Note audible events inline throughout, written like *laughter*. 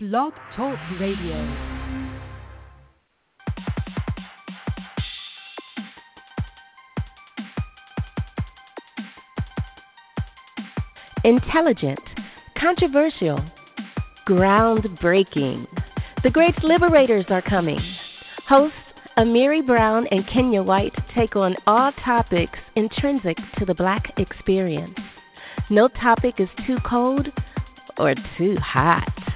Blog Talk Radio. Intelligent, controversial, groundbreaking. The Great Liberators are coming. Hosts Amiri Brown and Kenyah White take on all topics intrinsic to the black experience. No topic is too cold or too hot.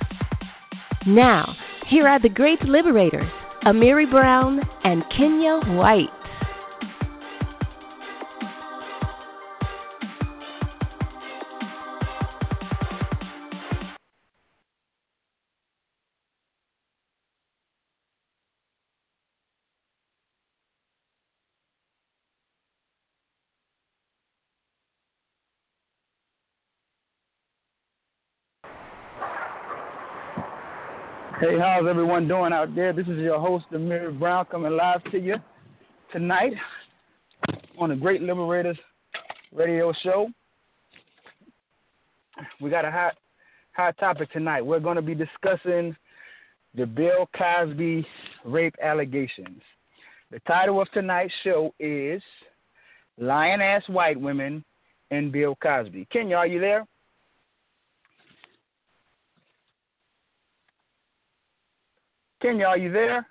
Now, here are the Great Liberators, Amiri Brown and Kenyah White. Hey, how's everyone doing out there? This is your host, Amiri Brown, coming live to you tonight on the Great Liberators radio show. We got a hot, hot topic tonight. We're going to be discussing the Bill Cosby rape allegations. The title of tonight's show is Lying Ass White Women and Bill Cosby. Kenyah, are you there? Kenyah, are you there?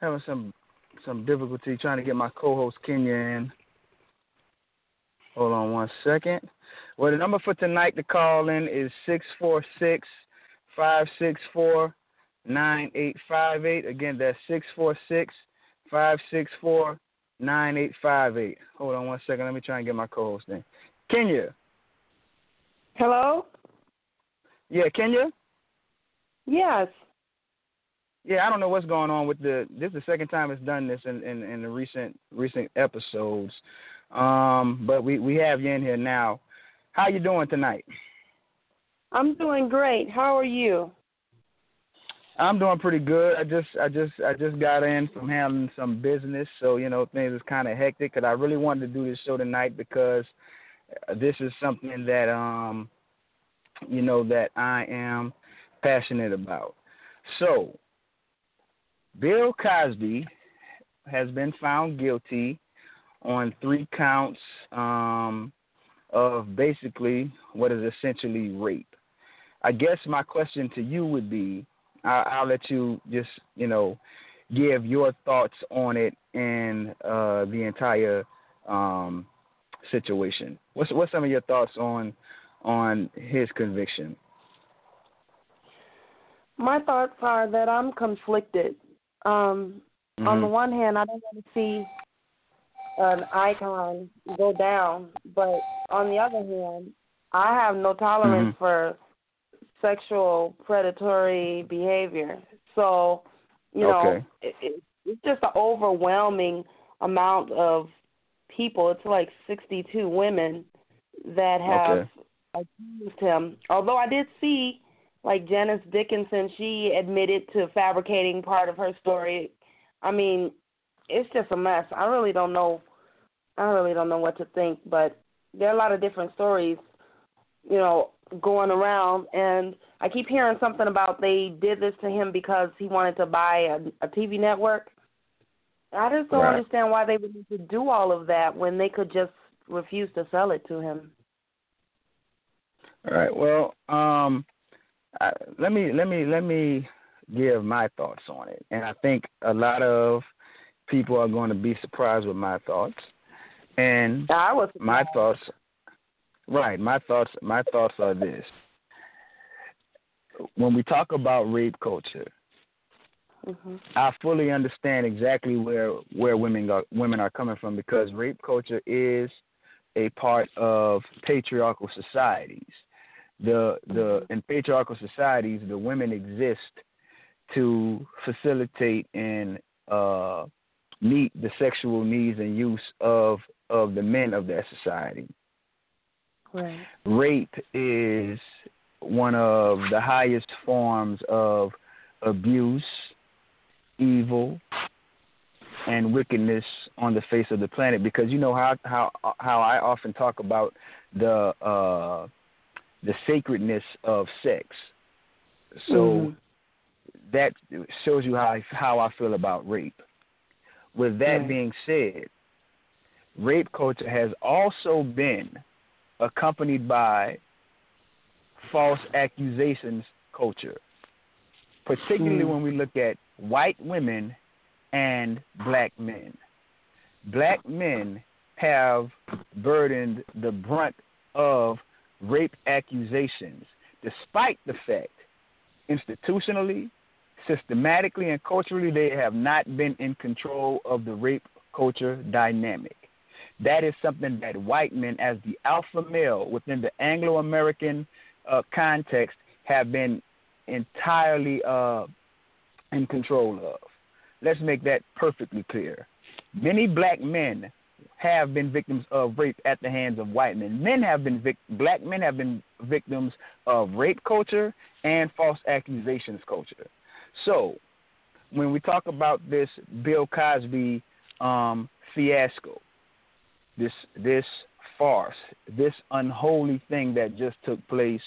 Having some some difficulty trying to get my co-host Kenyah in. Hold on one second. Well, the number for tonight to call in is 646 564 9858. Again, that's 646 564 9858. Hold on one second. Let me try and get my co-host in. Kenyah. Hello. Yeah, Kenyah. Yes. Yeah, I don't know what's going on with the. This is the second time it's done this in in, in the recent recent episodes. Um, but we we have you in here now. How you doing tonight? I'm doing great. How are you? I'm doing pretty good. I just I just I just got in from handling some business, so you know things is kind of hectic. Cause I really wanted to do this show tonight because this is something that um you know that I am passionate about. So Bill Cosby has been found guilty on three counts um, of basically what is essentially rape. I guess my question to you would be I'll, I'll let you just, you know, give your thoughts on it and uh, the entire um, situation. What's what's some of your thoughts on on his conviction? My thoughts are that I'm conflicted. Um, mm-hmm. On the one hand, I don't want to see an icon go down, but on the other hand, I have no tolerance mm-hmm. for sexual predatory behavior. So, you know, okay. it, it, it's just an overwhelming amount of people. It's like 62 women that have okay. Accused him. Although I did see, like Janice Dickinson, she admitted to fabricating part of her story. I mean, it's just a mess. I really don't know. I really don't know what to think, but there are a lot of different stories, you know, going around, and I keep hearing something about they did this to him because he wanted to buy a, a TV network. I just don't right. understand why they would need to do all of that when they could just refuse to sell it to him. All right. Well, um, I, let me let me let me give my thoughts on it, and I think a lot of people are going to be surprised with my thoughts. And I was my thoughts, right? My thoughts, my thoughts are this: when we talk about rape culture, mm-hmm. I fully understand exactly where where women are women are coming from because rape culture is a part of patriarchal societies. The the in patriarchal societies, the women exist to facilitate and uh, meet the sexual needs and use of of the men of that society. Right. Rape is one of the highest forms of abuse, evil, and wickedness on the face of the planet because you know how how how I often talk about the uh the sacredness of sex. So mm-hmm. that shows you how I, how I feel about rape. With that right. being said, rape culture has also been accompanied by false accusations culture, particularly mm. when we look at white women and black men. Black men have burdened the brunt of rape accusations, despite the fact institutionally, systematically, and culturally they have not been in control of the rape culture dynamic. That is something that white men, as the alpha male within the Anglo American uh, context, have been entirely uh, in control of. Let's make that perfectly clear. Many black men have been victims of rape at the hands of white men. Men have been vic- black men have been victims of rape culture and false accusations culture. So, when we talk about this Bill Cosby um, fiasco, this this farce, this unholy thing that just took place,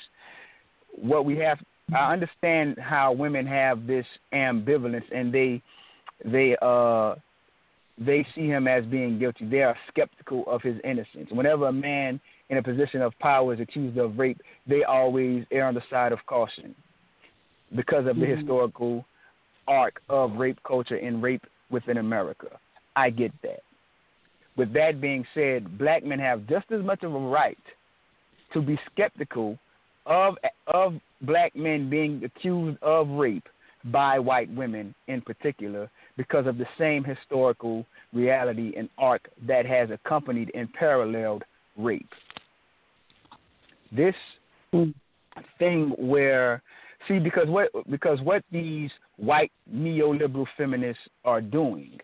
what we have I understand how women have this ambivalence and they they uh they see him as being guilty. They are skeptical of his innocence. Whenever a man in a position of power is accused of rape, they always err on the side of caution because of the mm-hmm. historical arc of rape culture and rape within America. I get that. With that being said, black men have just as much of a right to be skeptical of of black men being accused of rape by white women in particular because of the same historical reality and arc that has accompanied and paralleled rape. This mm. thing where see because what because what these white neoliberal feminists are doing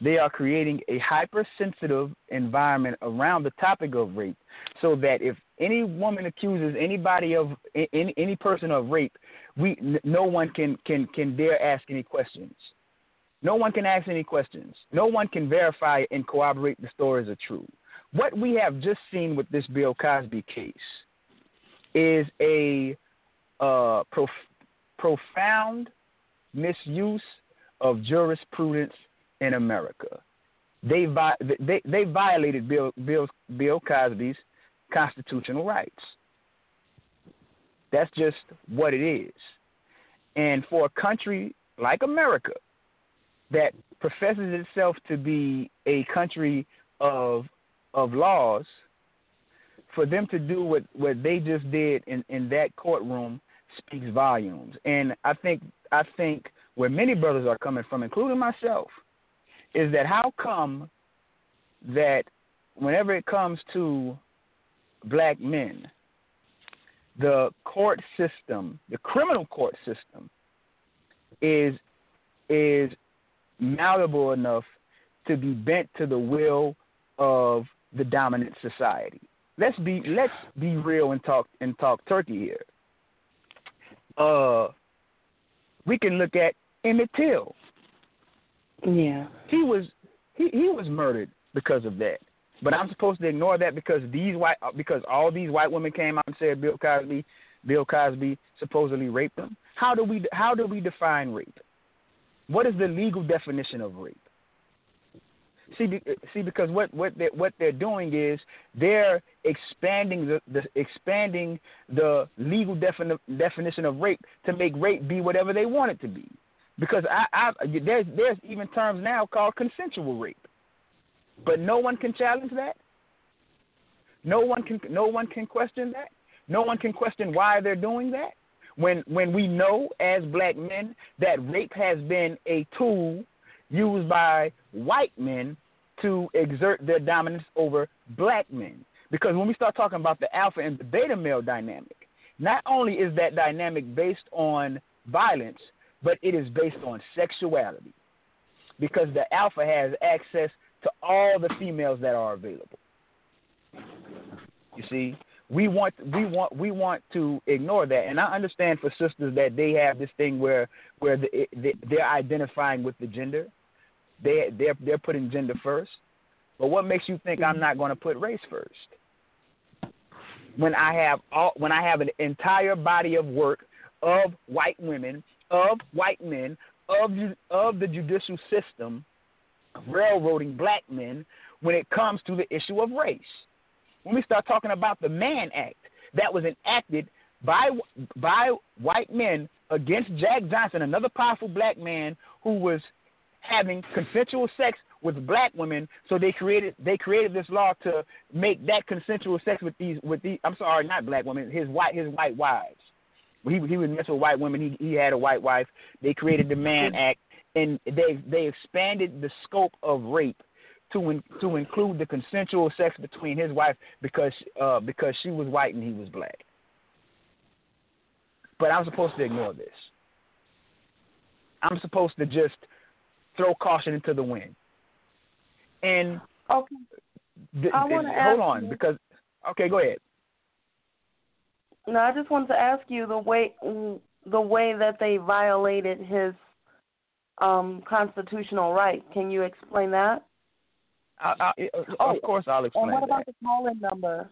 they are creating a hypersensitive environment around the topic of rape so that if any woman accuses anybody of any, any person of rape, we no one can can can dare ask any questions. No one can ask any questions. No one can verify and corroborate the stories are true. What we have just seen with this Bill Cosby case is a uh, prof- profound misuse of jurisprudence in America. They, vi- they, they violated Bill, Bill, Bill Cosby's constitutional rights. That's just what it is. And for a country like America that professes itself to be a country of of laws, for them to do what, what they just did in, in that courtroom speaks volumes. And I think I think where many brothers are coming from, including myself, is that how come that whenever it comes to black men, the court system, the criminal court system, is is malleable enough to be bent to the will of the dominant society. Let's be let's be real and talk and talk turkey here. Uh, we can look at Emmett Till. Yeah, he was he he was murdered because of that. But I'm supposed to ignore that because these white because all these white women came out and said Bill Cosby Bill Cosby supposedly raped them. How do we how do we define rape? What is the legal definition of rape? See, see, because what what they what they're doing is they're expanding the, the expanding the legal defini- definition of rape to make rape be whatever they want it to be. Because I, I there's there's even terms now called consensual rape. But no one can challenge that. No one can no one can question that. No one can question why they're doing that. When when we know as black men that rape has been a tool used by white men to exert their dominance over black men. Because when we start talking about the alpha and the beta male dynamic, not only is that dynamic based on violence, but it is based on sexuality. Because the alpha has access to all the females that are available. You see, we want we want we want to ignore that, and I understand for sisters that they have this thing where where the, they, they're identifying with the gender, they they're they're putting gender first. But what makes you think I'm not going to put race first? when I have all when I have an entire body of work of white women, of white men, of of the judicial system railroading black men when it comes to the issue of race. When we start talking about the Mann Act that was enacted by by white men against Jack Johnson, another powerful black man who was having consensual sex with black women. So they created they created this law to make that consensual sex with these with these. I'm sorry, not black women. His white his white wives. He he would mess with white women. He he had a white wife. They created the Mann Act, and they they expanded the scope of rape to in, to include the consensual sex between his wife because uh, because she was white and he was black. But I'm supposed to ignore this. I'm supposed to just throw caution into the wind. And okay, th- I want to hold on you, because okay, go ahead. No, I just wanted to ask you the way the way that they violated his um, constitutional right. Can you explain that? I, I, oh, of course, I'll explain. And what about that. the call-in number?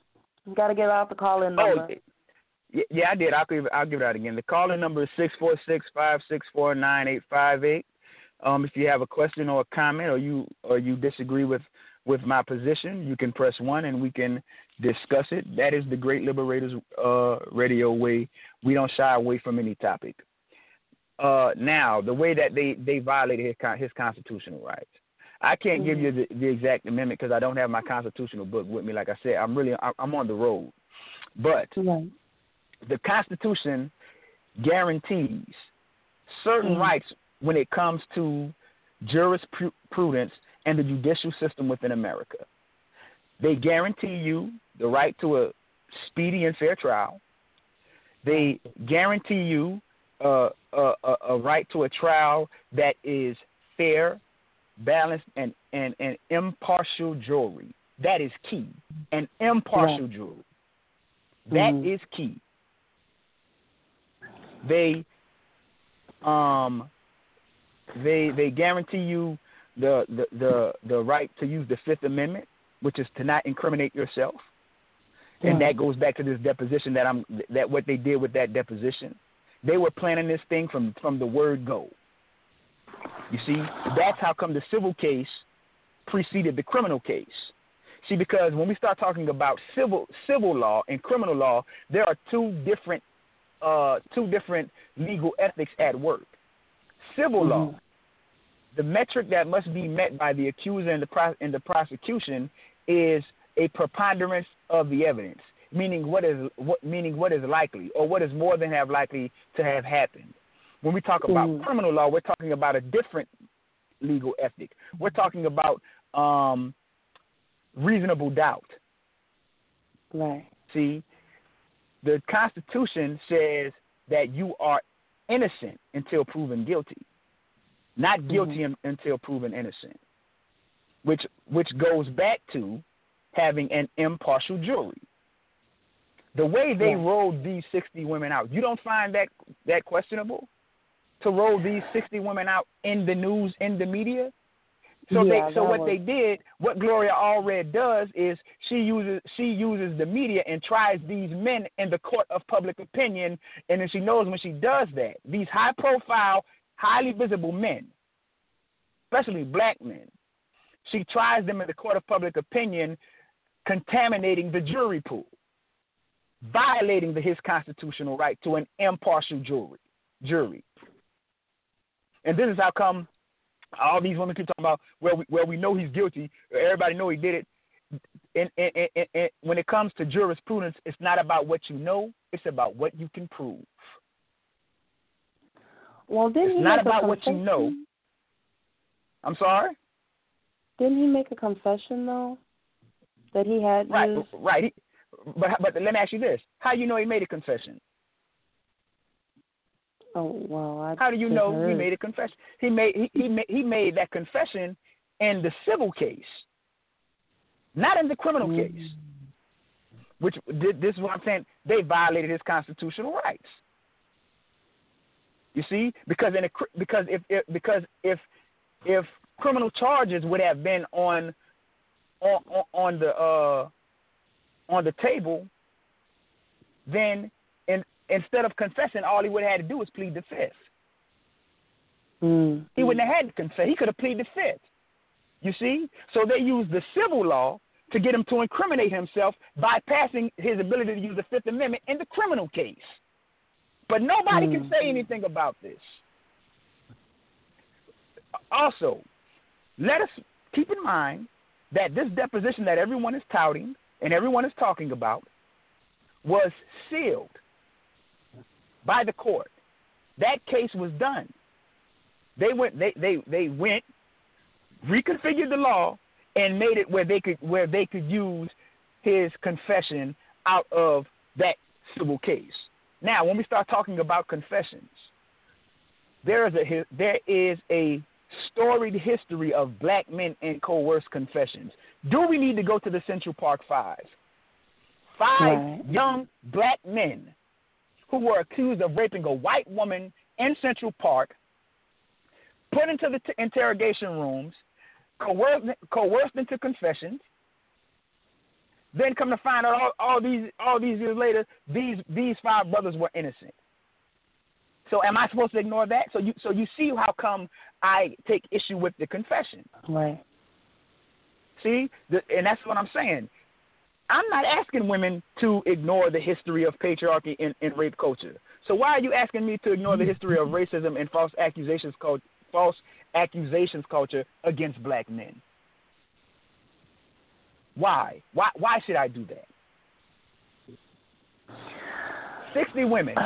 You got to give out the call-in oh, number. Oh, yeah, I did. I'll give I'll give it out again. The call-in number is six four six five six four nine eight five eight. Um, if you have a question or a comment, or you or you disagree with with my position, you can press one and we can discuss it. That is the Great Liberators uh, Radio way. We don't shy away from any topic. Uh, now, the way that they they violated his his constitutional rights. I can't mm-hmm. give you the, the exact amendment because I don't have my constitutional book with me. Like I said, I'm really I'm on the road, but mm-hmm. the Constitution guarantees certain mm-hmm. rights when it comes to jurisprudence and the judicial system within America. They guarantee you the right to a speedy and fair trial. They guarantee you uh, a, a, a right to a trial that is fair, balanced, and, and, and impartial jury. That is key. An impartial yeah. jury. That mm-hmm. is key. They um they they guarantee you the, the the the right to use the Fifth Amendment, which is to not incriminate yourself. And that goes back to this deposition that I'm that what they did with that deposition. They were planning this thing from from the word go. You see, that's how come the civil case preceded the criminal case. See, because when we start talking about civil civil law and criminal law, there are two different uh, two different legal ethics at work. Civil mm-hmm. law, the metric that must be met by the accuser and the pro- and the prosecution is a preponderance of the evidence, meaning what is what meaning what is likely or what is more than have likely to have happened. When we talk about mm. criminal law, we're talking about a different legal ethic. We're talking about um, reasonable doubt. Right. See, the Constitution says that you are innocent until proven guilty, not mm-hmm. guilty mm-hmm. until proven innocent, which which goes back to having an impartial jury. The way they yeah. rolled these 60 women out, you don't find that that questionable? To roll these 60 women out in the news, in the media. So yeah, they, so what was... they did, what Gloria Allred does is she uses she uses the media and tries these men in the court of public opinion, and then she knows when she does that, these high profile, highly visible men, especially black men, she tries them in the court of public opinion, contaminating the jury pool, violating the, his constitutional right to an impartial jury. Jury. And this is how come all these women keep talking about where we, where we know he's guilty. Everybody know he did it. And, and, and, and when it comes to jurisprudence, it's not about what you know; it's about what you can prove. Well, didn't it's not about what you know. I'm sorry. Didn't he make a confession though that he had right, used... right? But but let me ask you this: How you know he made a confession? Oh well, I how do you know heard. he made a confession? He made he he made, he made that confession in the civil case, not in the criminal mm-hmm. case. Which this is what I'm saying. They violated his constitutional rights. You see, because in a because if, if because if if criminal charges would have been on on on the uh on the table, then instead of confessing, all he would have had to do was plead the fifth. Mm. He wouldn't have had to confess. He could have pleaded the fifth. You see? So they used the civil law to get him to incriminate himself, bypassing his ability to use the Fifth Amendment in the criminal case. But nobody mm. can say anything about this. Also, let us keep in mind that this deposition that everyone is touting and everyone is talking about was sealed by the court. That case was done. They went they, they, they went, reconfigured the law and made it where they could where they could use his confession out of that civil case. Now, when we start talking about confessions, there is a there is a storied history of black men and coerced confessions. Do we need to go to the Central Park Five? Five right. young black men who were accused of raping a white woman in Central Park, put into the t- interrogation rooms, coerced, coerced into confessions. Then come to find out all, all these all these years later, these these five brothers were innocent. So am I supposed to ignore that? So you so you see how come I take issue with the confession? Right. See, the, and that's what I'm saying. I'm not asking women to ignore the history of patriarchy in, in rape culture. So why are you asking me to ignore the history of racism and false accusations false accusations culture against black men? Why? Why why should I do that? 60 women,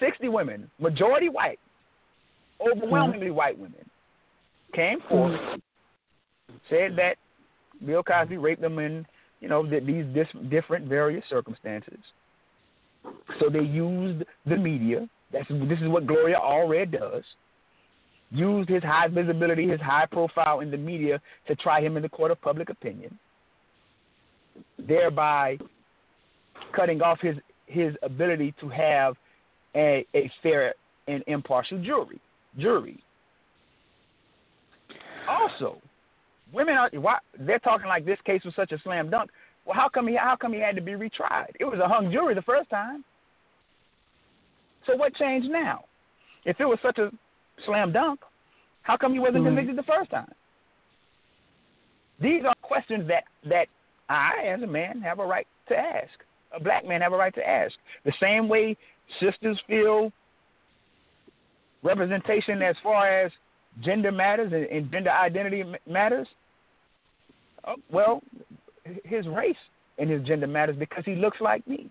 60 women, majority white, overwhelmingly mm-hmm. white women, came forth, said that Bill Cosby raped them in, you know, these different various circumstances. So they used the media. That's this is what Gloria Allred does. Used his high visibility, his high profile in the media to try him in the court of public opinion, thereby cutting off his his ability to have a, a fair and impartial jury. Jury. Also, women are why, they're talking like this case was such a slam dunk. Well, how come he how come he had to be retried? It was a hung jury the first time. So what changed now? If it was such a slam dunk, how come he wasn't mm-hmm. convicted the first time? These are questions that that I, as a man, have a right to ask a black man have a right to ask. The same way sisters feel representation as far as gender matters and, and gender identity matters. Well, his race and his gender matters because he looks like me.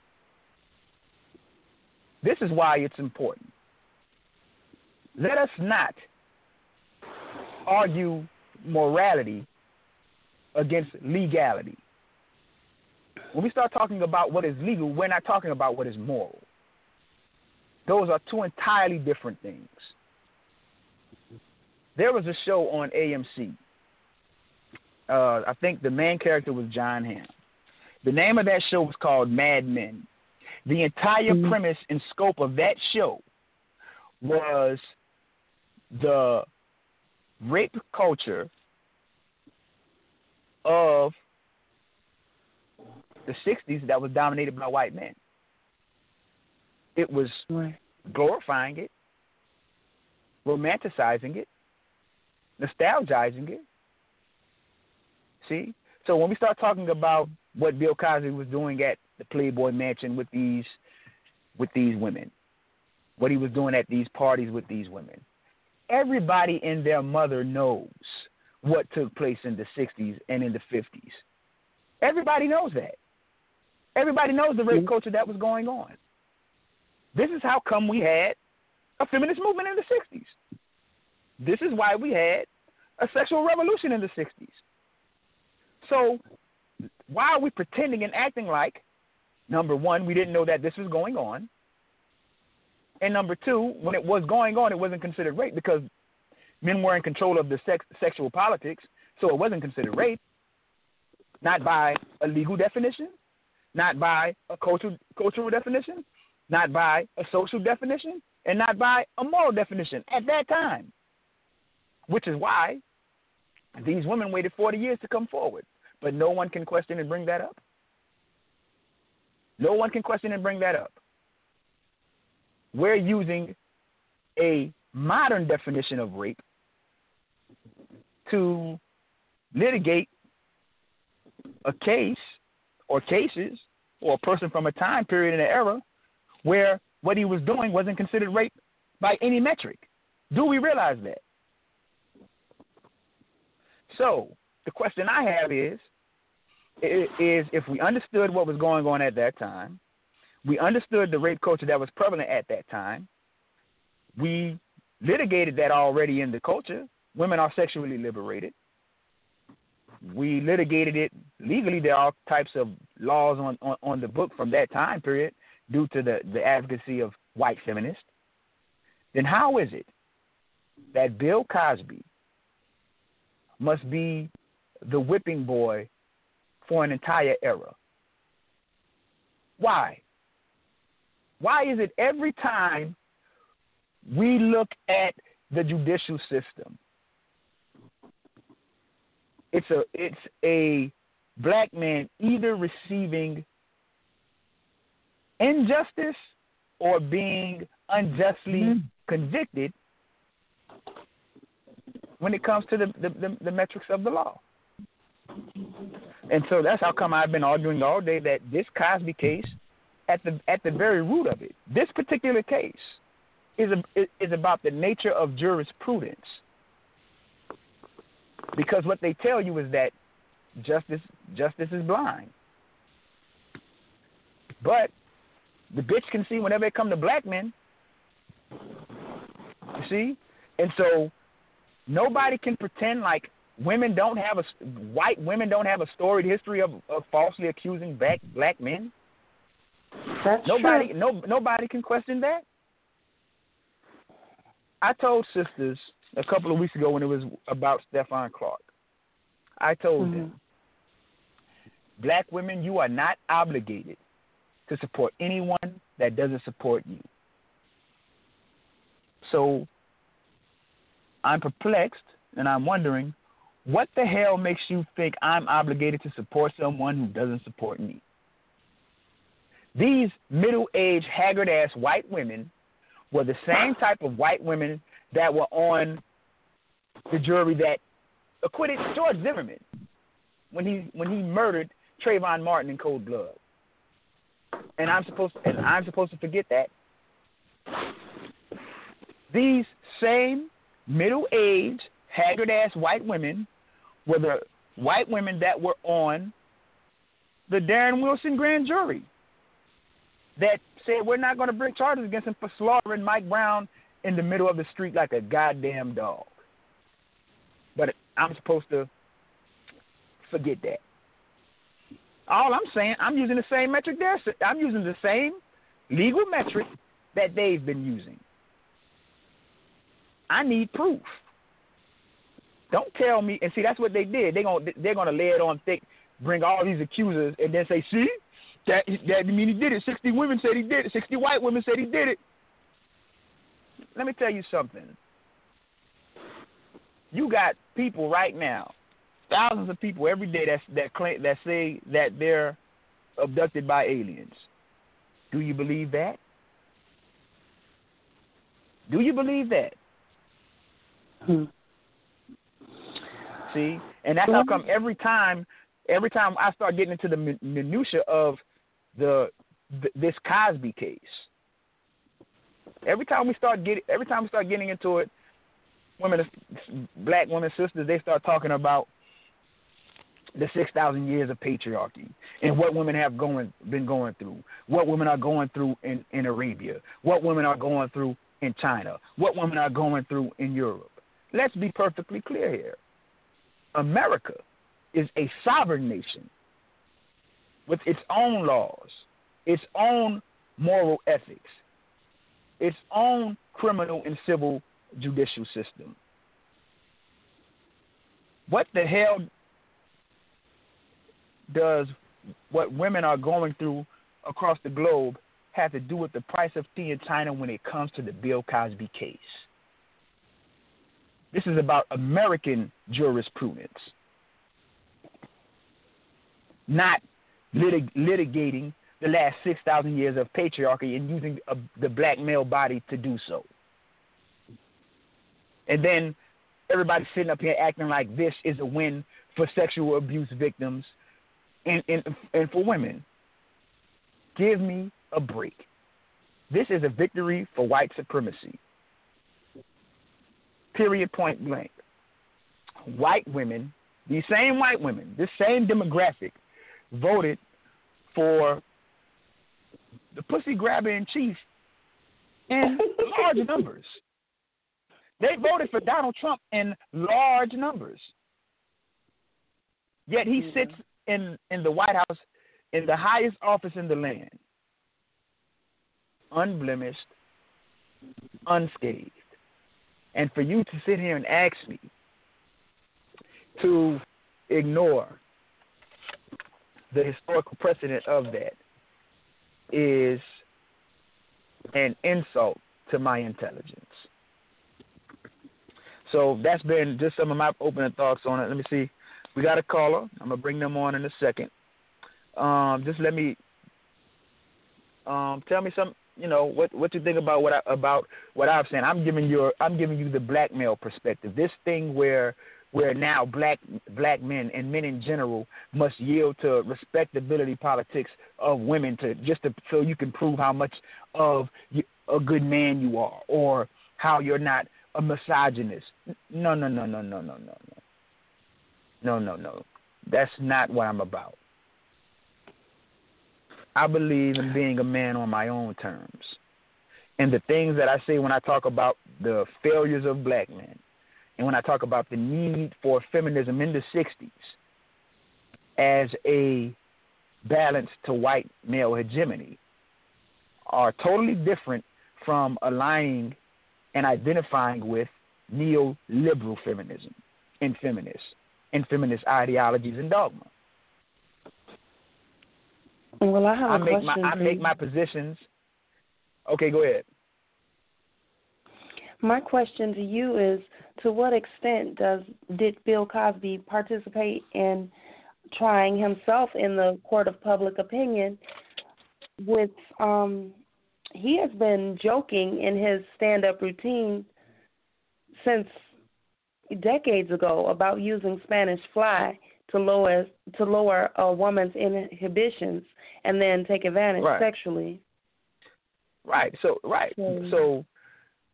This is why it's important. Let us not argue morality against legality when we start talking about what is legal, we're not talking about what is moral. Those are two entirely different things. There was a show on AMC. Uh, I think the main character was John Hamm. The name of that show was called Mad Men. The entire mm-hmm. premise and scope of that show was the rape culture of the 60s that was dominated by white men. It was glorifying it, romanticizing it, nostalgizing it. See? So when we start talking about what Bill Cosby was doing at the Playboy Mansion with these with these women, what he was doing at these parties with these women, everybody and their mother knows what took place in the 60s and in the 50s. Everybody knows that. Everybody knows the rape mm-hmm. culture that was going on. This is how come we had a feminist movement in the 60s. This is why we had a sexual revolution in the 60s. So, why are we pretending and acting like, number one, we didn't know that this was going on? And number two, when it was going on, it wasn't considered rape because men were in control of the sex, sexual politics, so it wasn't considered rape, not by a legal definition, not by a cultural cultural definition, not by a social definition, and not by a moral definition at that time. Which is why these women waited 40 years to come forward. But no one can question and bring that up. No one can question and bring that up. we're using a modern definition of rape to litigate a case or cases or a person from a time period in an era where what he was doing wasn't considered rape by any metric. Do we realize that? So the question I have is, is if we understood what was going on at that time, we understood the rape culture that was prevalent at that time, we litigated that already in the culture. Women are sexually liberated. We litigated it legally. There are types of laws on, on, on the book from that time period due to the, the advocacy of white feminists. Then how is it that Bill Cosby must be the whipping boy for an entire era? Why? Why is it every time we look at the judicial system, it's a it's a black man either receiving injustice or being unjustly mm-hmm. convicted when it comes to the, the, the, the metrics of the law. And so that's how come I've been arguing all day that this Cosby case, at the at the very root of it, this particular case is a, is about the nature of jurisprudence. Because what they tell you is that justice justice is blind. But the bitch can see whenever it come to black men. You see? And so nobody can pretend like women don't have a white women don't have a storied history of, of falsely accusing black black men. That's nobody true. no nobody can question that. I told sisters a couple of weeks ago when it was about Stephon Clark. I told mm-hmm. them, black women, you are not obligated to support anyone that doesn't support you. So I'm perplexed and I'm wondering what the hell makes you think I'm obligated to support someone who doesn't support me? These middle aged, haggard ass white women were the same type of white women that were on the jury that acquitted George Zimmerman when he when he murdered Trayvon Martin in cold blood. And I'm supposed to, and I'm supposed to forget that. These same middle aged, haggard ass white women were the white women that were on the Darren Wilson grand jury that said we're not going to bring charges against him for slaughtering Mike Brown in the middle of the street like a goddamn dog. But I'm supposed to forget that. All I'm saying, I'm using the same metric there. I'm using the same legal metric that they've been using. I need proof. Don't tell me. And see, that's what they did. They're gonna they're gonna lay it on thick, bring all these accusers, and then say, see, that that mean he did it. Sixty women said he did it. Sixty white women said he did it. Let me tell you something. You got people right now, thousands of people every day that that claim that say that they're abducted by aliens. Do you believe that? Do you believe that? Hmm. See, and that's how mm-hmm. come every time, every time I start getting into the minutia of the this Cosby case, every time we start getting, every time we start getting into it, women, black women, sisters, they start talking about the six thousand years of patriarchy and what women have going been going through, what women are going through in in Arabia, what women are going through in China, what women are going through in Europe. Let's be perfectly clear here. America is a sovereign nation with its own laws, its own moral ethics, its own criminal and civil judicial system. What the hell does what women are going through across the globe have to do with the price of tea in China when it comes to the Bill Cosby case? This is about American jurisprudence, not litig- litigating the last 6,000 years of patriarchy and using a, the black male body to do so. And then everybody sitting up here acting like this is a win for sexual abuse victims and, and, and for women. Give me a break. This is a victory for white supremacy. Period, point blank. White women, these same white women, this same demographic, voted for the pussy grabber in chief in *laughs* large numbers. They voted for Donald Trump in large numbers. Yet he sits in, in the White House in the highest office in the land, unblemished, unscathed. And for you to sit here and ask me to ignore the historical precedent of that is an insult to my intelligence. So that's been just some of my opening thoughts on it. Let me see. We got a caller. I'm gonna bring them on in a second. Um, just let me um, tell me some. You know what what you think about what I, about what I've said. I'm giving you I'm giving you the black male perspective. This thing where where now black black men and men in general must yield to respectability politics of women to just to, so you can prove how much of a good man you are or how you're not a misogynist. No, no, no, no, no, no, no, no. No, no, no. That's not what I'm about. I believe in being a man on my own terms. And the things that I say when I talk about the failures of black men, and when I talk about the need for feminism in the 60s as a balance to white male hegemony, are totally different from aligning and identifying with neoliberal feminism and feminists and feminist ideologies and dogma. Well, I have a I make question. my I make my positions. Okay, go ahead. My question to you is: To what extent does did Bill Cosby participate in trying himself in the court of public opinion? With um, he has been joking in his stand-up routine since decades ago about using Spanish fly to lower to lower a woman's inhibitions and then take advantage right. sexually. Right. So right. So, so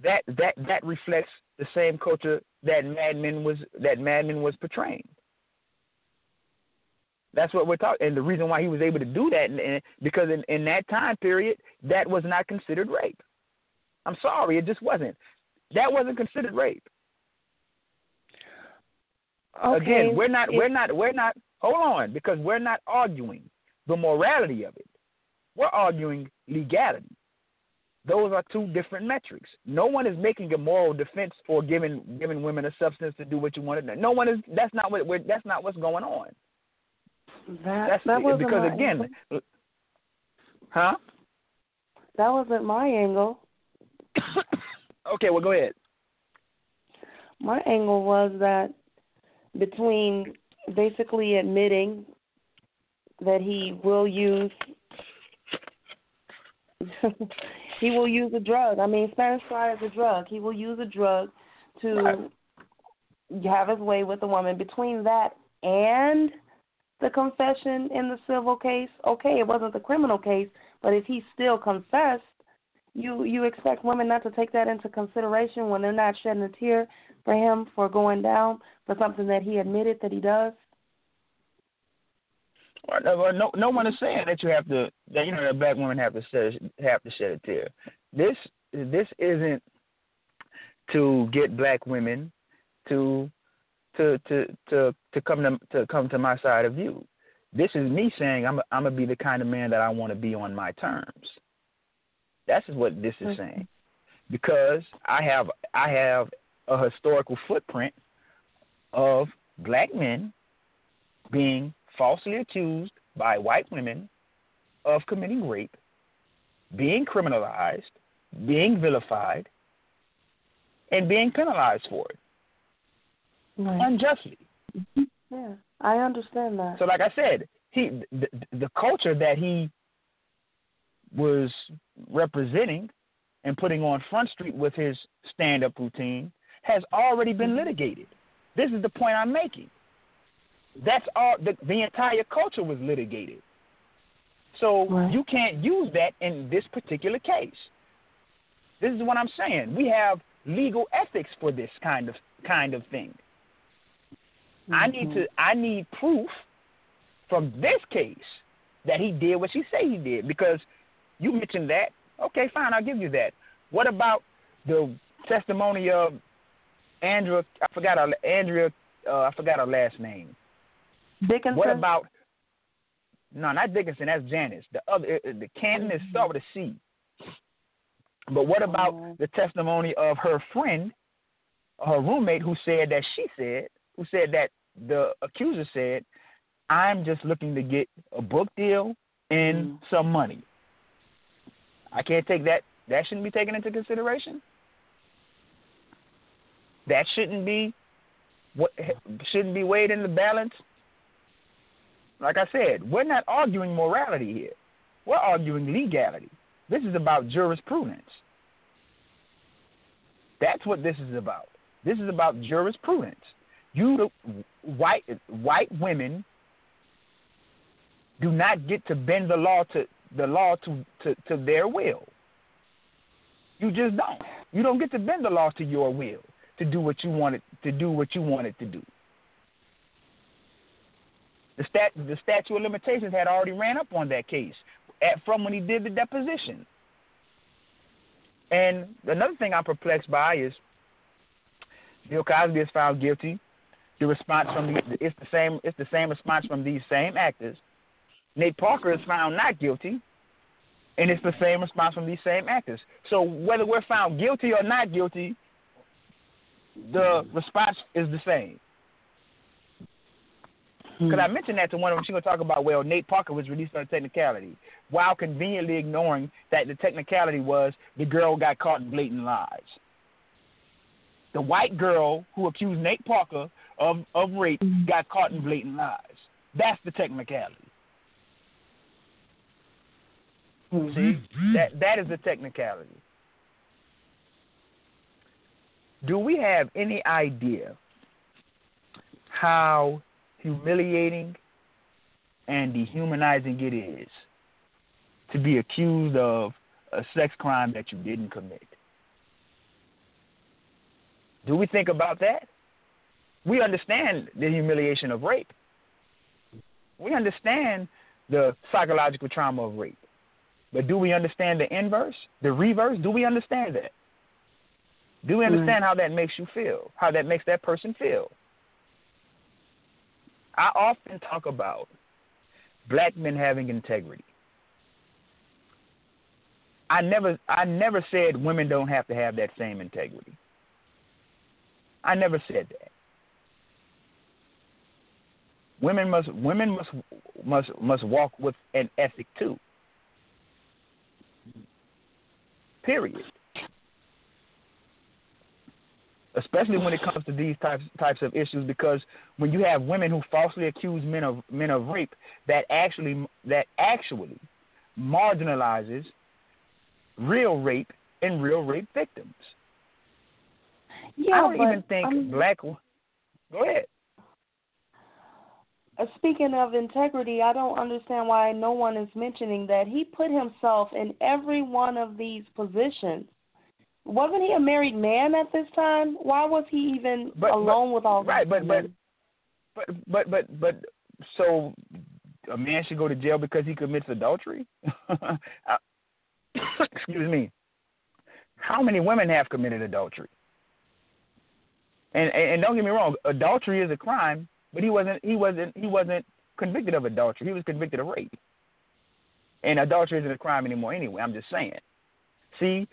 that that that reflects the same culture that Mad Men was that Mad Men was portraying. That's what we're talking, and the reason why he was able to do that, and, and because in, in that time period, that was not considered rape. I'm sorry, it just wasn't. That wasn't considered rape. Okay. Again, we're not, we're not, we're not. Hold on, because we're not arguing the morality of it. We're arguing legality. Those are two different metrics. No one is making a moral defense for giving giving women a substance to do what you want to do. No one is. That's not what. We're, that's not what's going on. That That's that wasn't because again, angle. huh? that wasn't my angle. *coughs* okay, well, go ahead. My angle was that between basically admitting that he will use *laughs* he will use a drug. I mean, Spanish fly is a drug. He will use a drug to Right. have his way with a woman. Between that and the confession in the civil case, okay, it wasn't the criminal case, but if he still confessed, you you expect women not to take that into consideration when they're not shedding a tear for him for going down for something that he admitted that he does. Well, no- no, one is saying that you have to. That you know, that black women have to shed have to shed a tear. This this isn't to get black women to to to to to come to to come to my side of view. This is me saying I'm I'm gonna be the kind of man that I want to be on my terms. That's what this is Mhm. saying, because I have I have a historical footprint of black men being falsely accused by white women of committing rape, being criminalized, being vilified, and being penalized for it Right. unjustly. Yeah, I understand that. So, like I said, he the, the culture that he was representing and putting on Front Street with his stand up routine has already been mm-hmm. litigated. This is the point I'm making. That's all the, the entire culture was litigated. So right. you can't use that in this particular case. This is what I'm saying. We have legal ethics for this kind of kind of thing. Mm-hmm. I need to I need proof from this case that he did what she say he did because you mentioned that. Okay, fine, I'll give you that. What about the testimony of Andrea? I forgot her Andrea. Uh, I forgot her last name. Dickinson. What about? No, not Dickinson. That's Janice. The other, uh, the Canton is start with a C. But what about oh. the testimony of her friend, her roommate, who said that she said, who said that the accuser said, "I'm just looking to get a book deal and mm. some money." I can't take that. That shouldn't be taken into consideration. That shouldn't be what shouldn't be weighed in the balance. Like I said, we're not arguing morality here. We're arguing legality. This is about jurisprudence. That's what this is about. This is about jurisprudence. You, white white women, do not get to bend the law to the law to, to, to their will. You just don't. You don't get to bend the law to your will to do what you wanted to do what you wanted to do. The stat the statute of limitations had already ran up on that case at, from when he did the deposition. And another thing I'm perplexed by is Bill Cosby is found guilty. The response from the it's the same it's the same response from these same actors. Nate Parker is found not guilty, and it's the same response from these same actors. So whether we're found guilty or not guilty, the response is the same. Because hmm. I mentioned that to one of them, she's gonna talk about well, Nate Parker was released on a technicality, while conveniently ignoring that the technicality was the girl got caught in blatant lies. The white girl who accused Nate Parker of, of rape hmm. got caught in blatant lies. That's the technicality. Mm-hmm. See, that that is the technicality. Do we have any idea how humiliating and dehumanizing it is to be accused of a sex crime that you didn't commit? Do we think about that? We understand the humiliation of rape. We understand the psychological trauma of rape. But do we understand the inverse, the reverse? Do we understand that? Do we mm-hmm. understand how that makes you feel? How that makes that person feel? I often talk about black men having integrity. I never I never said women don't have to have that same integrity. I never said that. Women must women must must must walk with an ethic too. Period. Especially when it *sighs* comes to these types types of issues, because when you have women who falsely accuse men of men of rape, that actually that actually marginalizes real rape and real rape victims. Yeah, I don't but, even think um, black. Go ahead. Uh, speaking of integrity, I don't understand why no one is mentioning that he put himself in every one of these positions. Wasn't he a married man at this time? Why was he even but, alone but, with all right, these but, but but but but but so a man should go to jail because he commits adultery? *laughs* Uh, *coughs* excuse me. How many women have committed adultery? And, and and don't get me wrong, adultery is a crime, but he wasn't he wasn't he wasn't convicted of adultery. He was convicted of rape. And adultery isn't a crime anymore anyway. I'm just saying. See,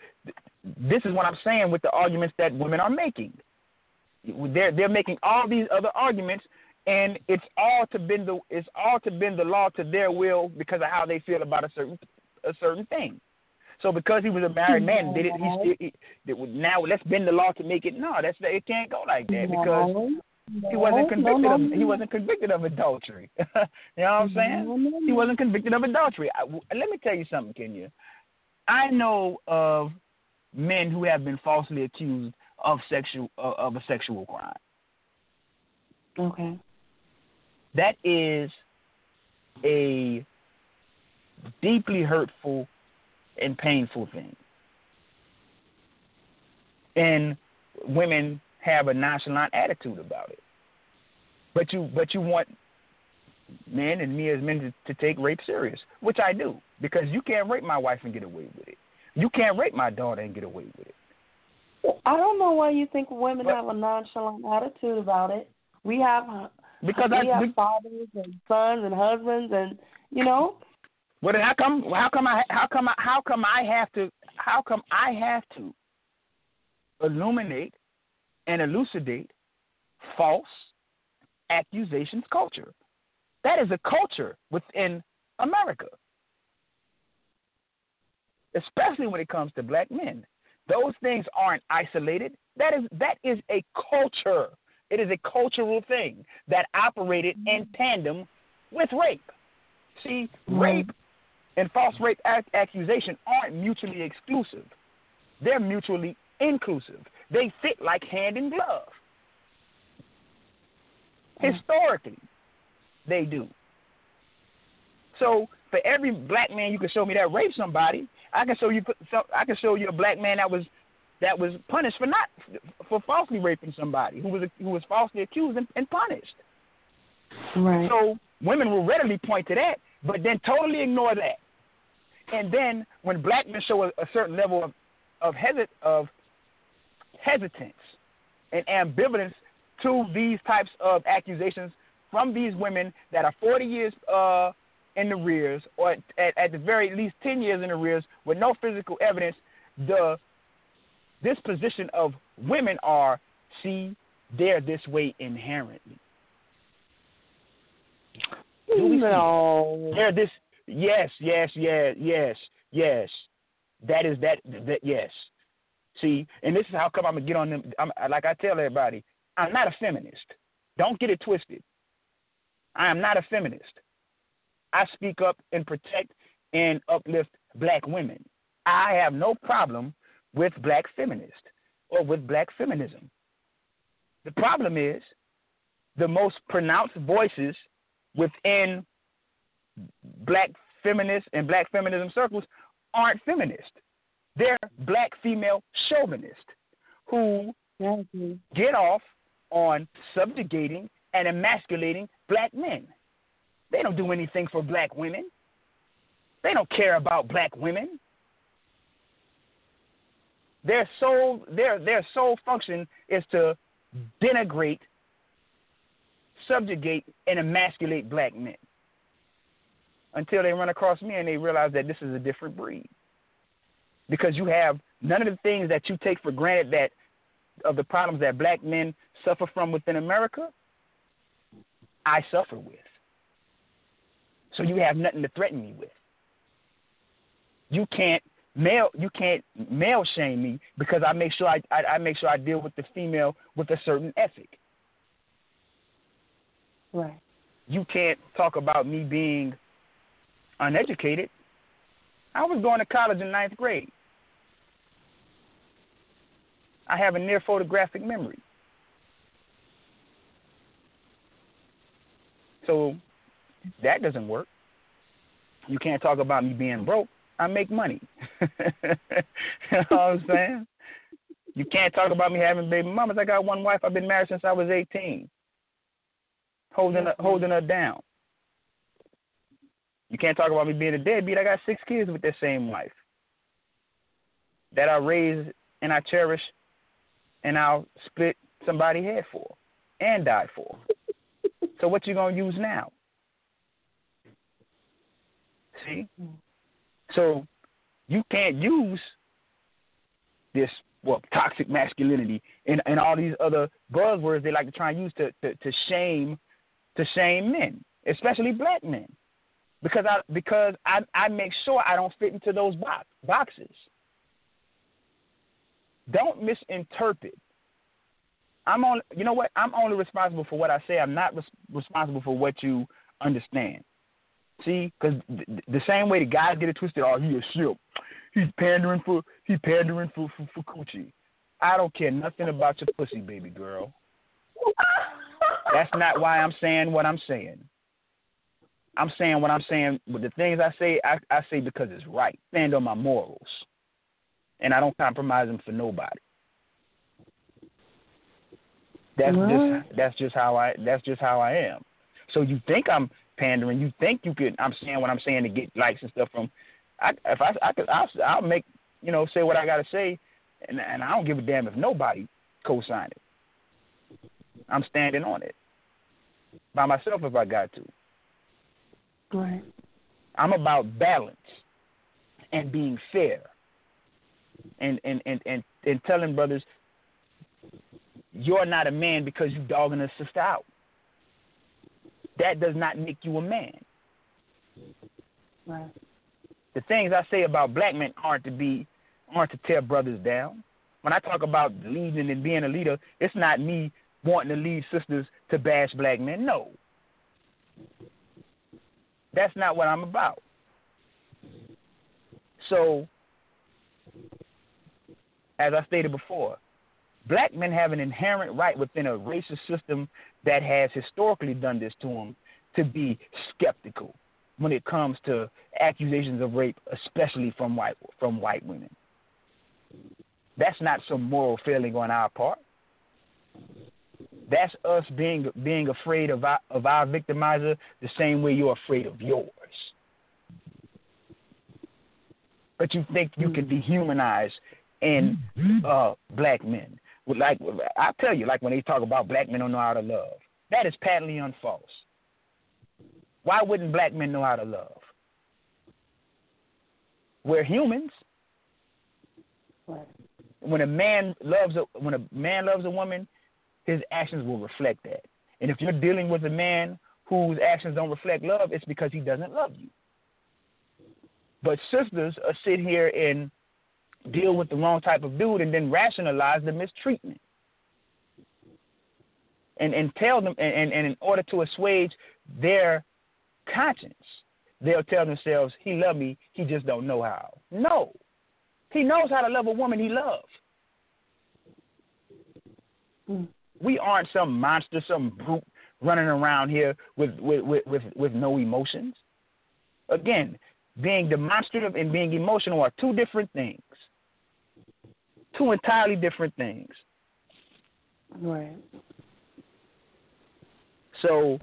this is what I'm saying with the arguments that women are making. They're they're making all these other arguments, and it's all to bend the it's all to bend the law to their will because of how they feel about a certain a certain thing. So because he was a married man, did it? He, he, now let's bend the law to make it. No, that's it can't go like that because he wasn't convicted no, no, of he wasn't convicted of adultery. *laughs* you know what I'm saying? He wasn't convicted of adultery. I, let me tell you something, Kenyah. I know of men who have been falsely accused of sexual of a sexual crime. Okay. That is a deeply hurtful and painful thing. And women have a nonchalant attitude about it. But you but you want men and me as men to, to take rape serious, which I do, because you can't rape my wife and get away with it. You can't rape my daughter and get away with it. I don't know why you think women but, have a nonchalant attitude about it. We have uh, because we I, have fathers and sons and husbands and you know. Well, then how come? How come I? How come? I, how come I have to? How come I have to illuminate and elucidate false accusations culture? That is a culture within America, especially when it comes to black men. Those things aren't isolated. That is that is a culture. It is a cultural thing that operated in mm-hmm. tandem with rape. See, rape and false rape ac- accusation aren't mutually exclusive. They're mutually inclusive. They fit like hand in glove. Mm-hmm. Historically, they do. So for every black man you can show me that raped somebody, I can show you I can show you a black man that was that was punished for not for falsely raping somebody who was who was falsely accused and, and punished. Right. So women will readily point to that, but then totally ignore that. And then when black men show a, a certain level of of, hesit, of hesitance and ambivalence to these types of accusations from these women that are 40 years uh, in the rears, or at, at the very least 10 years in the rears, with no physical evidence, the disposition of women are see, they're this way inherently. No. They're this. Yes, yes, yes, yes, yes. That is that. That yes. See, and this is how come I'm gonna get on them. I'm, like I tell everybody, I'm not a feminist. Don't get it twisted. I am not a feminist. I speak up and protect and uplift black women. I have no problem with black feminists or with black feminism. The problem is the most pronounced voices within black feminists and black feminism circles aren't feminist. They're black female chauvinists who get off on subjugating and emasculating black men. They don't do anything for black women. They don't care about black women. Their sole their their sole function is to denigrate, subjugate, and emasculate black men. Until they run across me and they realize that this is a different breed. Because you have none of the things that you take for granted that of the problems that black men suffer from within America, I suffer with. So you have nothing to threaten me with. You can't male you can't male shame me because I make sure I, I, I make sure I deal with the female with a certain ethic. Right. You can't talk about me being uneducated. I was going to college in ninth grade. I have a near photographic memory. So that doesn't work. You can't talk about me being broke. I make money. *laughs* you know what I'm saying? You can't talk about me having baby mamas. I got one wife. I've been married since I was 18. Holding her, holding her down. You can't talk about me being a deadbeat. I got six kids with that same wife that I raised and I cherish, and I'll split somebody head for and die for. So what you gonna use now? See? So you can't use this well toxic masculinity and, and all these other buzzwords they like to try and use to, to, to shame to shame men, especially black men. Because I because I, I make sure I don't fit into those box, boxes. Don't misinterpret I'm on. You know what? I'm only responsible for what I say. I'm not res- responsible for what you understand. See, because th- the same way the guys get it twisted, oh, he a ship. He's pandering for he pandering for, for for coochie. I don't care nothing about your pussy, baby girl. That's not why I'm saying what I'm saying. I'm saying what I'm saying. But the things I say, I, I say because it's right. Stand on my morals, and I don't compromise them for nobody. That's just that's just how I that's just how I am. So you think I'm pandering? You think you could? I'm saying what I'm saying to get likes and stuff from. I, if I I could I'll, I'll make you know say what I gotta say, and and I don't give a damn if nobody co-sign it. I'm standing on it by myself if I got to. Right. I'm about balance and being fair, and and and and, and telling brothers you're not a man because you're dogging a sister out. That does not make you a man. Right. The things I say about black men aren't to be aren't to tear brothers down. When I talk about leading and being a leader, it's not me wanting to lead sisters to bash black men. No. That's not what I'm about. So, as I stated before, black men have an inherent right within a racist system that has historically done this to them to be skeptical when it comes to accusations of rape, especially from white from white women. That's not some moral failing on our part. That's us being being afraid of our, of our victimizer the same way you're afraid of yours. But you think you can dehumanize in uh, black men? Like I tell you, like when they talk about black men don't know how to love, that is patently unfalse. Why wouldn't black men know how to love? We're humans. When a man loves a when a man loves a woman, his actions will reflect that. And if you're dealing with a man whose actions don't reflect love, it's because he doesn't love you. But sisters uh, sit here and deal with the wrong type of dude and then rationalize the mistreatment. And and tell them and, and in order to assuage their conscience, they'll tell themselves, He loved me, he just don't know how. No. He knows how to love a woman he loves. We aren't some monster, some brute running around here with with, with, with, with no emotions. Again, being demonstrative and being emotional are two different things. Two entirely different things. Right. So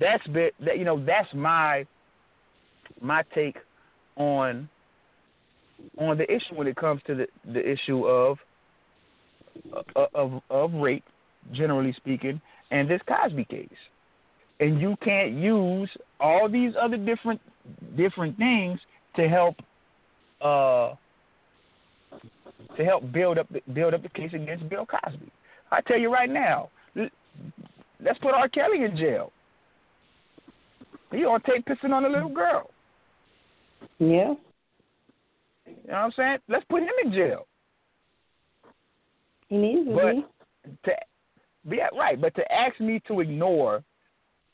that's bit that you know that's my my take on on the issue when it comes to the the issue of of of rape, generally speaking, and this Cosby case. And you can't use all these other different different things to help uh to help build up the, build up the case against Bill Cosby. I tell you right now, let's put R. Kelly in jail. He on tape pissing on a little girl. Yeah. You know what I'm saying? Let's put him in jail. He needs to But be. to be right, but to ask me to ignore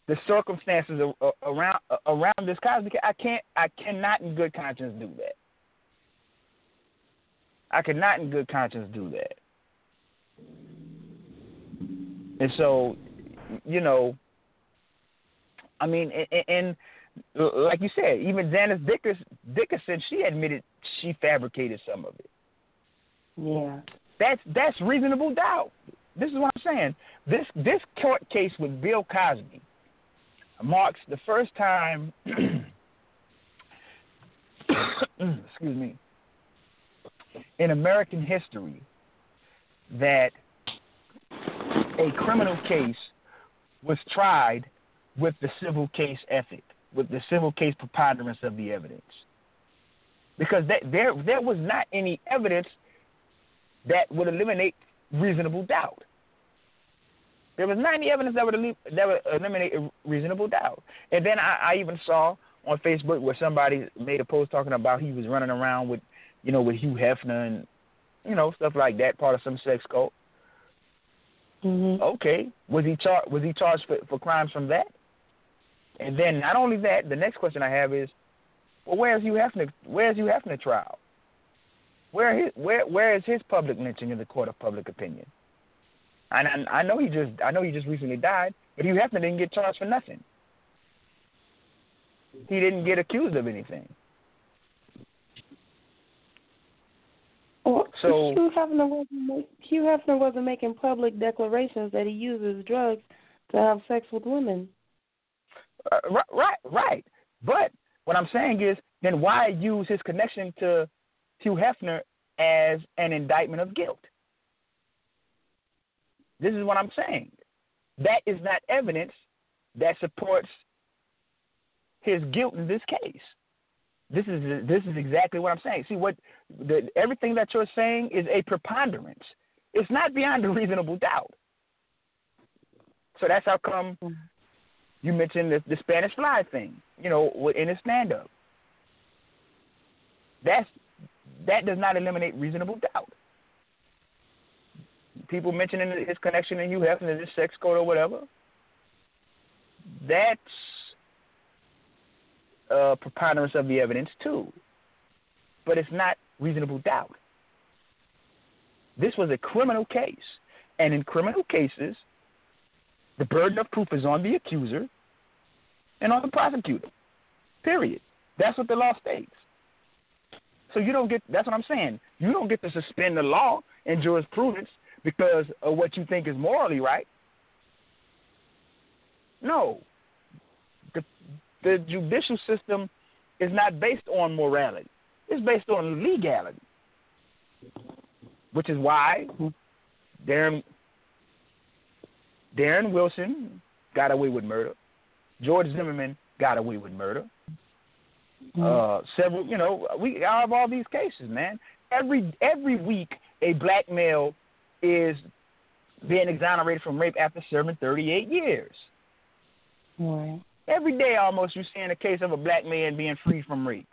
the circumstances around around this Cosby, I can't, I cannot in good conscience do that. I could not in good conscience do that. And so, you know, I mean, and, and like you said, even Janice Dickerson, Dickerson, she admitted she fabricated some of it. Yeah. That's that's reasonable doubt. This is what I'm saying. This this court case with Bill Cosby marks the first time. *clears throat* excuse me. In American history, that a criminal case was tried with the civil case ethic, with the civil case preponderance of the evidence, because that, there there was not any evidence that would eliminate reasonable doubt. There was not any evidence that would, that would eliminate reasonable doubt. And then I, I even saw on Facebook where somebody made a post talking about he was running around with, you know, with Hugh Hefner and, you know, stuff like that, part of some sex cult. Mm-hmm. Okay, was he charged? Was he charged for, for crimes from that? And then not only that, the next question I have is, well, where's Hugh Hefner? Where's Hugh Hefner trial? Where his, where where is his public lynching in the court of public opinion? And I, I know he just I know he just recently died, but Hugh Hefner didn't get charged for nothing. He didn't get accused of anything. Well, So- Hugh Hefner wasn't make, Hugh Hefner wasn't making public declarations that he uses drugs to have sex with women. Uh, right, right, right. But what I'm saying is, then why use his connection to Hugh Hefner as an indictment of guilt? This is what I'm saying. That is not evidence that supports his guilt in this case. This is this is exactly what I'm saying. See what the, everything that you're saying is a preponderance. It's not beyond a *laughs* reasonable doubt. So that's how come you mentioned the, the Spanish fly thing, you know, in his stand up. That's that does not eliminate reasonable doubt. People mentioning his connection to Hugh Hefner, his sex code or whatever. That's a preponderance of the evidence too. But it's not reasonable doubt. This was a criminal case. And in criminal cases, the burden of proof is on the accuser and on the prosecutor. Period. That's what the law states. So you don't get that's what I'm saying. You don't get to suspend the law and jurisprudence because of what you think is morally right. No. The judicial system is not based on morality. It's based on legality. Which is why Darren Darren Wilson got away with murder. George Zimmerman got away with murder. Uh, several, you know, we have all these cases, man. Every every week, a black male is being exonerated from rape after serving 38 years. Right. Every day, almost, you're seeing a case of a black man being free from rape.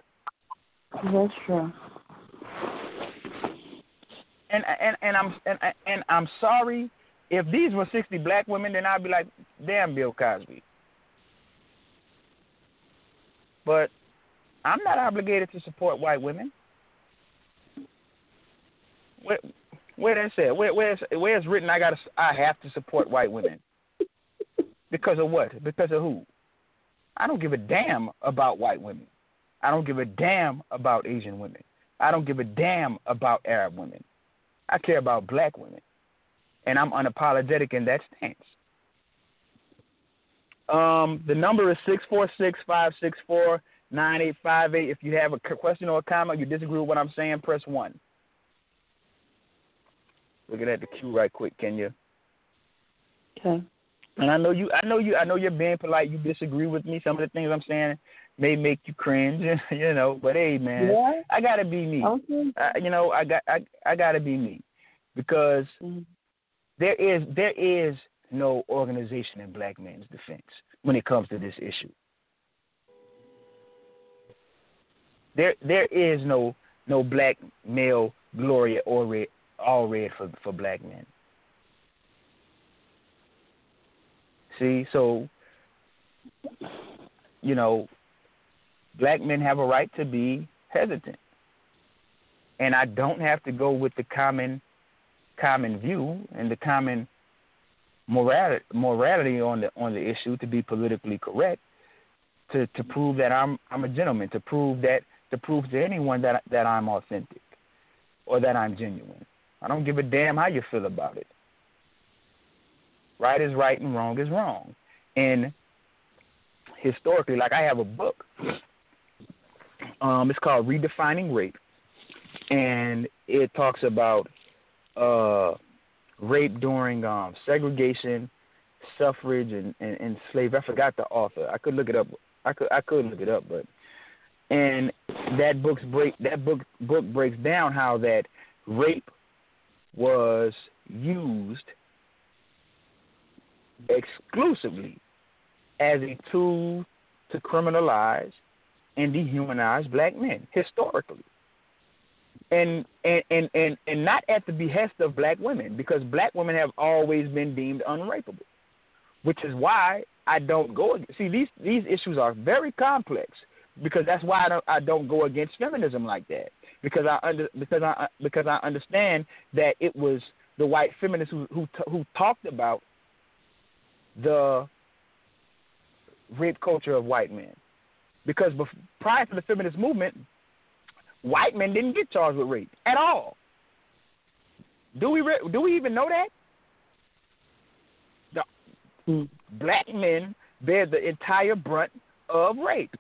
That's true. And and and I'm and, and I'm sorry if these were 60 black women, then I'd be like, damn, Bill Cosby. But I'm not obligated to support white women. Where, where that said? Where, where's where's written? I got I have to support white women. Because of what? Because of who? I don't give a damn about white women. I don't give a damn about Asian women. I don't give a damn about Arab women. I care about black women. And I'm unapologetic in that stance. Um, the number is six four six five six four nine eight five eight. If you have a question or a comment, you disagree with what I'm saying, press one. Look at the queue right quick, can you? Okay. And I know you. I know you. I know you're being polite. You disagree with me. Some of the things I'm saying may make you cringe, *laughs* you know. But hey, man, Yeah. I gotta be me. Okay. I, you know, I got. I I gotta be me, because Mhm. there is there is no organization in black men's defense when it comes to this issue. There there is no no black male Gloria Allred all red for for black men. See, so you know, black men have a right to be hesitant. And I don't have to go with the common common view and the common morality morality on the on the issue to be politically correct to to prove that I'm I'm a gentleman to prove that to prove to anyone that that I'm authentic or that I'm genuine. I don't give a damn how you feel about it. Right is right and wrong is wrong. And historically, like I have a book. Um, it's called Redefining Rape, and it talks about uh, rape during um, segregation, suffrage, and, and, and slavery. I forgot the author. I could look it up. I could I could look it up, but and that book's break that book book breaks down how that rape was used exclusively as a tool to criminalize and dehumanize black men historically. and and and and, and not at the behest of black women because black women have always been deemed unrapeable, which is why I don't go. See, these these issues are very complex because that's why I don't I don't go against feminism like that because I under because I because I understand that it was the white feminists who who who talked about the rape culture of white men because before, prior to the feminist movement, white men didn't get charged with rape at all. Do we re- do we even know that? The mm. black men bear the entire brunt of rape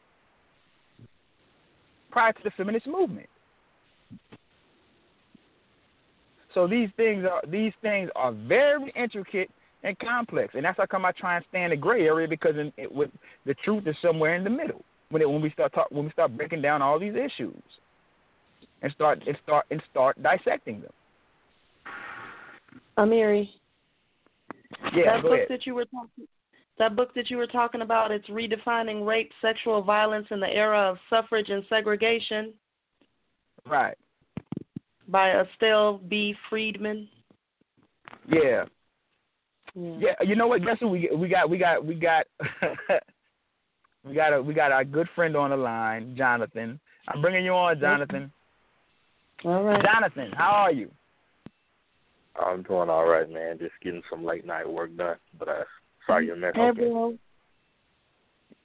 prior to the feminist movement. So these things are these things are very intricate and complex, and that's how come I try and stay in the gray area because in, it, with, the truth is somewhere in the middle. When it, when we start talk, when we start breaking down all these issues, and start and start and start dissecting them. Amiri. Yeah, that book ahead. that you were talking that book that you were talking about, it's redefining rape, sexual violence in the era of suffrage and segregation. Right. By Estelle B. Freedman. Yeah. Yeah. yeah you know what? Guess who we we got? We got we got *laughs* we got a we got our good friend on the line, Jonathan. I'm bringing you on, Jonathan. All right. Jonathan, how are you? I'm doing all right, man. Just getting some late night work done, but I saw your message. Okay.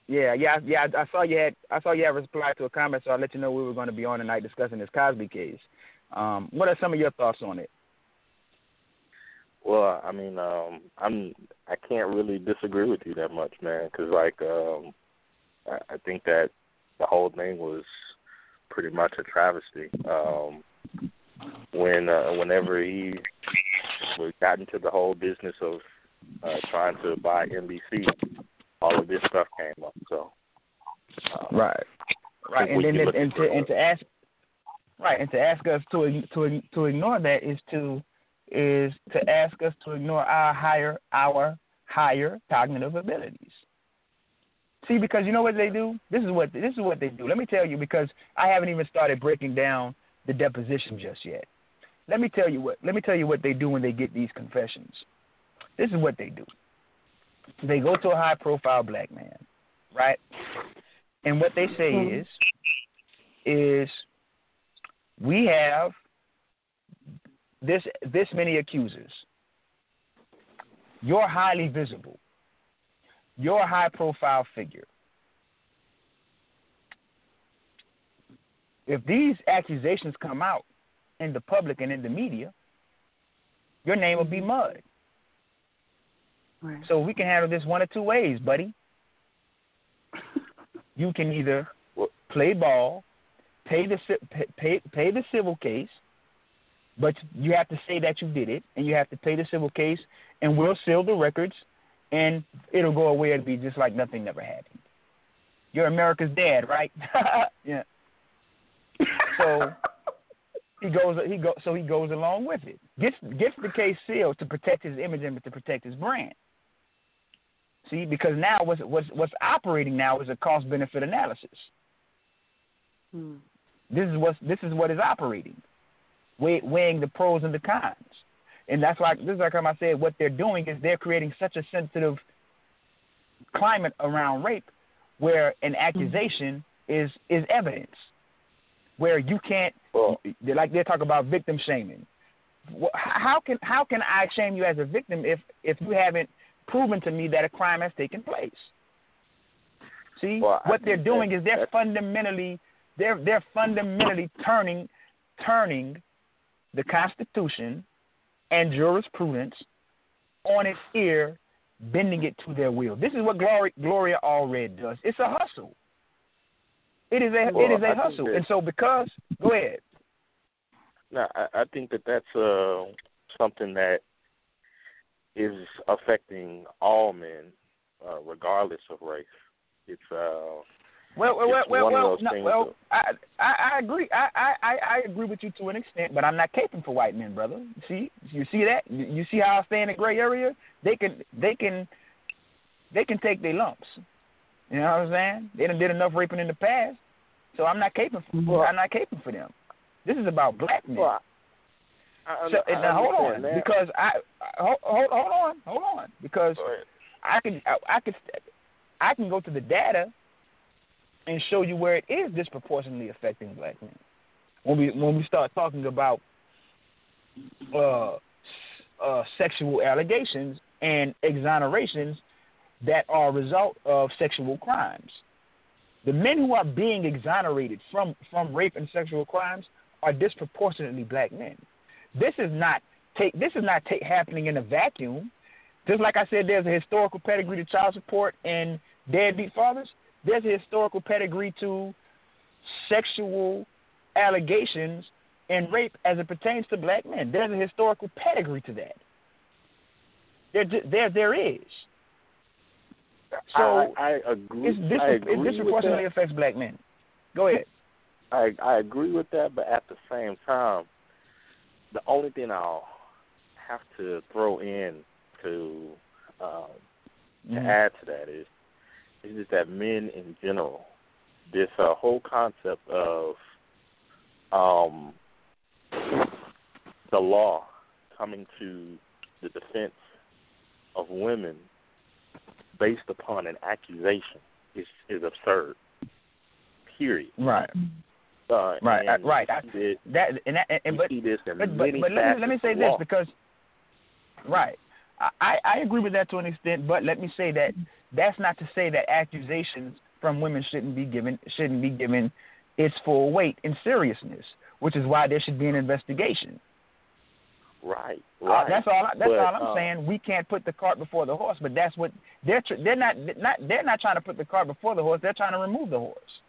Yeah, yeah, yeah. I saw you had I saw you had replied to a comment, so I let you know we were going to be on tonight discussing this Cosby case. Um, what are some of your thoughts on it? Well, I mean, um, I'm I can't really disagree with you that much, man, because like um, I, I think that the whole thing was pretty much a travesty. Um, when uh, whenever he was got into the whole business of uh, trying to buy NBC, all of this stuff came up. So uh, right, right, and then and to and to ask right and to ask us to to to ignore that is to is to ask us to ignore our higher our higher cognitive abilities. See, because you know what they do. This is what this is what they do. Let me tell you, because I haven't even started breaking down the deposition just yet. Let me tell you what. Let me tell you what they do when they get these confessions. This is what they do. They go to a high-profile black man, right? And what they say mm-hmm. is, is we have this this many accusers. You're highly visible. You're a high profile figure. If these accusations come out in the public and in the media, your name will be mm-hmm. mud. Right. So we can handle this one of two ways, buddy. *laughs* you can either play ball, pay the pay, pay the civil case, but you have to say that you did it, and you have to pay the civil case, and we'll seal the records, and it'll go away. It'll be just like nothing never happened. You're America's dad, right? *laughs* yeah. So *laughs* he goes. He go. So he goes along with it. Gets gets the case sealed to protect his image and to protect his brand. See, because now what's what's what's operating now is a cost benefit analysis. Hmm. This is what this is what is operating weighing the pros and the cons. And that's why this is like I said, what they're doing is they're creating such a sensitive climate around rape where an accusation mm-hmm. is is evidence. Where you can't well, like they talk about victim shaming. How can how can I shame you as a victim if if you haven't proven to me that a crime has taken place? See, well, what they're doing that, is they're fundamentally they're they're fundamentally turning turning the Constitution and jurisprudence on its ear, bending it to their will. This is what Gloria, Gloria Allred does. It's a hustle. It is a well, it is a I hustle, and so because go ahead. No, I, I think that that's uh, something that is affecting all men, uh, regardless of race. It's uh, well, well, well, well, well, no, well I, I, I agree. I, I, I agree with you to an extent, but I'm not caping for white men, brother. See, you see that? You see how I stay in the gray area? They can, they can, they can take their lumps. You know what I'm saying? They done did enough raping in the past, so I'm not caping. For, well, I'm not caping for them. This is about black men. Well, I, so, I, now hold on, that. because I hold, hold hold on, hold on, because I can I, I can I can go to the data and show you where it is disproportionately affecting black men. When we when we start talking about uh, uh, sexual allegations and exonerations that are a result of sexual crimes. The men who are being exonerated from, from rape and sexual crimes are disproportionately black men. This is not take this is not take, happening in a vacuum. Just like I said, there's a historical pedigree to child support and deadbeat fathers. There's a historical pedigree to sexual allegations and rape as it pertains to black men. There's a historical pedigree to that. There, there, there is. So I, I agree. It's dis- I agree it disproportionately affects black men. Go ahead. I I agree with that, but at the same time, the only thing I'll have to throw in to um, to Mhm. add to that is is just that men in general, this uh, whole concept of um, the law coming to the defense of women based upon an accusation is is absurd. Period. Right. Uh, Right. uh, right. I, that and that, and, but see this in but, but, but let me let me say this because right. I, I agree with that to an extent, but let me say that that's not to say that accusations from women shouldn't be given shouldn't be given its full weight and seriousness, which is why there should be an investigation. Right, Uh, that's all. I, That's But, all I'm uh, saying. We can't put the cart before the horse, but that's what they're tr- they're not not they're not trying to put the cart before the horse. They're trying to remove the horse,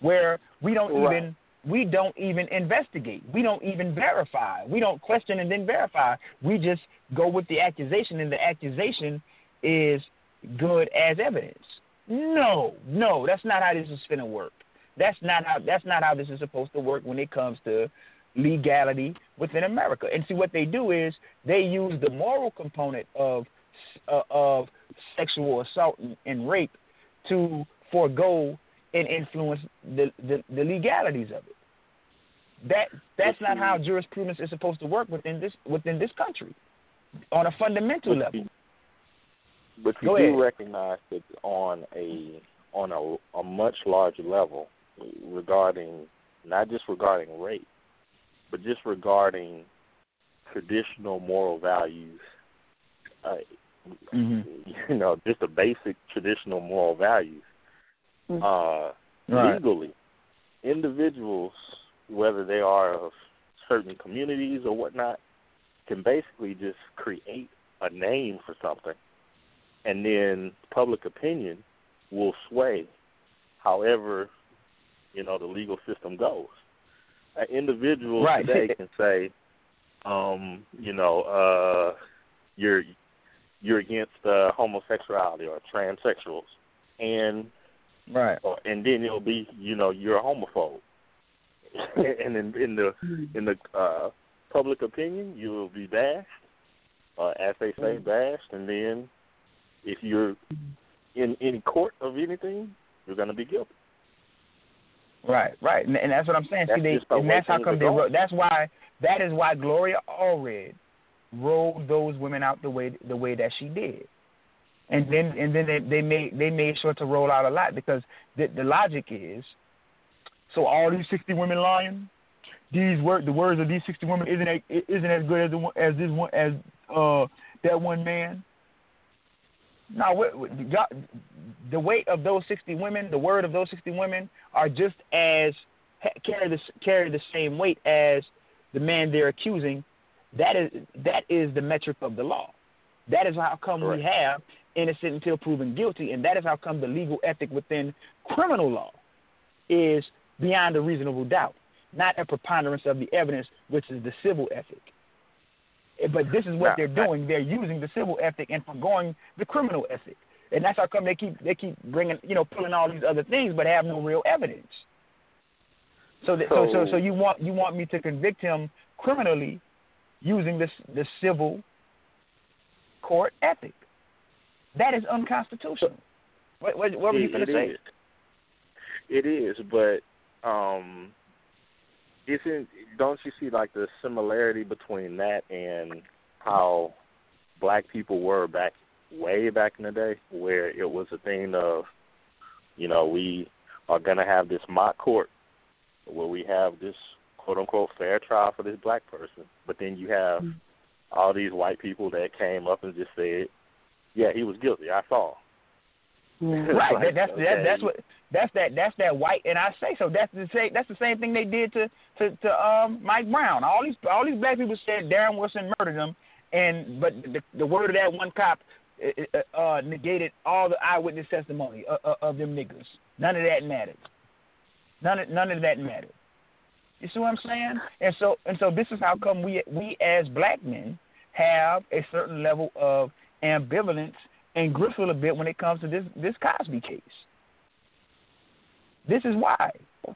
where we don't Right. even we don't even investigate. We don't even verify. We don't question and then verify. We just go with the accusation, and the accusation is good as evidence. No, no, that's not how this is going to work. That's not how that's not how this is supposed to work when it comes to legality within America. And see what they do is they use the moral component of uh, of sexual assault and, and rape to forego and influence the, the the legalities of it. That that's not how jurisprudence is supposed to work within this within this country on a fundamental level. But you Go do ahead. recognize that on a on a, a much larger level regarding not just regarding rape, but just regarding traditional moral values. Uh, Mhm. *laughs* You know, just the basic traditional moral values. Mm. Uh, Right. legally, individuals, whether they are of certain communities or whatnot, can basically just create a name for something, and then public opinion will sway however you know the legal system goes. An individual Right. today can say, um, you know, uh, you're you're against uh, homosexuality or transsexuals, and Right. or, and then it'll be you know you're a homophobe *laughs* and in, in the in the uh public opinion you will be bashed uh as they say bashed and then if you're in any court of anything you're going to be guilty Right, right, and, and that's what I'm saying. That's See, they, and that's how come they. Wrote, that's why. That is why Gloria Allred rolled those women out the way the way that she did, and then and then they they made they made sure to roll out a lot because the the logic is, so all these sixty women lying, these word the words of these sixty women isn't a, isn't as good as the one, as this one as uh that one man. No, what, what- y'all- the weight of those sixty women, the word of those sixty women, are just as carry the carry the same weight as the man they're accusing. That is that is the metric of the law. That is how come we have innocent until proven guilty, and that is how come the legal ethic within criminal law is beyond a reasonable doubt, not a preponderance of the evidence, which is the civil ethic. But this is what they're doing. They're using the civil ethic and forgoing the criminal ethic, and that's how come they keep they keep bringing you know pulling all these other things, but have no real evidence. So, that, so, so, So- you want you want me to convict him criminally using this the civil court ethic? That is unconstitutional. What, what, what were you going to say? It is, but um isn't don't you see like the similarity between that and how black people were back way back in the day where it was a thing of you know we are going to have this mock court where we have this quote unquote fair trial for this black person but then you have mm-hmm. all these white people that came up and just said yeah he was guilty i saw *laughs* right. like, that's okay. that, that's what that's that that's that white and I say so. That's the same that's the same thing they did to to to um Mike Brown. All these all these black people said Darren Wilson murdered him, and but the, the word of that one cop uh, uh, negated all the eyewitness testimony of, of, of them niggas. None of that mattered. None of none of that mattered. You see what I'm saying? And so and so this is how come we we as black men have a certain level of ambivalence and gristle a bit when it comes to this this Cosby case. This is why. So,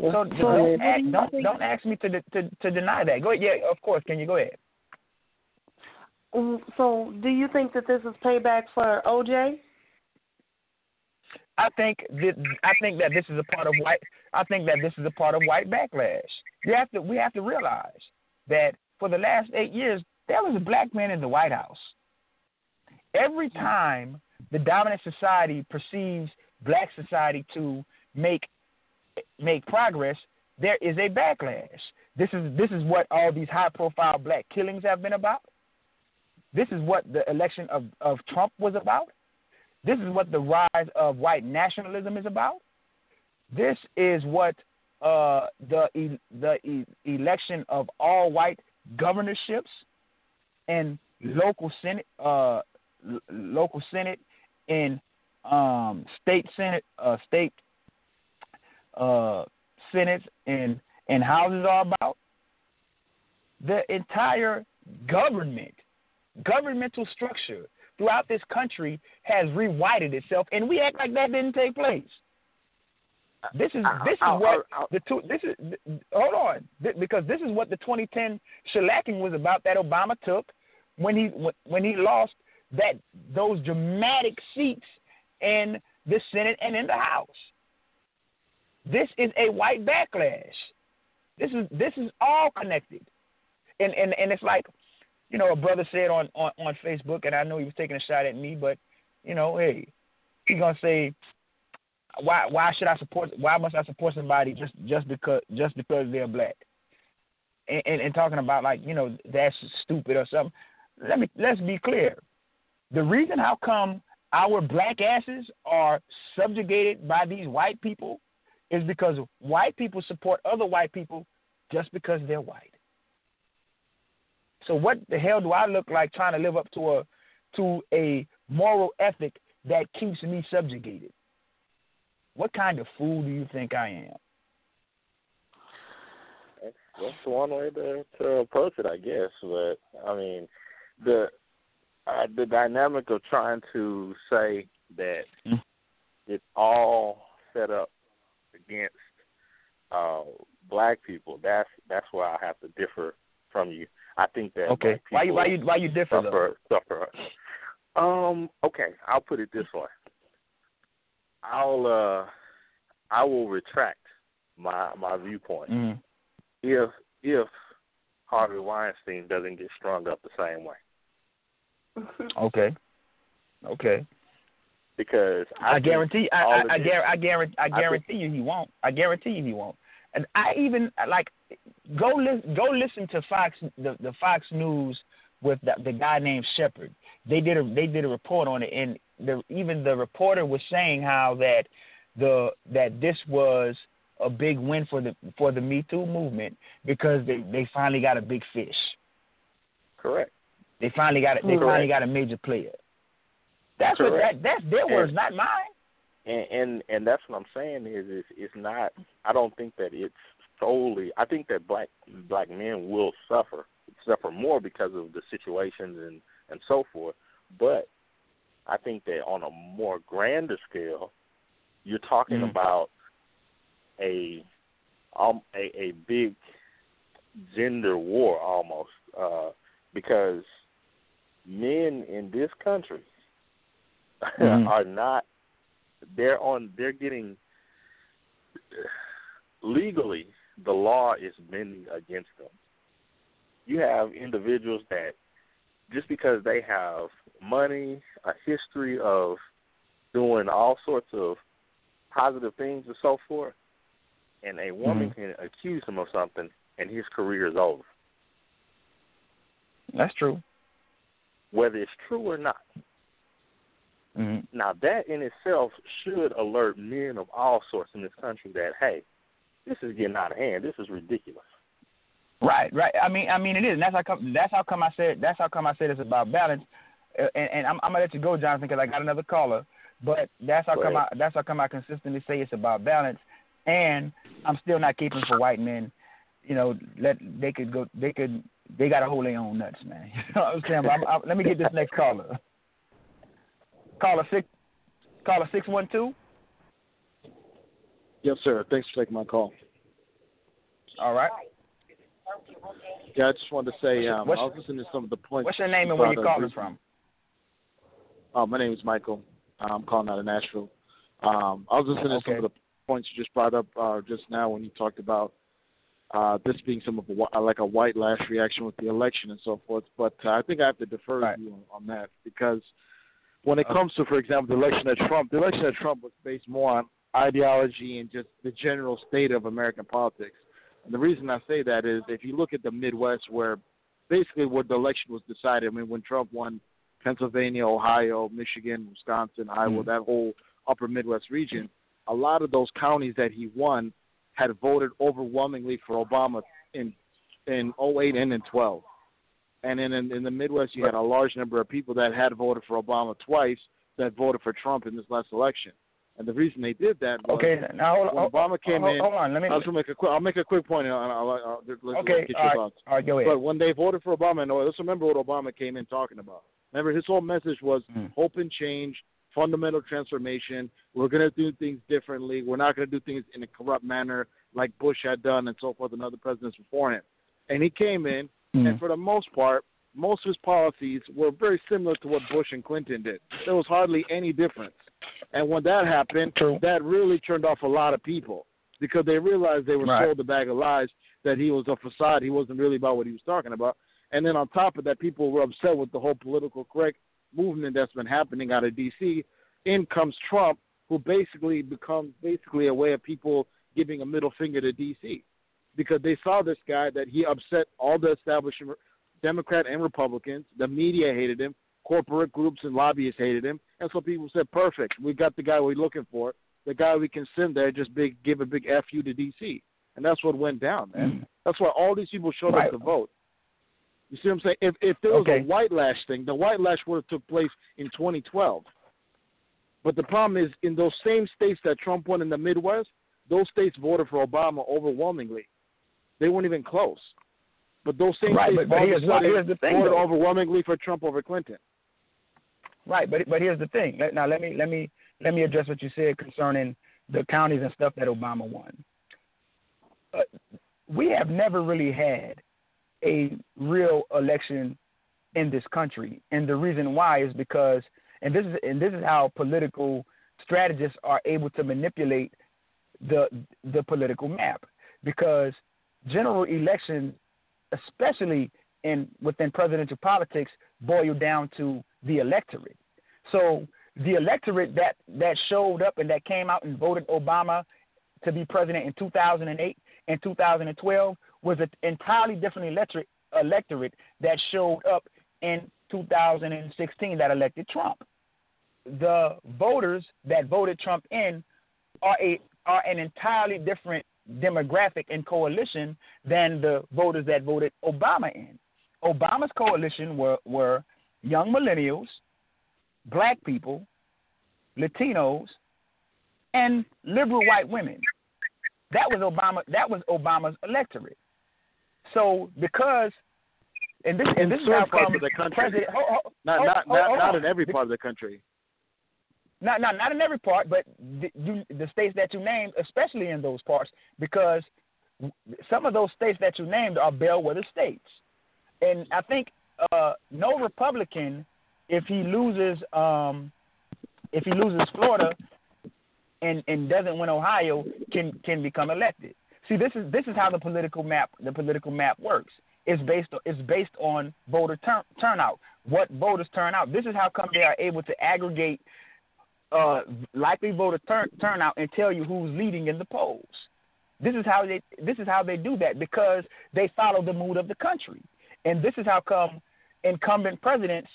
so don't, ask, don't don't ask me to to to deny that. Go ahead. Yeah, of course. Can you go ahead? Mm, so, do you think that this is payback for OJ? I think that I think that this is a part of white. I think that this is a part of white backlash. You have to we have to realize that for the last eight years there was a black man in the White House. Every time the dominant society perceives black society to make make progress, there is a backlash. This is this is what all these high profile black killings have been about. This is what the election of, of Trump was about. This is what the rise of white nationalism is about. This is what uh, the the election of all white governorships and local senate uh, local senate and um, state senate, uh, state uh, senates and and houses are about. The entire government, governmental structure throughout this country has rewided itself, and we act like that didn't take place. This is this is what the two. This is hold on because this is what the 2010 shellacking was about that Obama took when he when he lost that those dramatic seats in the Senate and in the House. This is a white backlash. This is this is all connected, and and and it's like, you know, a brother said on on on Facebook, and I know he was taking a shot at me, but you know, hey, he's gonna say, why why should I support? Why must I support somebody just just because just because they're black? And, and, and talking about like you know that's stupid or something. Let me let's be clear. The reason how come our black asses are subjugated by these white people is because white people support other white people just because they're white. So what the hell do I look like trying to live up to a to a moral ethic that keeps me subjugated? What kind of fool do you think I am? That's, that's one way to, to approach it, I guess. But I mean, the uh, the dynamic of trying to say that mm. it's all set up against uh, black people. That's that's where I have to differ from you. I think that okay. Why you why you why you differ suffer, though? Suffer. Um. Okay. I'll put it this way. I'll uh, I will retract my my viewpoint mm. if if Harvey Weinstein doesn't get strung up the same way. *laughs* okay. Okay. Because I, I guarantee, I, I, I, guarantee, I guarantee, I guarantee you he won't. I guarantee you he won't. And I even like go listen, go listen to Fox, the, the Fox News with the, the guy named Shepard. They did a they did a report on it, and the, even the reporter was saying how that the that this was a big win for the for the Me Too movement because they they finally got a big fish. Correct. They finally got it. They Correct. finally got a major player. That's Correct. what that that's their and, not mine. And, and and that's what I'm saying is is it's not. I don't think that it's solely. I think that black black men will suffer suffer more because of the situations and and so forth. But I think that on a more grander scale, you're talking mm. about a um a, a big gender war almost uh, because men in this country mm-hmm. *laughs* are not they're on they're getting legally the law is bending against them. You have individuals that just because they have money, a history of doing all sorts of positive things and so forth, and a woman mm-hmm. can accuse him of something and his career is over. That's true. Whether it's true or not. Mm-hmm. Now that in itself should alert men of all sorts in this country that hey, this is getting out of hand. This is ridiculous. Right, right. I mean, I mean, it is. And that's how come. That's how come I said. That's how come I said it's about balance. And, and I'm, I'm gonna let you go, Jonathan, because I got another caller. But that's how come. I, that's how come I consistently say it's about balance. And I'm still not keeping for white men. You know, let they could go. They could. They got to hold their own nuts, man. *laughs* You know what I'm saying? But I'm, I'm, let me get this next caller. Caller six. Call Caller six one two. Yes, sir. Thanks for taking my call. All right. Yeah, I just wanted to say um, I was listening to some of the points. What's your name and where you calling from? Oh, my name is Michael. I'm calling out of Nashville. Um, I was listening okay. to some of the points you just brought up uh, just now when you talked about uh, this being some of a, like a white lash reaction with the election and so forth. But uh, I think I have to defer right. to you on, on, that because when it comes to, for example, the election of Trump, the election of Trump was based more on ideology and just the general state of American politics. And the reason I say that is if you look at the Midwest, where basically where the election was decided, I mean, when Trump won Pennsylvania, Ohio, Michigan, Wisconsin, Iowa, mm-hmm. that whole upper Midwest region, a lot of those counties that he won had voted overwhelmingly for Obama in in 08 and in 12. And then in in the Midwest, you had a large number of people that had voted for Obama twice that voted for Trump in this last election. And the reason they did that was okay. Now hold, when Obama came hold, in. Hold on, let me. I'll make a quick. I'll make a quick point. And I'll, I'll, I'll, let's, okay. Let's get all your right. All right. Go ahead. But when they voted for Obama, no, let's remember what Obama came in talking about. Remember, his whole message was mm. hope and change, fundamental transformation. We're going to do things differently. We're not going to do things in a corrupt manner like Bush had done and so forth and other presidents before him. And he came in, mm. and for the most part, most of his policies were very similar to what Bush and Clinton did. There was hardly any difference. And when that happened, True. that really turned off a lot of people because they realized they were right. sold a bag of lies that he was a facade. He wasn't really about what he was talking about. And then on top of that, people were upset with the whole political correct movement that's been happening out of D.C. In comes Trump, who basically becomes basically a way of people giving a middle finger to D.C. because they saw this guy that he upset all the establishment, Democrat and Republicans. The media hated him. Corporate groups and lobbyists hated him. And so people said, perfect, we got the guy we're looking for, the guy we can send there, just big, give a big F you to D.C. And that's what went down, man. Mm. That's why all these people showed right. up to vote. You see what I'm saying? If if there was okay. a white lash thing, the white lash would have took place in 2012. But the problem is, in those same states that Trump won in the Midwest, those states voted for Obama overwhelmingly. They weren't even close. But those same right, states but, but here's, voted, here's the thing, voted though. overwhelmingly for Trump over Clinton. Right, but but here's the thing. Now let me let me let me address what you said concerning the counties and stuff that Obama won. Uh, we have never really had a real election in this country, and the reason why is because, and this is and this is how political strategists are able to manipulate the the political map, because general elections, especially in within presidential politics, boil down to the electorate. So the electorate that that showed up and that came out and voted Obama to be president in 2008 and 2012 was an entirely different electorate electorate that showed up in 2016 that elected Trump. The voters that voted Trump in are a are an entirely different demographic and coalition than the voters that voted Obama in. Obama's coalition were, were young millennials, black people, Latinos, and liberal white women. That was Obama. That was Obama's electorate. So because and this in and this is how the country, President, oh, oh, not oh, not not, not in every part of the country. Not, not, not in every part, but the, you, the states that you named, especially in those parts, because some of those states that you named are bellwether states. And I think uh, no Republican, if he loses, um, if he loses Florida and, and doesn't win Ohio, can can become elected. See, this is this is how the political map the political map works. It's based it's based on voter turn, turnout. What voters turn out. This is how come they are able to aggregate uh, likely voter turn, turnout and tell you who's leading in the polls. This is how they this is how they do that because they follow the mood of the country, and this is how come incumbent presidents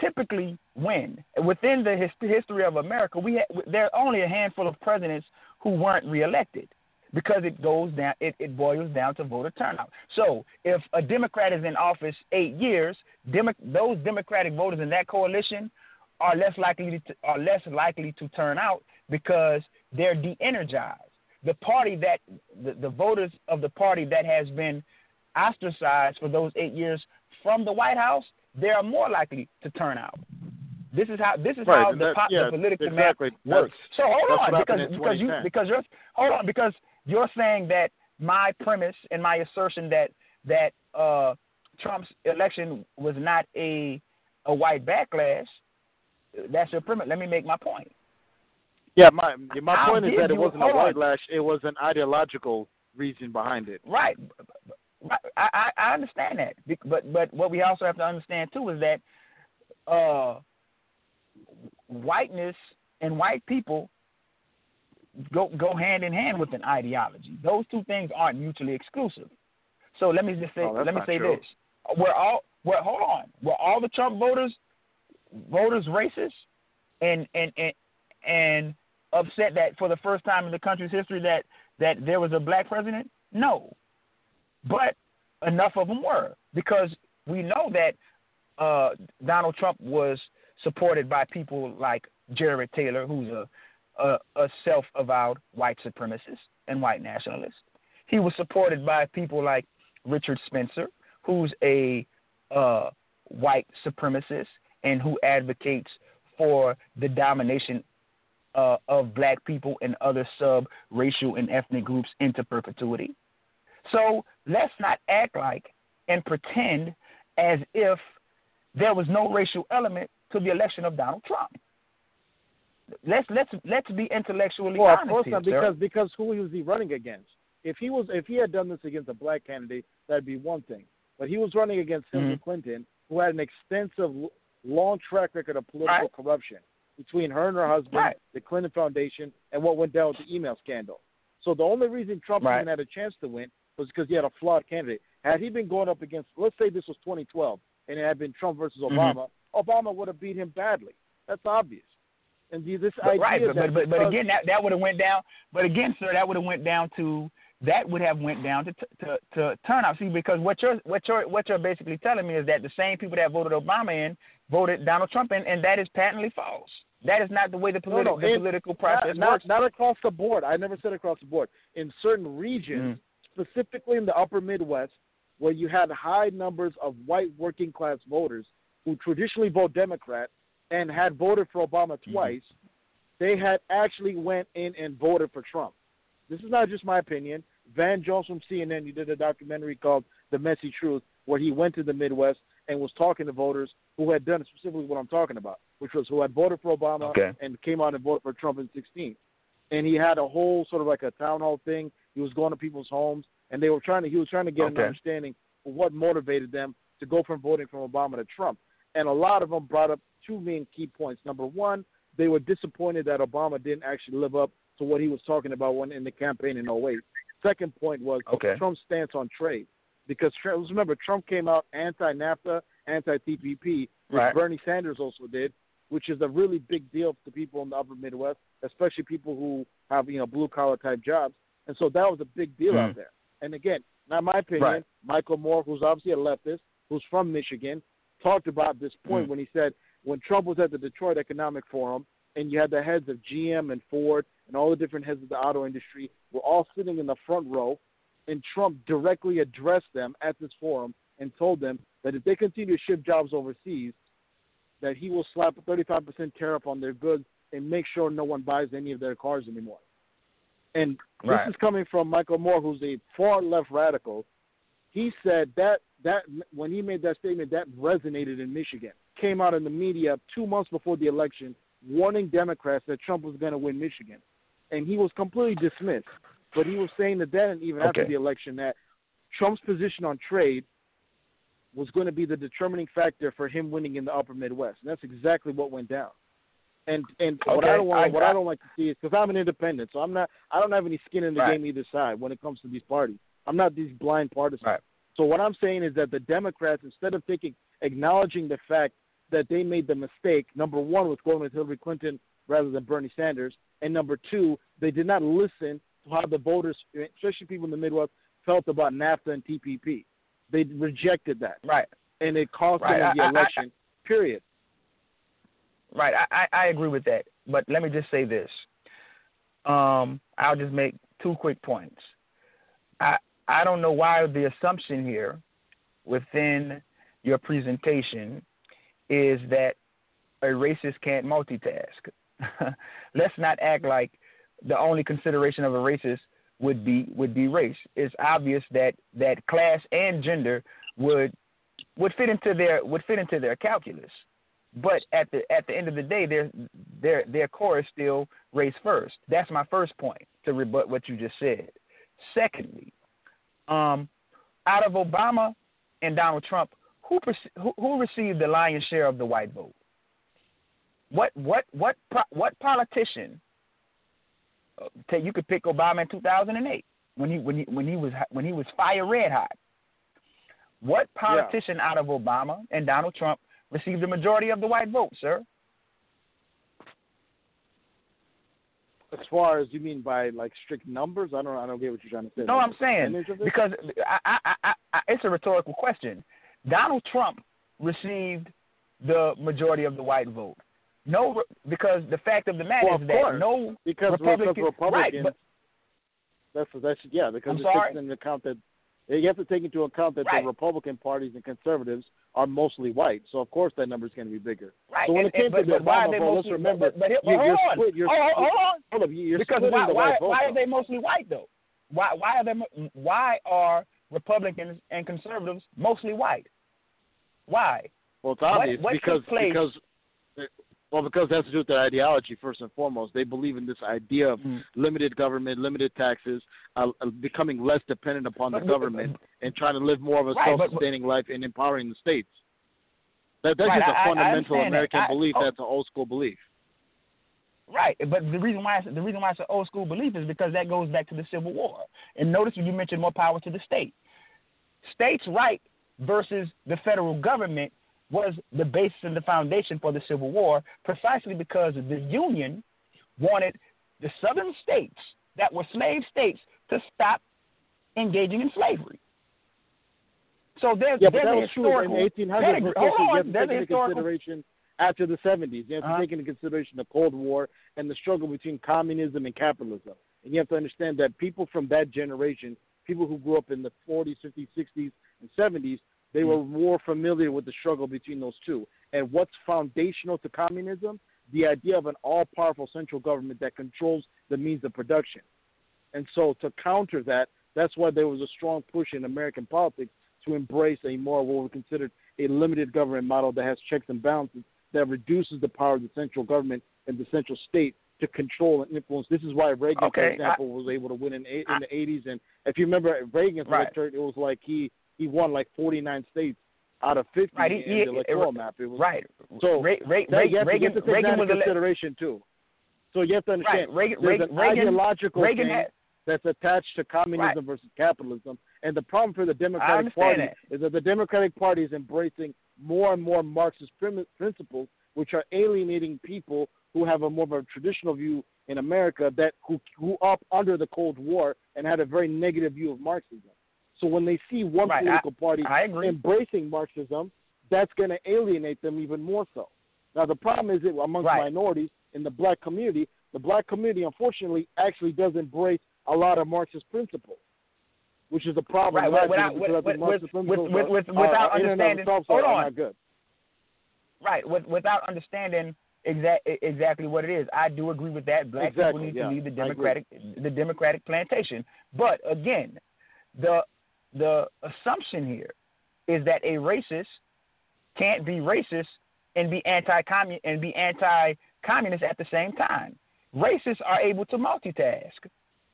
typically win. Within the hist- history of America, we ha- there are only a handful of presidents who weren't reelected because it goes down it, it boils down to voter turnout. So if a Democrat is in office eight years, Demo- those Democratic voters in that coalition are less likely to, are less likely to turn out because they're de-energized. The party that the, the voters of the party that has been ostracized for those eight years from the White House, they are more likely to turn out. This is how this is right, how the, that, yeah, political exactly. map works. So hold on, because because you because you're hold on because you're saying that my premise and my assertion that that uh, Trump's election was not a a white backlash. That's your premise. Let me make my point. Yeah, my my I'll point is that it wasn't a white lash; it was an ideological reason behind it. Right. Right. I, I I understand that, but but what we also have to understand too is that uh, whiteness and white people go go hand in hand with an ideology. Those two things aren't mutually exclusive. So let me just say Oh, let me say true. this: we're all we're hold on, were all the Trump voters voters racist and and and and upset that for the first time in the country's history that that there was a black president? No, but enough of them were because we know that uh, Donald Trump was supported by people like Jared Taylor, who's a a, a self-avowed white supremacist and white nationalist. He was supported by people like Richard Spencer, who's a uh, white supremacist and who advocates for the domination uh, of black people and other sub-racial and ethnic groups into perpetuity. So let's not act like and pretend as if there was no racial element to the election of Donald Trump. Let's let's let's be intellectually Well, of honest course here, not, sir. because because who was he running against? If he was if he had done this against a black candidate, that'd be one thing. But he was running against Hillary Mhm. Clinton, who had an extensive, long track record of political Right. corruption between her and her husband, Right. the Clinton Foundation, and what went down with the email scandal. So the only reason Trump Right. even had a chance to win was because he had a flawed candidate. Had he been going up against, let's say this was 2012, and it had been Trump versus Mm-hmm. Obama, Obama would have beat him badly. That's obvious. And this But, idea right, but, but but but again, that that would have went down. But again, sir, that would have went down to that would have went down to to to turnout. See, because what you're what you're what you're basically telling me is that the same people that voted Obama in voted Donald Trump in, and that is patently false. That is not the way the, politi- no, the political process not, works. Not, not across the board. I never said across the board. In certain regions, Mm. specifically in the upper Midwest, where you had high numbers of white working class voters who traditionally vote Democrat and had voted for Obama Mm-hmm. twice, they had actually went in and voted for Trump. This is not just my opinion. Van Jones from CNN, he did a documentary called The Messy Truth, where he went to the Midwest and was talking to voters who had done specifically what I'm talking about, which was who had voted for Obama Okay. and came out and voted for Trump in 16. And he had a whole sort of like a town hall thing. He was going to people's homes, and they were trying to. He was trying to get an understanding of what motivated them to go from voting from Obama to Trump. And a lot of them brought up two main key points. Number one, they were disappointed that Obama didn't actually live up to what he was talking about when in the campaign in 08. Second point was Okay. Trump's stance on trade. Because remember, Trump came out anti-NAFTA, anti-TPP, which Right. Bernie Sanders also did, which is a really big deal to people in the upper Midwest, especially people who have you know blue collar type jobs. And so that was a big deal out Mm. there. And again, not my opinion. Right. Michael Moore, who's obviously a leftist, who's from Michigan, talked about this point Mm. when he said when Trump was at the Detroit Economic Forum and you had the heads of GM and Ford and all the different heads of the auto industry were all sitting in the front row, and Trump directly addressed them at this forum and told them that if they continue to ship jobs overseas, that he will slap a 35% tariff on their goods and make sure no one buys any of their cars anymore. And Right. this is coming from Michael Moore, who's a far left radical. He said that that when he made that statement, that resonated in Michigan. Came out in the media two months before the election, warning Democrats that Trump was going to win Michigan, and he was completely dismissed. But he was saying that then, even okay. after the election, that Trump's position on trade was going to be the determining factor for him winning in the Upper Midwest, and that's exactly what went down. And and okay. what I don't want, I, what I, don't like to see is because I'm an independent, so I'm not, I don't have any skin in the right. game either side when it comes to these parties. I'm not these blind partisans. Right. So what I'm saying is that the Democrats, instead of taking acknowledging the fact that they made the mistake, number one, with going with Hillary Clinton rather than Bernie Sanders, and number two, they did not listen to how the voters, especially people in the Midwest, felt about NAFTA and TPP. They rejected that. Right. And it cost right. them the I, election. I, period. Right. I, I agree with that. But let me just say this. Um, I'll just make two quick points. I I don't know why the assumption here within your presentation is that a racist can't multitask. *laughs* Let's not act like the only consideration of a racist would be would be race. It's obvious that that class and gender would would fit into their would fit into their calculus. But at the at the end of the day, their their their core is still race first. That's my first point to rebut what you just said. Secondly, um, out of Obama and Donald Trump, who, who who received the lion's share of the white vote? What what what what politician? Uh, you could pick Obama in 2008 when he when he when he was when he was fire red hot. What politician yeah. out of Obama and Donald Trump received the majority of the white vote, sir? As far as you mean by like strict numbers, I don't I don't get what you're trying to say. No, I'm saying because I, I, I, it's a rhetorical question. Donald Trump received the majority of the white vote. No, because the fact of the matter well, is that course. no because Republican, because Republicans, right, but, that's that's yeah because it takes into account that you have to take into account that right. the Republican parties and conservatives are mostly white, so of course that number is going to be bigger. Right. So when and, it came but, to the but why Obama vote, let's remember but, but, but, you're, you're hold split. You're on. split, hold on. Hold on. You're because why, why, why are they mostly white though? Why why are they why are Republicans and conservatives mostly white? Why? Well, it's obvious what, what because because well, because it has to do with their ideology first and foremost. They believe in this idea of mm. limited government, limited taxes, uh, uh, becoming less dependent upon the government, and trying to live more of a right, self-sustaining but, life and empowering the states. That, that's right, just a I, fundamental I American that. belief. I, oh, that's an old school belief. Right, but the reason why it's, the reason why it's an old school belief is because that goes back to the Civil War. And notice when you mentioned more power to the state, states' right versus the federal government was the basis and the foundation for the Civil War, precisely because the Union wanted the southern states that were slave states to stop engaging in slavery. So there's, yeah, there's that a was true in historical. 1800s. But Hold on, there's a historical. consideration after the 70s. You have to Uh-huh. take into consideration the Cold War and the struggle between communism and capitalism. And you have to understand that people from that generation, people who grew up in the 40s, 50s, 60s, and 70s, they mm-hmm. were more familiar with the struggle between those two. And what's foundational to communism? The idea of an all powerful central government that controls the means of production. And so, to counter that, that's why there was a strong push in American politics to embrace a more what we considered a limited government model that has checks and balances that reduces the power of the central government and the central state to control and influence. This is why Reagan, okay, for example, I, was able to win in, in the 80s. And if you remember Reagan's right. it was like he he won like 49 states out of 50 right, in he, the electoral map. It was, right. So Ra- Ra- that, you have to, Reagan, to take Reagan that into consideration too. So you have to understand right. Reagan, there's Reagan, an ideological Reagan thing had, that's attached to communism Right. versus capitalism. And the problem for the Democratic Party that. is that the Democratic Party is embracing more and more Marxist prim- principles, which are alienating people who have a more of a traditional view in America that who grew up under the Cold War and had a very negative view of Marxism. So when they see one Right, I- political party I embracing Marxism, that's going to alienate them even more so. Now the problem is that amongst Right. minorities in the black community, the black community unfortunately actually does embrace a lot of Marxist principles, which is a problem. Right, without- I with- with- with- with- are- without are in and of understanding- hold on. good. right, with, without understanding exact, exactly what it is. I do agree with that. Black Exactly, people need yeah, to leave the Democratic the Democratic plantation. But again, the the assumption here is that a racist can't be racist and be anti and be anti communist at the same time. Racists are able to multitask.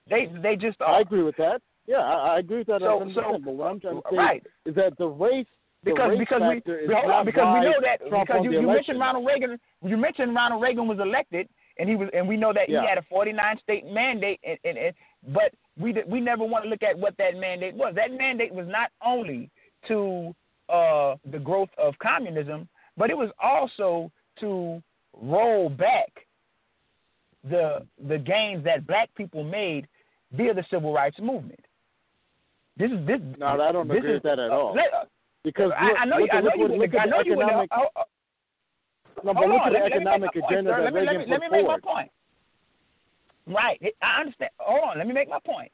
They they just are. I agree with that. Yeah, I, I agree with that. So, 100%, so but what I'm trying to say right. is that the race the because because we hold on, because we know that Trump because you, you mentioned Ronald Reagan you mentioned Ronald Reagan was elected and he was and we know that Yeah. he had a 49 state mandate and, and, and but we we never want to look at what that mandate was that mandate was not only to uh, the growth of communism but it was also to roll back the the gains that black people made via the civil rights movement this is this No, I don't agree is, with that at uh, all. let- uh, Because I, look, I know look you. I know look you. look I know you. economic- oh, oh, No, but hold look on. at Let the me, let me economic make my point, agenda sir. that let me, Reagan let me, let me put make forward. my point. Right. I understand. Hold on. Let me make my point.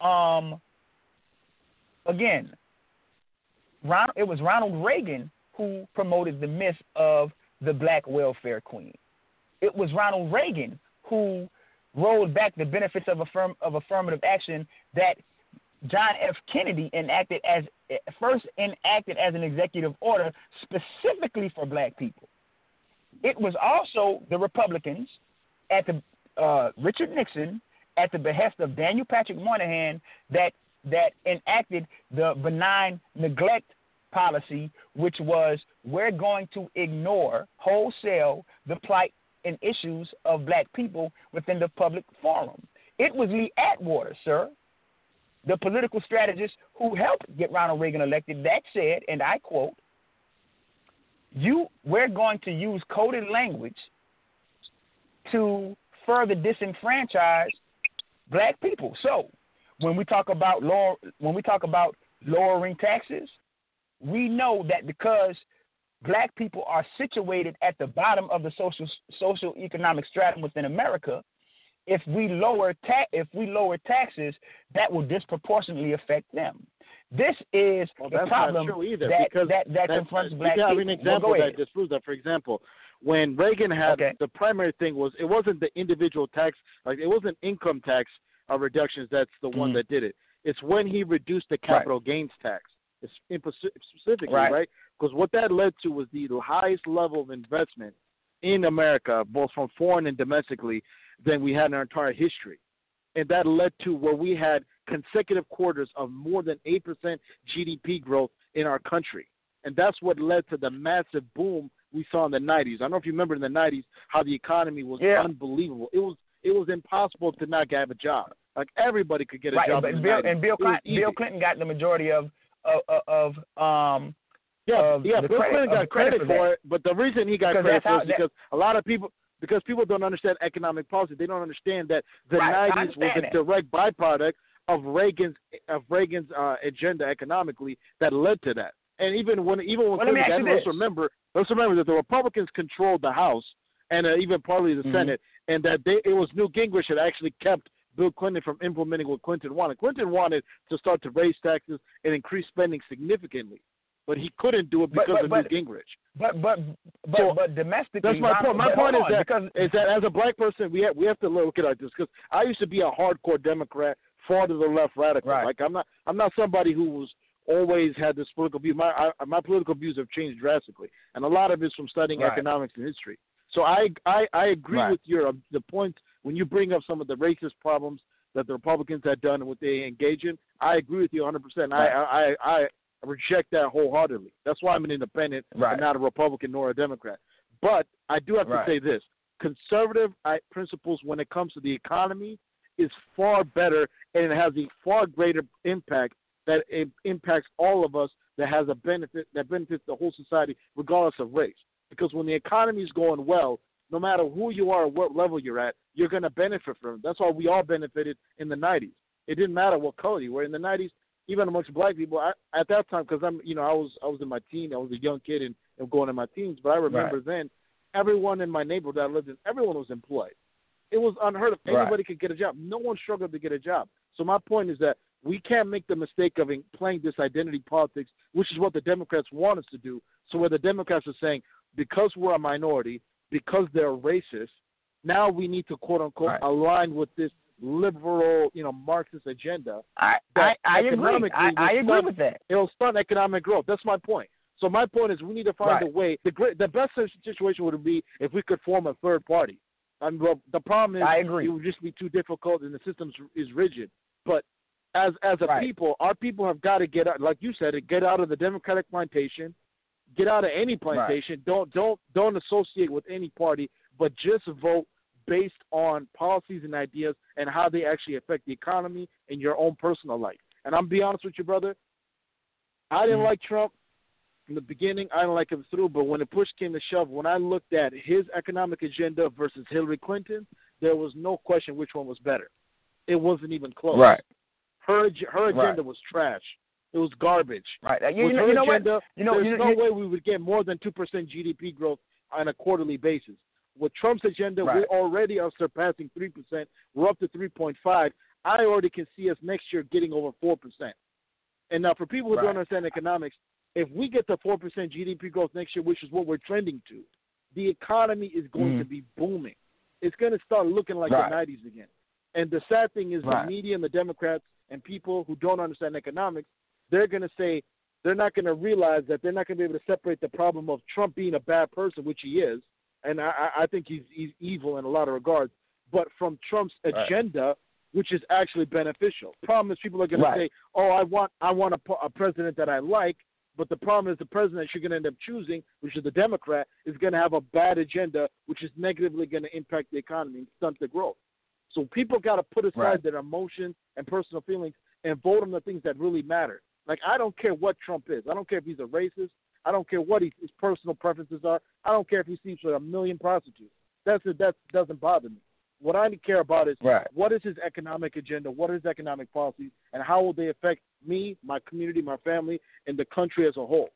Um. Again, Ron, it was Ronald Reagan who promoted the myth of the black welfare queen. It was Ronald Reagan who rolled back the benefits of affirm of affirmative action that John F. Kennedy enacted as first enacted as an executive order specifically for black people. It was also the Republicans at the uh, Richard Nixon at the behest of Daniel Patrick Moynihan that that enacted the benign neglect policy, which was we're going to ignore wholesale the plight and issues of black people within the public forum. It was Lee Atwater, sir, the political strategist who helped get Ronald Reagan elected, that said, and I quote, you we're going to use coded language to further disenfranchise black people. So when we talk about lower when we talk about lowering taxes, we know that because black people are situated at the bottom of the social social economic stratum within America, if we lower ta- if we lower taxes, that will disproportionately affect them. This is Well, the problem not true either that, because that, that That- confronts you black have people. an Well, example go that disproves that. For example, when Reagan had Okay. the primary thing was it wasn't the individual tax like it wasn't income tax uh, reductions that's the one Mhm. that did it. It's when he reduced the capital gains tax. It's in specifically Right. right because what that led to was the highest level of investment in America, both from foreign and domestically, than we had in our entire history. And that led to where we had consecutive quarters of more than 8% GDP growth in our country. And that's what led to the massive boom we saw in the 90s. I don't know if you remember in the 90s how the economy was Yeah. unbelievable. It was it was impossible to not have a job. Like everybody could get a right, job. but in the Bill 90s. and Bill. Bill Clinton got the majority of of, of um Yeah, of yeah. Bill credit- Clinton got credit credit for for it, but the reason he got Because credit for it is that- because a lot of people because people don't understand economic policy. They don't understand that the Right, 90s was a that. direct byproduct of Reagan's of Reagan's uh, agenda economically that led to that. And even when even when Well, let me Clinton ask you got in, let's remember let's remember that the Republicans controlled the House and uh, even partly the Mhm. Senate, and that they it was Newt Gingrich that actually kept Bill Clinton from implementing what Clinton wanted. Clinton wanted to start to raise taxes and increase spending significantly, but he couldn't do it because but- of but- Newt Gingrich. but but but So, but domestically That's my point. My point is on, that because is that as a black person, we have we have to look at it like this because I used to be a hardcore Democrat, far to the left radical. Right. Like I'm not I'm not somebody who was always had this political view. My I, my political views have changed drastically, and a lot of it's from studying Right. economics and history. So I I, I agree Right. with your um, the point when you bring up some of the racist problems that the Republicans had done and what they engage in. I agree with you 100. percent I, I I reject that wholeheartedly. That's why I'm an independent Right. and not a Republican nor a Democrat. But I do have to say this: conservative principles when it comes to the economy is far better, and it has a far greater impact that it impacts all of us. That has a benefit that benefits the whole society, regardless of race. Because when the economy is going well, no matter who you are or what level you're at, you're going to benefit from it. That's why we all benefited in the 90s. It didn't matter what color you were. In the 90s, even amongst black people, I, at that time, because I'm, you know, I was I was in my teen, I was a young kid and, and going in my teens. But I remember then, everyone in my neighborhood that I lived in, everyone was employed. It was unheard of. Right. Anybody could get a job. No one struggled to get a job. So my point is that we can't make the mistake of playing this identity politics, which is what the Democrats want us to do. So where the Democrats are saying, because we're a minority, because they're racist, now we need to quote unquote Right. align with this liberal, you know, Marxist agenda. I I, I agree. I, I agree with that. It'll stunt economic growth. That's my point. So my point is, we need to find Right. a way. The great, the best situation would be if we could form a third party. And well, the problem is, I agree. it would just be too difficult, and the system is rigid. But as as a Right. people, our people have got to get out, like you said, get out of the Democratic plantation, get out of any plantation. Don't don't don't associate with any party, but just vote based on policies and ideas and how they actually affect the economy and your own personal life. And I'm be honest with you, brother. I didn't Mhm. like Trump in the beginning. I didn't like him through, but when the push came to shove, when I looked at his economic agenda versus Hillary Clinton, there was no question which one was better. It wasn't even close. Right. Her her Right. agenda was trash. It was garbage. Right. You, With you know, her you know what? You know, there's you, no way we would get more than two percent GDP growth on a quarterly basis. With Trump's agenda, we already are surpassing three percent. We're up to three point five. I already can see us next year getting over four percent. And now, for people who Right. don't understand economics, if we get to four percent GDP growth next year, which is what we're trending to, the economy is going Mhm. to be booming. It's going to start looking like Right. the '90s again. And the sad thing is, Right. the media and the Democrats and people who don't understand economics, they're going to say they're not going to realize that they're not going to be able to separate the problem of Trump being a bad person, which he is, and I, I- think he's, he's evil in a lot of regards, but from Trump's Right. agenda, which is actually beneficial. Problem is, people are going Right. to say, "Oh, I want I want a, a president that I like," but the problem is, the president you're going to end up choosing, which is the Democrat, is going to have a bad agenda, which is negatively going to impact the economy and stunt the growth. So people got to put aside Right. their emotions and personal feelings and vote on the things that really matter. Like I don't care what Trump is. I don't care if he's a racist. I don't care what he, his personal preferences are. I don't care if he sleeps with a million prostitutes. That's it. That doesn't bother me. What I care about is Right. what is his economic agenda, what is his economic policies, and how will they affect me, my community, my family, and the country as a whole.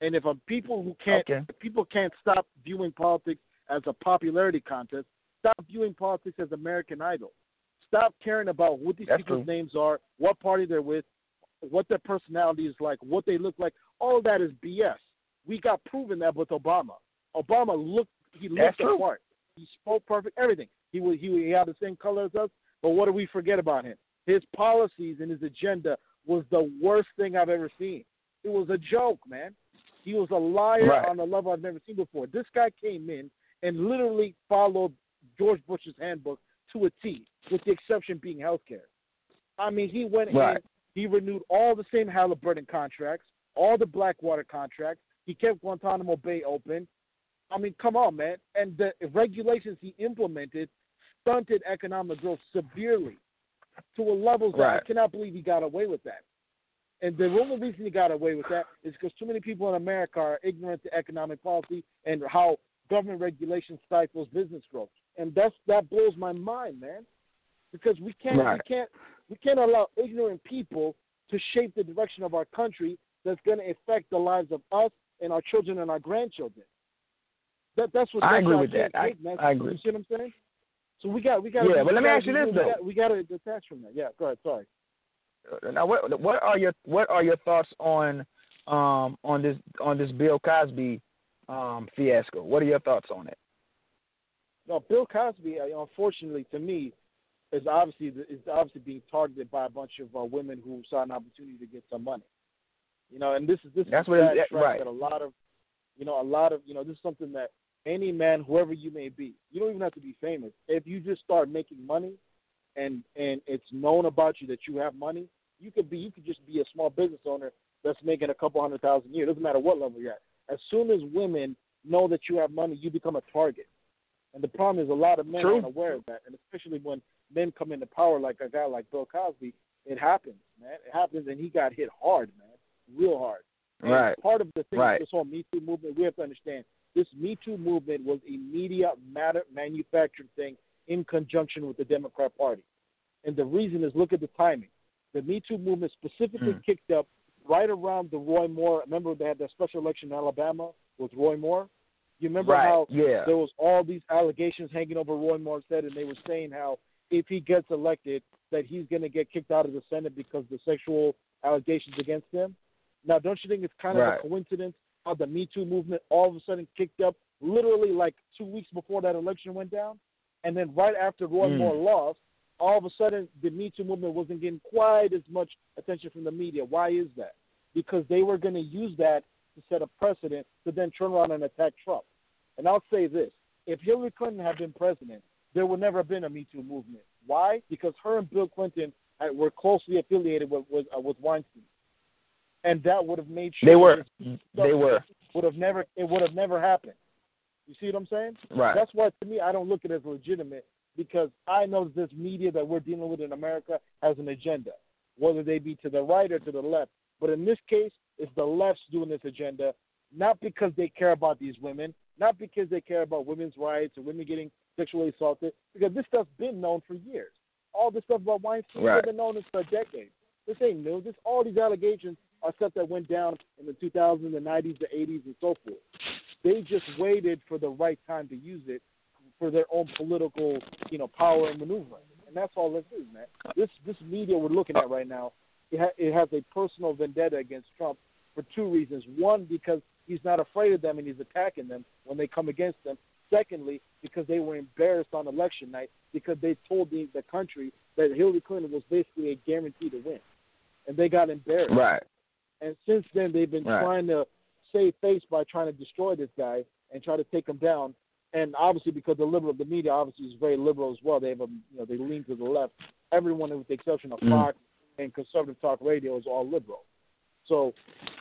And if a people who can't, Okay. if people can't stop viewing politics as a popularity contest, stop viewing politics as American Idol. Stop caring about what these That's people's true. names are, what party they're with, what their personality is like, what they look like. All that is BS. We got proven that with Obama. Obama looked, he That's looked true. apart. He spoke perfect, everything. He was, he, he had the same color as us. But what do we forget about him? His policies and his agenda was the worst thing I've ever seen. It was a joke, man. He was a liar Right. on a level I've never seen before. This guy came in and literally followed George Bush's handbook to a T, with the exception being healthcare. I mean, he went Right. in, he renewed all the same Halliburton contracts, all the Blackwater contracts. He kept Guantanamo Bay open. I mean, come on, man. And the regulations he implemented stunted economic growth severely to a level that I cannot believe he got away with that. And the only reason he got away with that is because too many people in America are ignorant to economic policy and how government regulation stifles business growth. And that's that blows my mind, man. Because we can't Right. we can't we can't allow ignorant people to shape the direction of our country that's going to affect the lives of us and our children and our grandchildren. That that's what I that's agree with that. I- take. I agree. You see what I'm saying? So we got we got Yeah, but let me ask you this, though. we got to detach from that. Yeah, go ahead. Sorry. Now, what what are your what are your thoughts on um on this on this Bill Cosby um fiasco? What are your thoughts on it? No, Bill Cosby, uh, unfortunately, to me, is obviously is obviously being targeted by a bunch of uh, women who saw an opportunity to get some money. You know, and this is this That's is what that- right. that a lot of, you know, a lot of you know, this is something that any man, whoever you may be, you don't even have to be famous. If you just start making money, and and it's known about you that you have money, you could be you could just be a small business owner that's making a couple hundred thousand a year. It doesn't matter what level you're at. As soon as women know that you have money, you become a target. And the problem is a lot of men True. aren't aware of that, and especially when men come into power like a guy like Bill Cosby, it happens, man. It happens, and he got hit hard, man, real hard. And Right. Part of the thing, Right. this whole Me Too movement, we have to understand this Me Too movement was a media matter manufactured thing in conjunction with the Democrat Party. And the reason is look at the timing. The Me Too movement specifically Mm. kicked up right around the Roy Moore. Remember they had that special election in Alabama with Roy Moore. You remember right. how yeah. there was all these allegations hanging over Roy Moore's head, and they were saying how if he gets elected, that he's going to get kicked out of the Senate because of the sexual allegations against him. Now, don't you think it's kind of Right. a coincidence how the Me Too movement all of a sudden kicked up literally like two weeks before that election went down, and then right after Roy Mm. Moore lost, all of a sudden the Me Too movement wasn't getting quite as much attention from the media. Why is that? Because they were going to use that to set a precedent to then turn around and attack Trump. And I'll say this: if Hillary Clinton had been president, there would never have been a Me Too movement. Why? Because her and Bill Clinton were closely affiliated with with, uh, with Weinstein, and that would have made sure they were they were would have never it would have never happened. You see what I'm saying? Right. That's why to me I don't look at it as legitimate because I know this media that we're dealing with in America has an agenda, whether they be to the right or to the left. But in this case, it's the left's doing this agenda, not because they care about these women, not because they care about women's rights or women getting sexually assaulted, because this stuff's been known for years. All this stuff about Weinstein right. has been known for decades. decade. This ain't new. This all these allegations stuff that went down in the 2000s, the 90s, the 80s, and so forth. They just waited for the right time to use it for their own political, you know, power and maneuvering. And that's all this is, man. This this media we're looking at right now, it, ha- it has a personal vendetta against Trump for two reasons. One, because he's not afraid of them and he's attacking them when they come against them. Secondly, because they were embarrassed on election night because they told the, the country that Hillary Clinton was basically a guarantee to win, and they got embarrassed. Right. And since then, they've been right. trying to save face by trying to destroy this guy and try to take him down. And obviously, because the liberal, the media obviously is very liberal as well. They have a, you know, they lean to the left. Everyone, with the exception of mm. Fox and conservative talk radio, is all liberal. So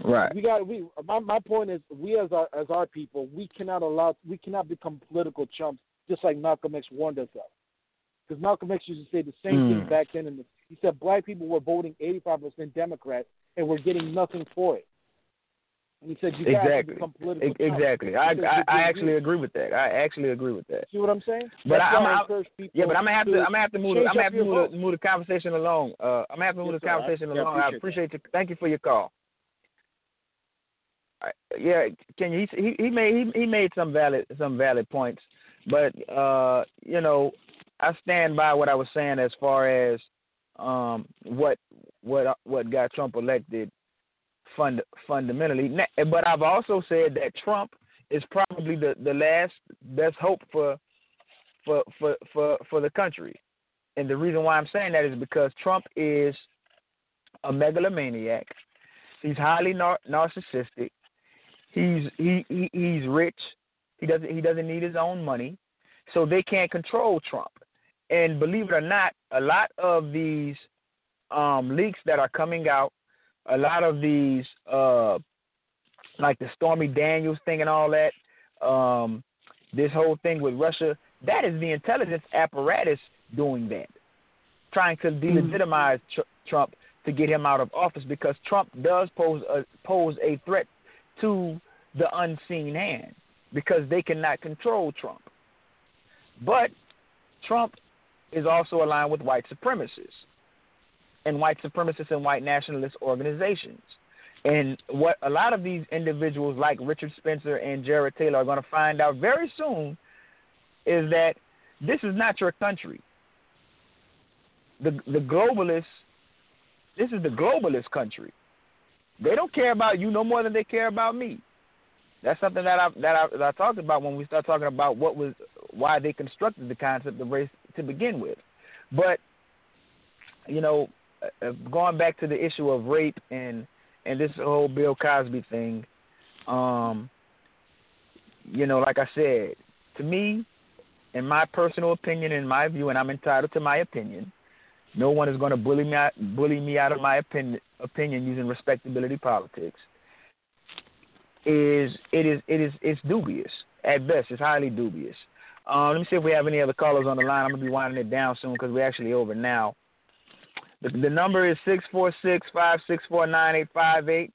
right. we got we. My my point is, we as our as our people, we cannot allow we cannot become political chumps just like Malcolm X warned us of. Because Malcolm X used to say the same mm. thing back then, and he said black people were voting 85% Democrat and we're getting nothing for it. And he said you exactly. guys become political. Exactly. I I, I actually agree with that. I actually agree with that. See what I'm saying? But That's I, I'm, I I, yeah, but I'm gonna have to, to I'm gonna have to move. I'm gonna have to move the, move the conversation along. Uh, I'm gonna have to move yes, the conversation sir. along. I, I appreciate you. Thank you for your call. I, yeah, can you? He he made he he made some valid some valid points, but uh, you know, I stand by what I was saying as far as um what what what got Trump elected fund, fundamentally. But I've also said that Trump is probably the, the last best hope for for for for for the country. And the reason why I'm saying that is because Trump is a megalomaniac. He's highly nar- narcissistic. He's he, he he's rich. He doesn't he doesn't need his own money, so they can't control Trump. And believe it or not, a lot of these um, leaks that are coming out, a lot of these uh, like the Stormy Daniels thing and all that, um, this whole thing with Russia, that is the intelligence apparatus doing that, trying to delegitimize tr- Trump to get him out of office because Trump does pose a, pose a threat to the unseen hand because they cannot control Trump. But Trump is also aligned with white supremacists and white supremacist and white nationalist organizations. And what a lot of these individuals like Richard Spencer and Jared Taylor are going to find out very soon is that this is not your country. The the globalists this is the globalist country. They don't care about you no more than they care about me. That's something that I that I, that I talked about when we start talking about what was why they constructed the concept of race to begin with. But you know, going back to the issue of rape and and this whole Bill Cosby thing, um, you know, like I said, to me, in my personal opinion, in my view, and I'm entitled to my opinion, no one is going to bully me out, bully me out of my opinion, opinion using respectability politics. Is it is it is it's dubious at best. It's highly dubious. Um, let me see if we have any other callers on the line. I'm gonna be winding it down soon because we're actually over now. The, the number is six four six five six four nine eight five eight.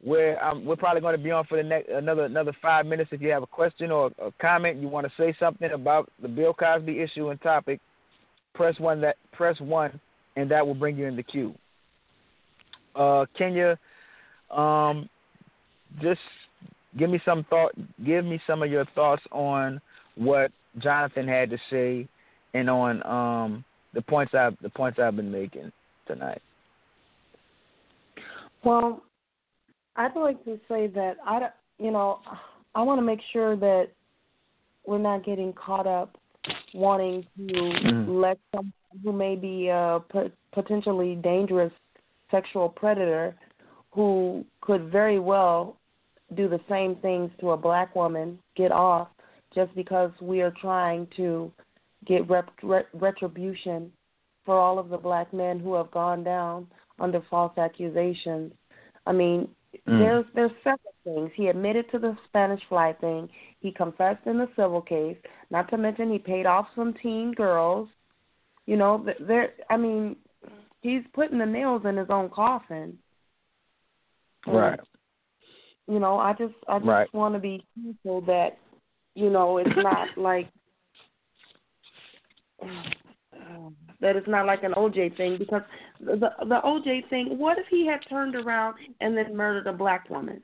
Where um, we're probably going to be on for the next another another five minutes. If you have a question or a comment, you want to say something about the Bill Cosby issue and topic, press one that press one, and that will bring you in the queue. Uh, Kenyah, um, just give me some thought. Give me some of your thoughts on what Jonathan had to say, and on um, the points I the points I've been making tonight. Well, I'd like to say that I, you know, I want to make sure that we're not getting caught up wanting to Mhm. let someone who may be a potentially dangerous sexual predator who could very well do the same things to a black woman get off just because we are trying to get rep- re- retribution for all of the black men who have gone down under false accusations. I mean, mm. there's there's several things. He admitted to the Spanish fly thing. He confessed in the civil case. Not to mention he paid off some teen girls. You know, there. I mean, he's putting the nails in his own coffin. Right. You know, I just I just right. want to be careful that you know it's not *laughs* like Oh, that it's not like an OJ thing because the the OJ thing. What if he had turned around and then murdered a black woman?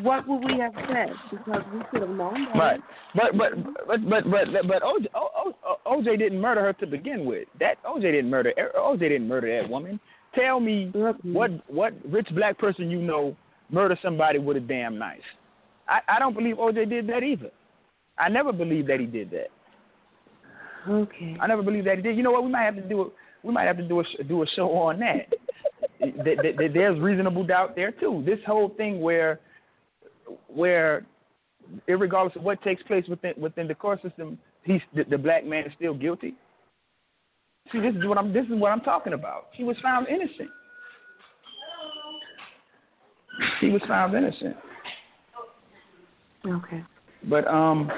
What would we have said? Because we could have known that. Right, but but but but but but OJ, OJ didn't murder her to begin with. That OJ didn't murder er, OJ didn't murder that woman. Tell me what what rich black person you know murder somebody with a damn knife. I I don't believe OJ did that either. I never believed that he did that. Okay. I never believed that he did. You know what? We might have to do a we might have to do a do a show on that. There's reasonable doubt there too. This whole thing where where, regardless of what takes place within within the court system, he's the, the black man is still guilty. See, this is what I'm this is what I'm talking about. He was found innocent. He was found innocent. Okay. But um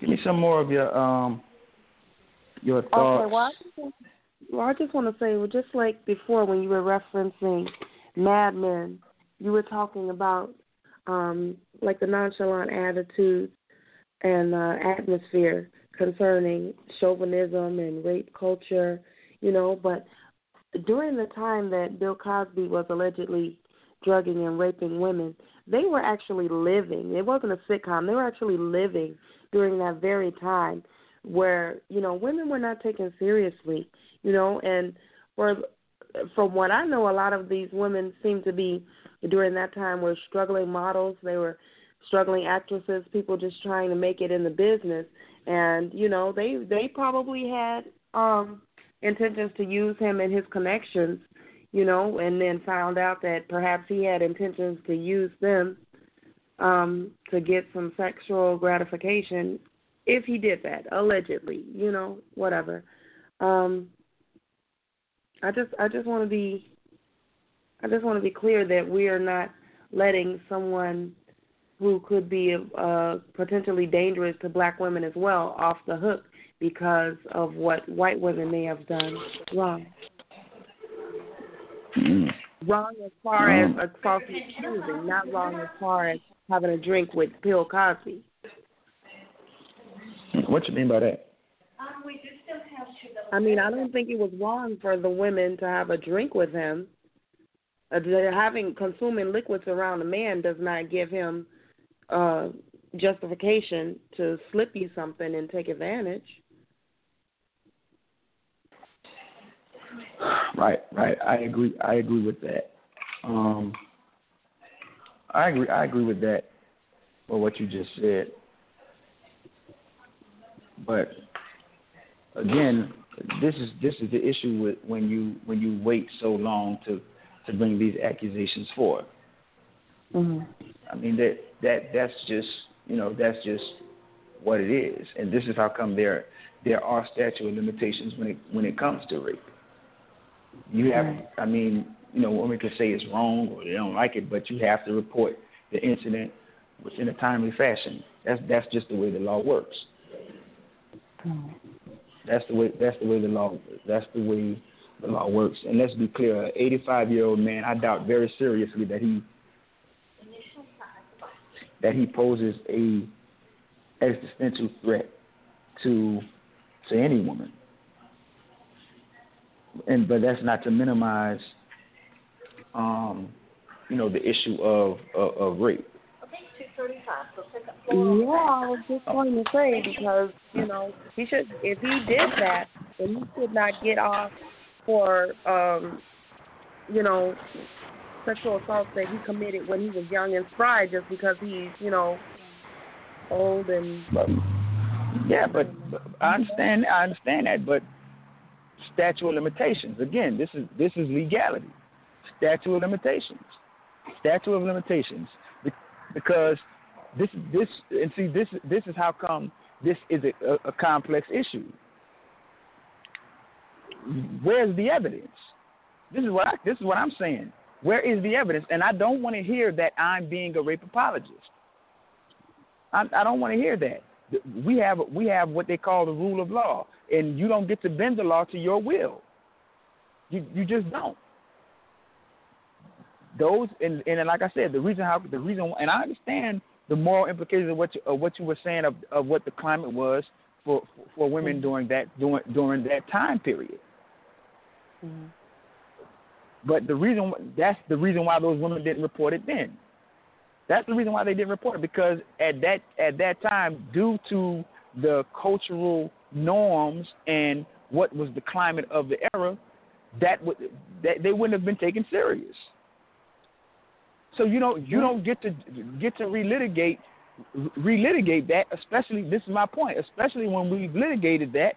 Give me some more of your um your thoughts. Okay, well, well, I just want to say, well, just like before when you were referencing Mad Men, you were talking about um, like the nonchalant attitude and uh, atmosphere concerning chauvinism and rape culture, you know. But during the time that Bill Cosby was allegedly drugging and raping women, they were actually living. It wasn't a sitcom. They were actually living during that very time where you know women were not taken seriously you know, and for from what I know, a lot of these women seem to be during that time were struggling models. They were struggling actresses, people just trying to make it in the business, and you know they they probably had um intentions to use him and his connections, you know, and then found out that perhaps he had intentions to use them um to get some sexual gratification if he did that allegedly, you know, whatever. Um I just I just want to be I just want to be clear that we are not letting someone who could be uh, potentially dangerous to black women as well off the hook because of what white women may have done wrong. Mm. Wrong as far as a falsely accusing, not wrong as far as having a drink with Bill Cosby. What you mean by that? I mean, I don't think it was wrong for the women to have a drink with him. Uh, having consuming liquids around a man does not give him uh, justification to slip you something and take advantage. Right, right. I agree. I agree with that. Um, I agree. I agree with that. Or what you just said. But again, this is this is the issue with when you when you wait so long to to bring these accusations forth. Mm-hmm. I mean that that that's just you know that's just what it is, and this is how come there there are statute of limitations when it when it comes to rape. You have, right. I mean, you know, women can say it's wrong or they don't like it, but you have to report the incident within a timely fashion. That's that's just the way the law works. That's the way. That's the way the law. That's the way the law works. And let's be clear: an 85 year old man, I doubt very seriously that he that he poses a existential threat to to any woman. And but that's not to minimize, um, you know, the issue of of, of rape. Yeah, I was just going to say because you know he should if he did that, then he should not get off for um, you know sexual assault that he committed when he was young and spry just because he's you know old and. Yeah, but, but I understand. I understand that, but statute of limitations. Again, this is this is legality. Statute of limitations. statute of limitations because this this and see this this is how come this is a, a, a complex issue. Where's the evidence? This is what I, this is what I'm saying. Where is the evidence? And I don't want to hear that I'm being a rape apologist. I, I don't want to hear that. We have we have what they call the rule of law, and you don't get to bend the law to your will. You you just don't. Those and and like I said, the reason how the reason and I understand the moral implications of what you, of what you were saying of, of what the climate was for for women mm-hmm. during that during during that time period. Mm-hmm. But the reason that's the reason why those women didn't report it then. That's the reason why they didn't report it because at that at that time, due to the cultural norms and what was the climate of the era, that would that they wouldn't have been taken serious. So you don't you don't get to get to relitigate relitigate that, especially this is my point, especially when we've litigated that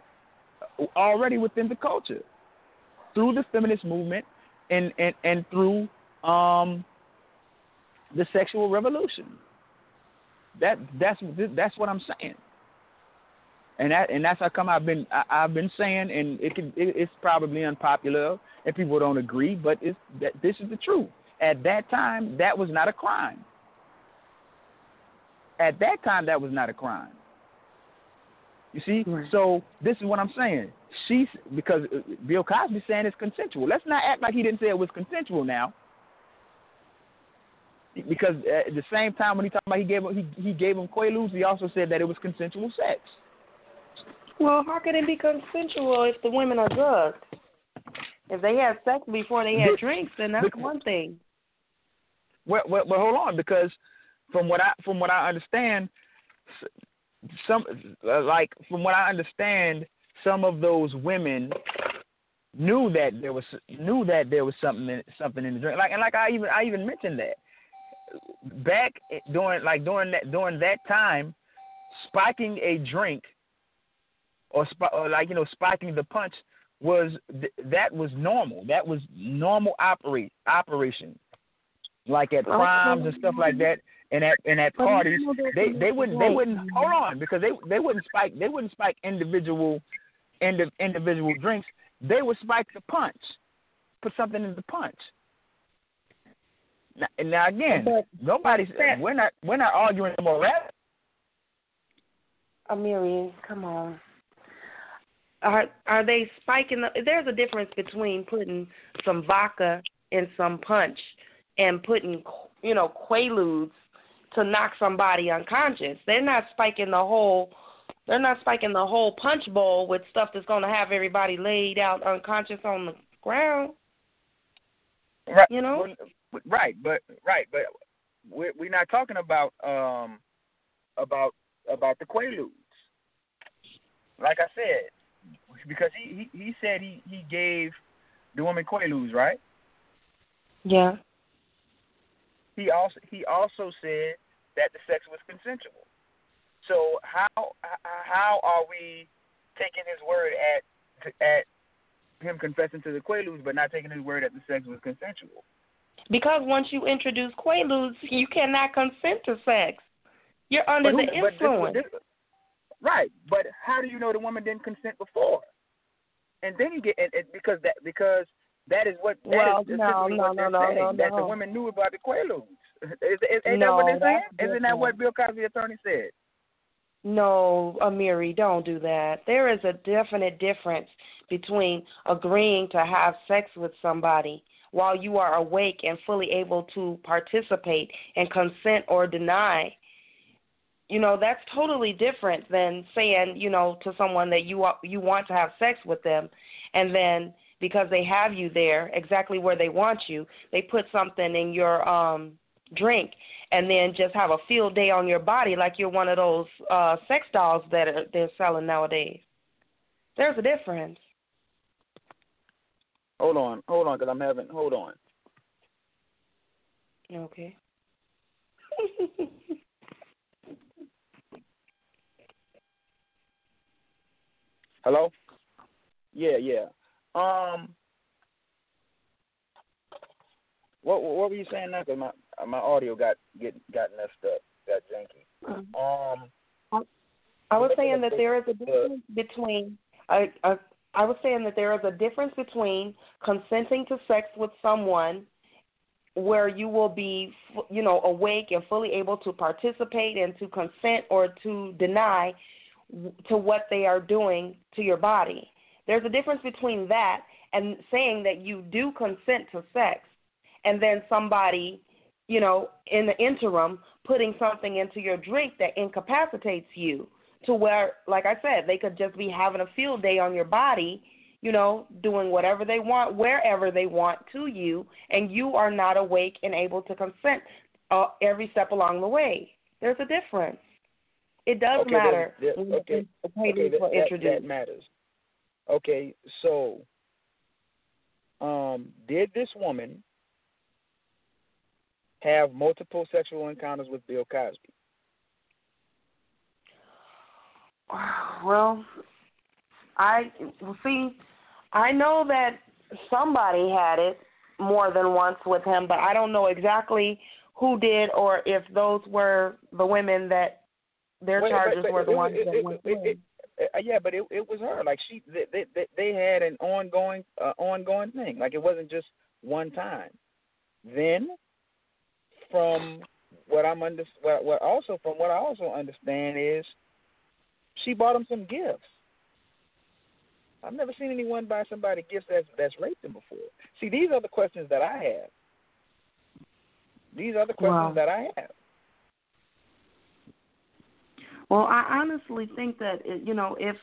already within the culture through the feminist movement and and, and through um, the sexual revolution. That that's that's what I'm saying. And that and that's how come I've been I, have been saying, and it can it, it's probably unpopular and people don't agree, but it's that this is the truth. At that time, that was not a crime. At that time, that was not a crime. You see, right. so this is what I'm saying. She's because Bill Cosby saying it's consensual. Let's not act like he didn't say it was consensual now because at the same time when he talked about he gave him he, he gave him quaaludes, he also said that it was consensual sex. Well, how can it be consensual if the women are drugged? If they had sex before they had drinks, then that's one thing. Well, well, well, hold on, because from what I from what I understand, some uh, like from what I understand, some of those women knew that there was knew that there was something in, something in the drink. Like and like I even I even mentioned that back during like during that during that time, spiking a drink or, sp- or like you know spiking the punch was th- that was normal. That was normal operate operation. Like at proms and stuff like that, and at and at parties, they they wouldn't they wouldn't hold on because they they wouldn't spike they wouldn't spike individual indi- individual drinks. They would spike the punch, put something in the punch. Now, now again, nobody's we're not we're not arguing the morality. Amiri, come on. Are are they spiking? The, there's a difference between putting some vodka in some punch and putting you know quaaludes to knock somebody unconscious. They're not spiking the whole. They're not spiking the whole punch bowl with stuff that's going to have everybody laid out unconscious on the ground. Right. You know. Right, but right, but we're we're not talking about um about about the quaaludes. Like I said, because he he, he said he he gave the woman quaaludes, right? Yeah. He also he also said that the sex was consensual. So how how are we taking his word at at him confessing to the quaaludes, but not taking his word that the sex was consensual? Because once you introduce quaaludes, you cannot consent to sex. You're under who, the influence. This, this, right, but how do you know the woman didn't consent before? And then you get and, and because that because that is what that well, is no, no, what no, no, saying, no, no, that the women knew about the quaaludes. *laughs* Is, is, is no, that what they're saying? Isn't that what Bill Cosby attorney said? No, Amiri, don't do that. There is a definite difference between agreeing to have sex with somebody while you are awake and fully able to participate and consent or deny you know that's totally different than saying you know to someone that you you want to have sex with them and then because they have you there exactly where they want you they put something in your um drink and then just have a field day on your body like you're one of those uh sex dolls that are, they're selling nowadays there's a difference Hold on, hold on, because I'm having. Hold on. Okay. *laughs* Hello. Yeah, yeah. Um. What what were you saying now? Cause my my audio got get got messed up, got janky. Um, I was saying that there is a difference between a, a I was saying that there is a difference between consenting to sex with someone where you will be, you know, awake and fully able to participate and to consent or to deny to what they are doing to your body. There's a difference between that and saying that you do consent to sex and then somebody, you know, in the interim putting something into your drink that incapacitates you to where, like I said, they could just be having a field day on your body, you know, doing whatever they want, wherever they want to you, and you are not awake and able to consent uh, every step along the way. There's a difference. It does okay, matter. There, there, okay, okay that, that, that matters. Okay, so um, did this woman have multiple sexual encounters with Bill Cosby? Well, I see. I know that somebody had it more than once with him, but I don't know exactly who did or if those were the women that their Wait, charges but, but were the it, ones it, that it, went uh, yeah, but it it was her. Like she, they they, they had an ongoing uh, ongoing thing. Like it wasn't just one time. Then, from what I'm under, what, what also from what I also understand is she bought him some gifts. I've never seen anyone buy somebody gifts that's that's raped them before. See, these are the questions that I have. These are the questions Wow. that I have. Well, I honestly think that it, you know if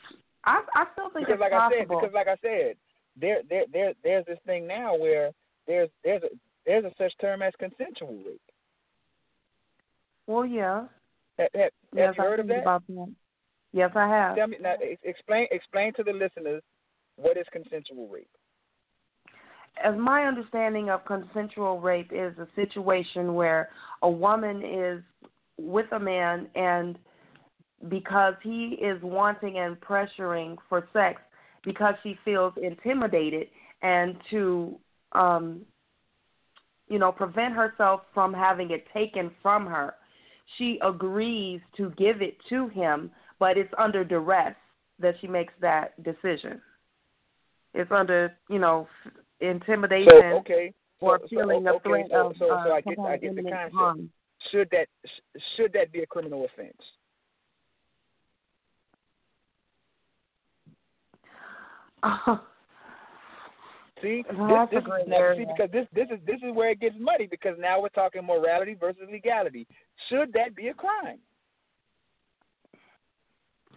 I I still think because it's like I said, possible. because like I said, there there there there's this thing now where there's there's a there's a such term as consensual rape. well, yeah. Have, have, Yes, have you heard of that? about that. Yes, I have. Tell me now. Explain explain to the listeners what is consensual rape. as my understanding of consensual rape is a situation where a woman is with a man and because he is wanting and pressuring for sex because she feels intimidated and to um you know prevent herself from having it taken from her she agrees to give it to him but it's under duress that she makes that decision it's under you know intimidation So okay, or so, feeling so, a threat so, of so, uh, so I get I get the concept. harm. Should that should that be a criminal offense? *laughs* See, oh, this, Well, that's a this is now, see because this this is this is where it gets muddy because now we're talking morality versus legality. Should that be a crime?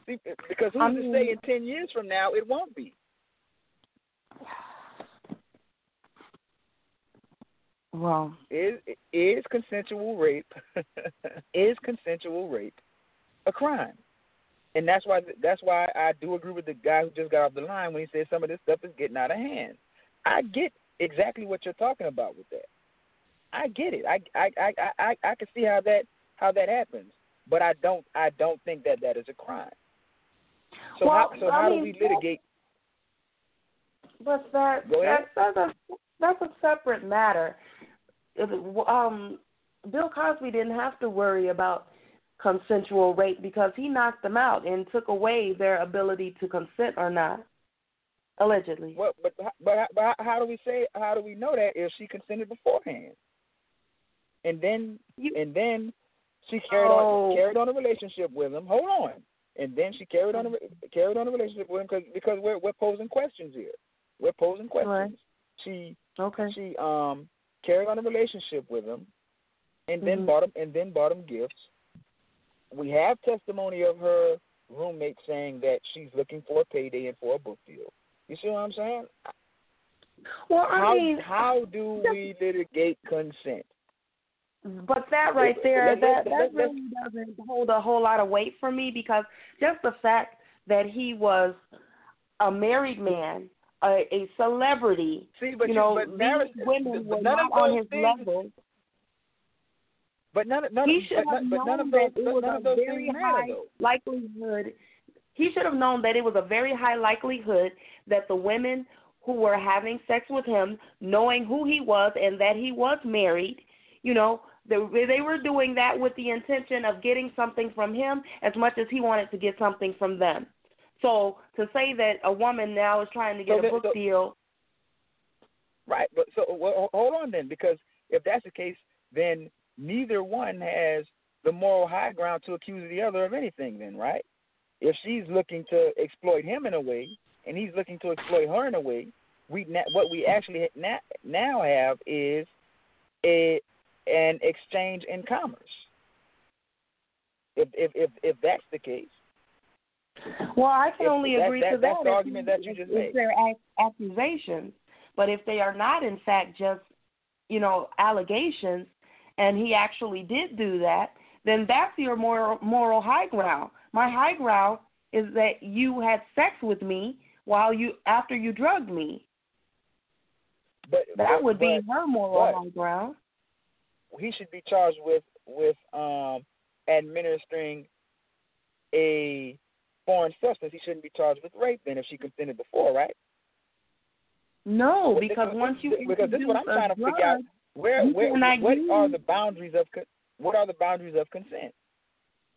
See, eh, because who's I to mean- say in ten years from now it won't be? Well, Is is consensual rape *laughs* is consensual rape a crime? And that's why that's why I do agree with the guy who just got off the line when he said some of this stuff is getting out of hand. I get exactly what you're talking about with that. I get it. I I I I, I can see how that how that happens, but I don't I don't think that that is a crime. So Well, how so I how mean, do we litigate? but that, Go ahead. that that's a that's a separate matter. Um, Bill Cosby didn't have to worry about consensual rape because he knocked them out and took away their ability to consent or not, allegedly. What but but but how, do we say how do we know that if she consented beforehand? And then You- and then she carried Oh. on carried on a relationship with him. Hold on. And then she carried on a carried on a relationship with him because because we're we're posing questions here. We're posing questions. Right. She Okay. she um carried on a relationship with him, and then Mhm. bought him and then bought him gifts. We have testimony of her roommate saying that she's looking for a payday and for a book deal. You see what I'm saying? Well, I how mean, how do we litigate consent? But that right there, that that really doesn't hold a whole lot of weight for me because just the fact that he was a married man, a, a celebrity, See, but you know, but these women were not on his things- level. But none, none, He should but, have but none known of those, that it was a very matter high likelihood. He should have known that it was a very high likelihood that the women who were having sex with him, knowing who he was and that he was married. You know, they, they were doing that with the intention of getting something from him as much as he wanted to get something from them. So to say that a woman now is trying to get So a book so- deal, Right, but so well, hold on then, because if that's the case, then neither one has the moral high ground to accuse the other of anything. Then, right? If she's looking to exploit him in a way, and he's looking to exploit her in a way, we na- what we actually na- now have is a an exchange in commerce. If if if, if that's the case, well, I can If only that- agree that- to that's that. the if- argument that you if- just if made. they're ac- accusations, but if they are not, in fact, just you know allegations, and he actually did do that, then that's your moral moral high ground. My high ground is that you had sex with me while you after you drugged me. but That but- would be but her moral high ground. he should be charged with with um administering a foreign substance. He shouldn't be charged with rape then if she consented before, right? No, because once you because this is what I'm trying to drug, figure out. Where where what use- are the boundaries of what are the boundaries of consent?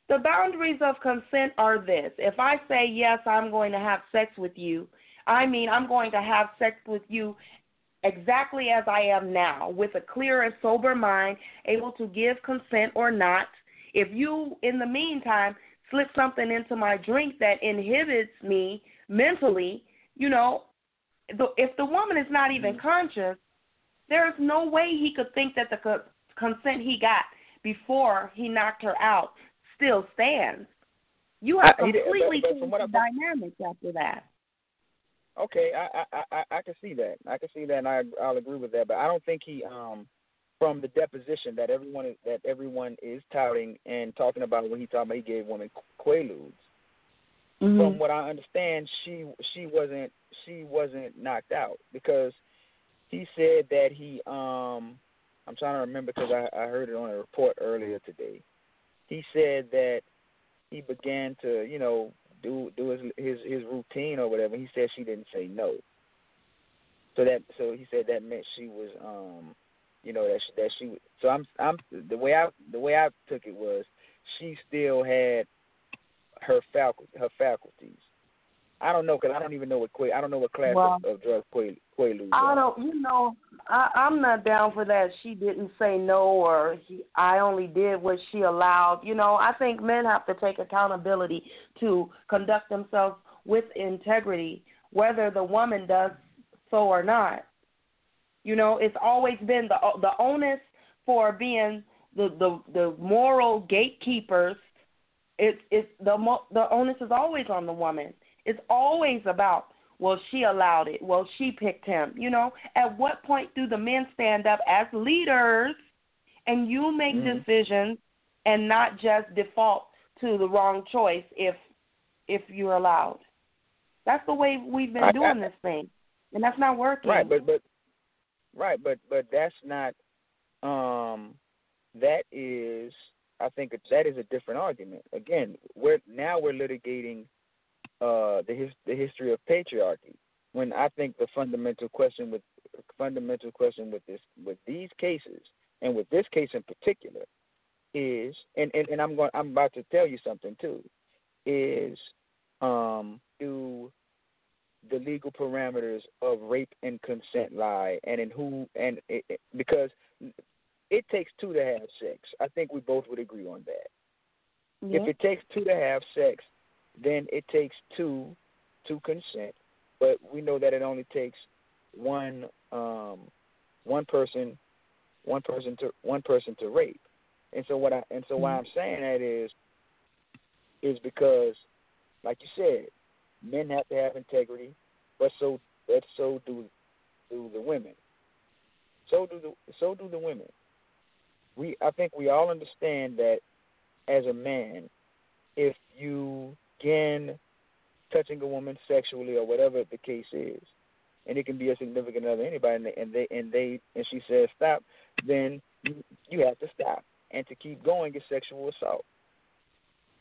The boundaries of consent are this. If I say, yes, I'm going to have sex with you, I mean, I'm going to have sex with you exactly as I am now, with a clear and sober mind, able to give consent or not. If you, in the meantime, slip something into my drink that inhibits me mentally, you know, the, if the woman is not even mm-hmm. conscious, there's no way he could think that the co- consent he got before he knocked her out still stands. You have I- he but- completely but changed the dynamics after that. Okay, I I I, I can see that. I can see that, and I I'll agree with that. But I don't think he um from the deposition that everyone is, that everyone is touting and talking about when he talking about he gave women quaaludes. Mm-hmm. from what I understand, she she wasn't she wasn't knocked out because he said that he um I'm trying to remember because I, I heard it on a report earlier today. He said that he began to you know do do his his his routine or whatever. He said she didn't say no. So that so he said that meant she was um you know that she, that she so I'm I'm the way I the way I took it was she still had her faculty, her faculties. I don't know because I don't even know what Quay, I don't know what class Well, of, of drugs Quay, Quaaludes I don't, you know, I, I'm not down for that. She didn't say no, or he, I only did what she allowed. You know, I think men have to take accountability to conduct themselves with integrity, whether the woman does so or not. You know, it's always been the the onus for being the the the moral gatekeepers. It it the the onus is always on the woman. It's always about well she allowed it, well she picked him. You know, at what point do the men stand up as leaders and you make Mhm. decisions and not just default to the wrong choice if if you're allowed? That's the way we've been I- doing I- this thing, and that's not working. Right, but but right, but but that's not. Um, that is, I think that is a different argument. Again, we're now we're litigating uh, the his, the history of patriarchy. When I think the fundamental question with fundamental question with this with these cases and with this case in particular is and, and, and I'm going I'm about to tell you something too is um do the legal parameters of rape and consent lie and in who and it, it- because it takes two to have sex. I think we both would agree on that. Yeah. If it takes two to have sex, then it takes two to consent. But we know that it only takes one um, one person one person to one person to rape. And so what I and so why I'm saying that is is because like you said, men have to have integrity, but so but so do do the women. So do the so do the women. We I think we all understand that as a man, if you begin touching a woman sexually or whatever the case is, and it can be a significant other, anybody, and they and they and, they, and she says stop, then you, you have to stop, and to keep going is sexual assault.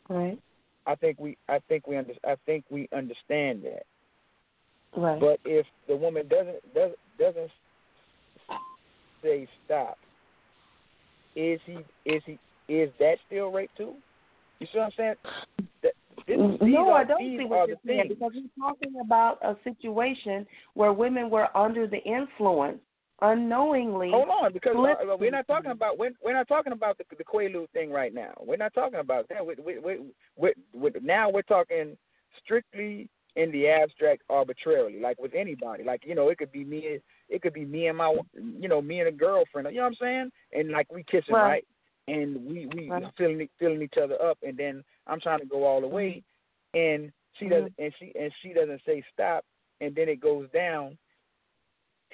right. I think we I think we under, I think we understand that. Right. But if the woman doesn't doesn't doesn't say stop, is he is he is that still rape too? You see what I'm saying? That, this, no, are, I don't see what you're saying things. because we're talking about a situation where women were under the influence unknowingly. Hold on, because Flip uh, we're not talking about we're, we're not talking about the, the Quaalude thing right now. We're not talking about that. We, we, we, we, we, now we're talking strictly in the abstract, arbitrarily, like with anybody. Like you know, it could be me. It could be me and my, you know, me and a girlfriend. You know what I'm saying? And like we kissing, Right. right? And we we Right. filling filling each other up, and then I'm trying to go all the way, mm-hmm. and she mm-hmm. doesn't, and she and she doesn't say stop, and then it goes down.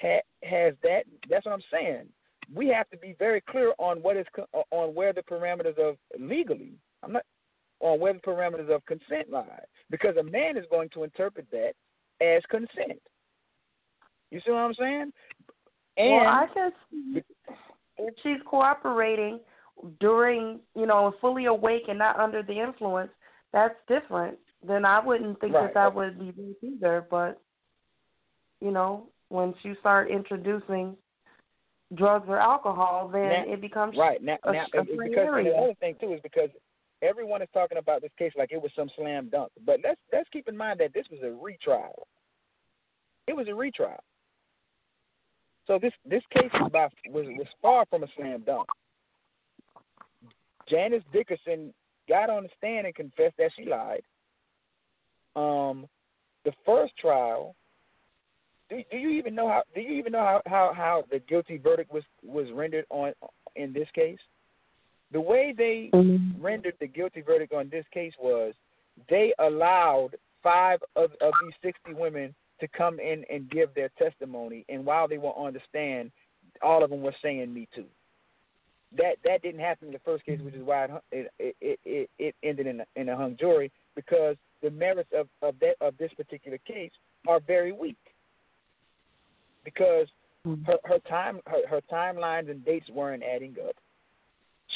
Ha, has that? That's what I'm saying. We have to be very clear on what is on where the parameters of legally. I'm not on where the parameters of consent lie, because a man is going to interpret that as consent. You see what I'm saying? And well, I see if she's cooperating during, you know, fully awake and not under the influence, that's different. Then I wouldn't think Right. that that would be rape either. But, you know, once you start introducing drugs or alcohol, then Now- it becomes Right now, a, now a it- because area. the other thing too is because everyone is talking about this case like it was some slam dunk. But let's let's keep in mind that this was a retrial. It was a retrial. So this this case was by, was was far from a slam dunk. Janice Dickinson got on the stand and confessed that she lied. Um, the first trial. Do, do you even know how? Do you even know how, how, how the guilty verdict was was rendered on in this case? The way they rendered the guilty verdict on this case was they allowed five of, of these 60 women to come in and give their testimony, and while they were on the stand, all of them were saying "Me too." That that didn't happen in the first case, which is why it it it, it, ended in a, in a hung jury because the merits of of that of this particular case are very weak because hmm. her her time her, her timelines and dates weren't adding up.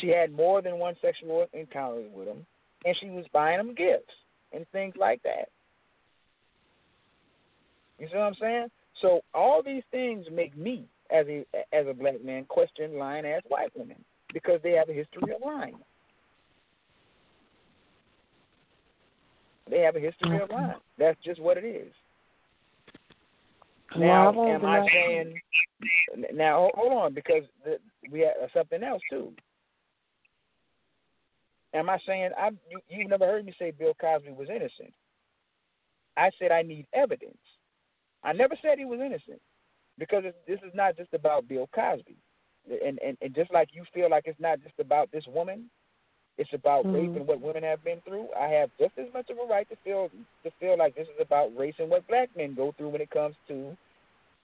She had more than one sexual encounter with him, and she was buying him gifts and things like that. You see what I'm saying? So all these things make me, as a as a black man, question lying ass white women because they have a history of lying. They have a history of lying. That's just what it is. Now, Well, I am I saying? Now, hold on, because the, we have something else too. Am I saying I? You, you've never heard me say Bill Cosby was innocent. I said I need evidence. I never said he was innocent because it's, this is not just about Bill Cosby, and, and and just like you feel like it's not just about this woman, it's about rape Mhm. and what women have been through. I have just as much of a right to feel to feel like this is about race and what black men go through when it comes to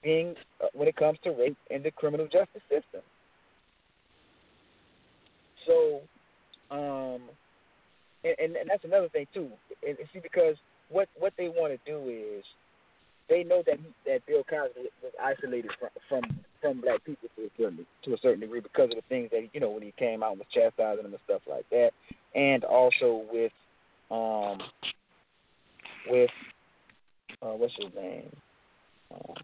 being uh, when it comes to rape in the criminal justice system. So, um, and, and, and that's another thing too. And, and see, because what what they want to do is they know that he, that Bill Cosby was isolated from from from black people to a certain to a certain degree because of the things that you know when he came out and was chastising them and stuff like that, and also with um with uh, what's his name? Um,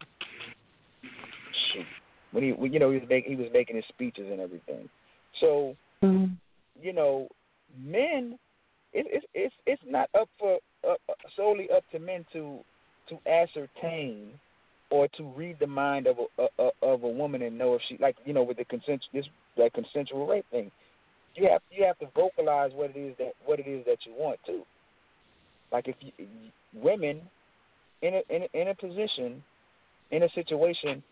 shoot, when he you know he was making he was making his speeches and everything. So Mhm. you know, men, it, it's it's it's not up for uh, uh, solely up to men to to ascertain or to read the mind of a, a of a woman and know if she like you know with the consent this that consensual rape thing. You have you have to vocalize what it is that what it is that you want too. Like if you, women in a in a, in a position in a situation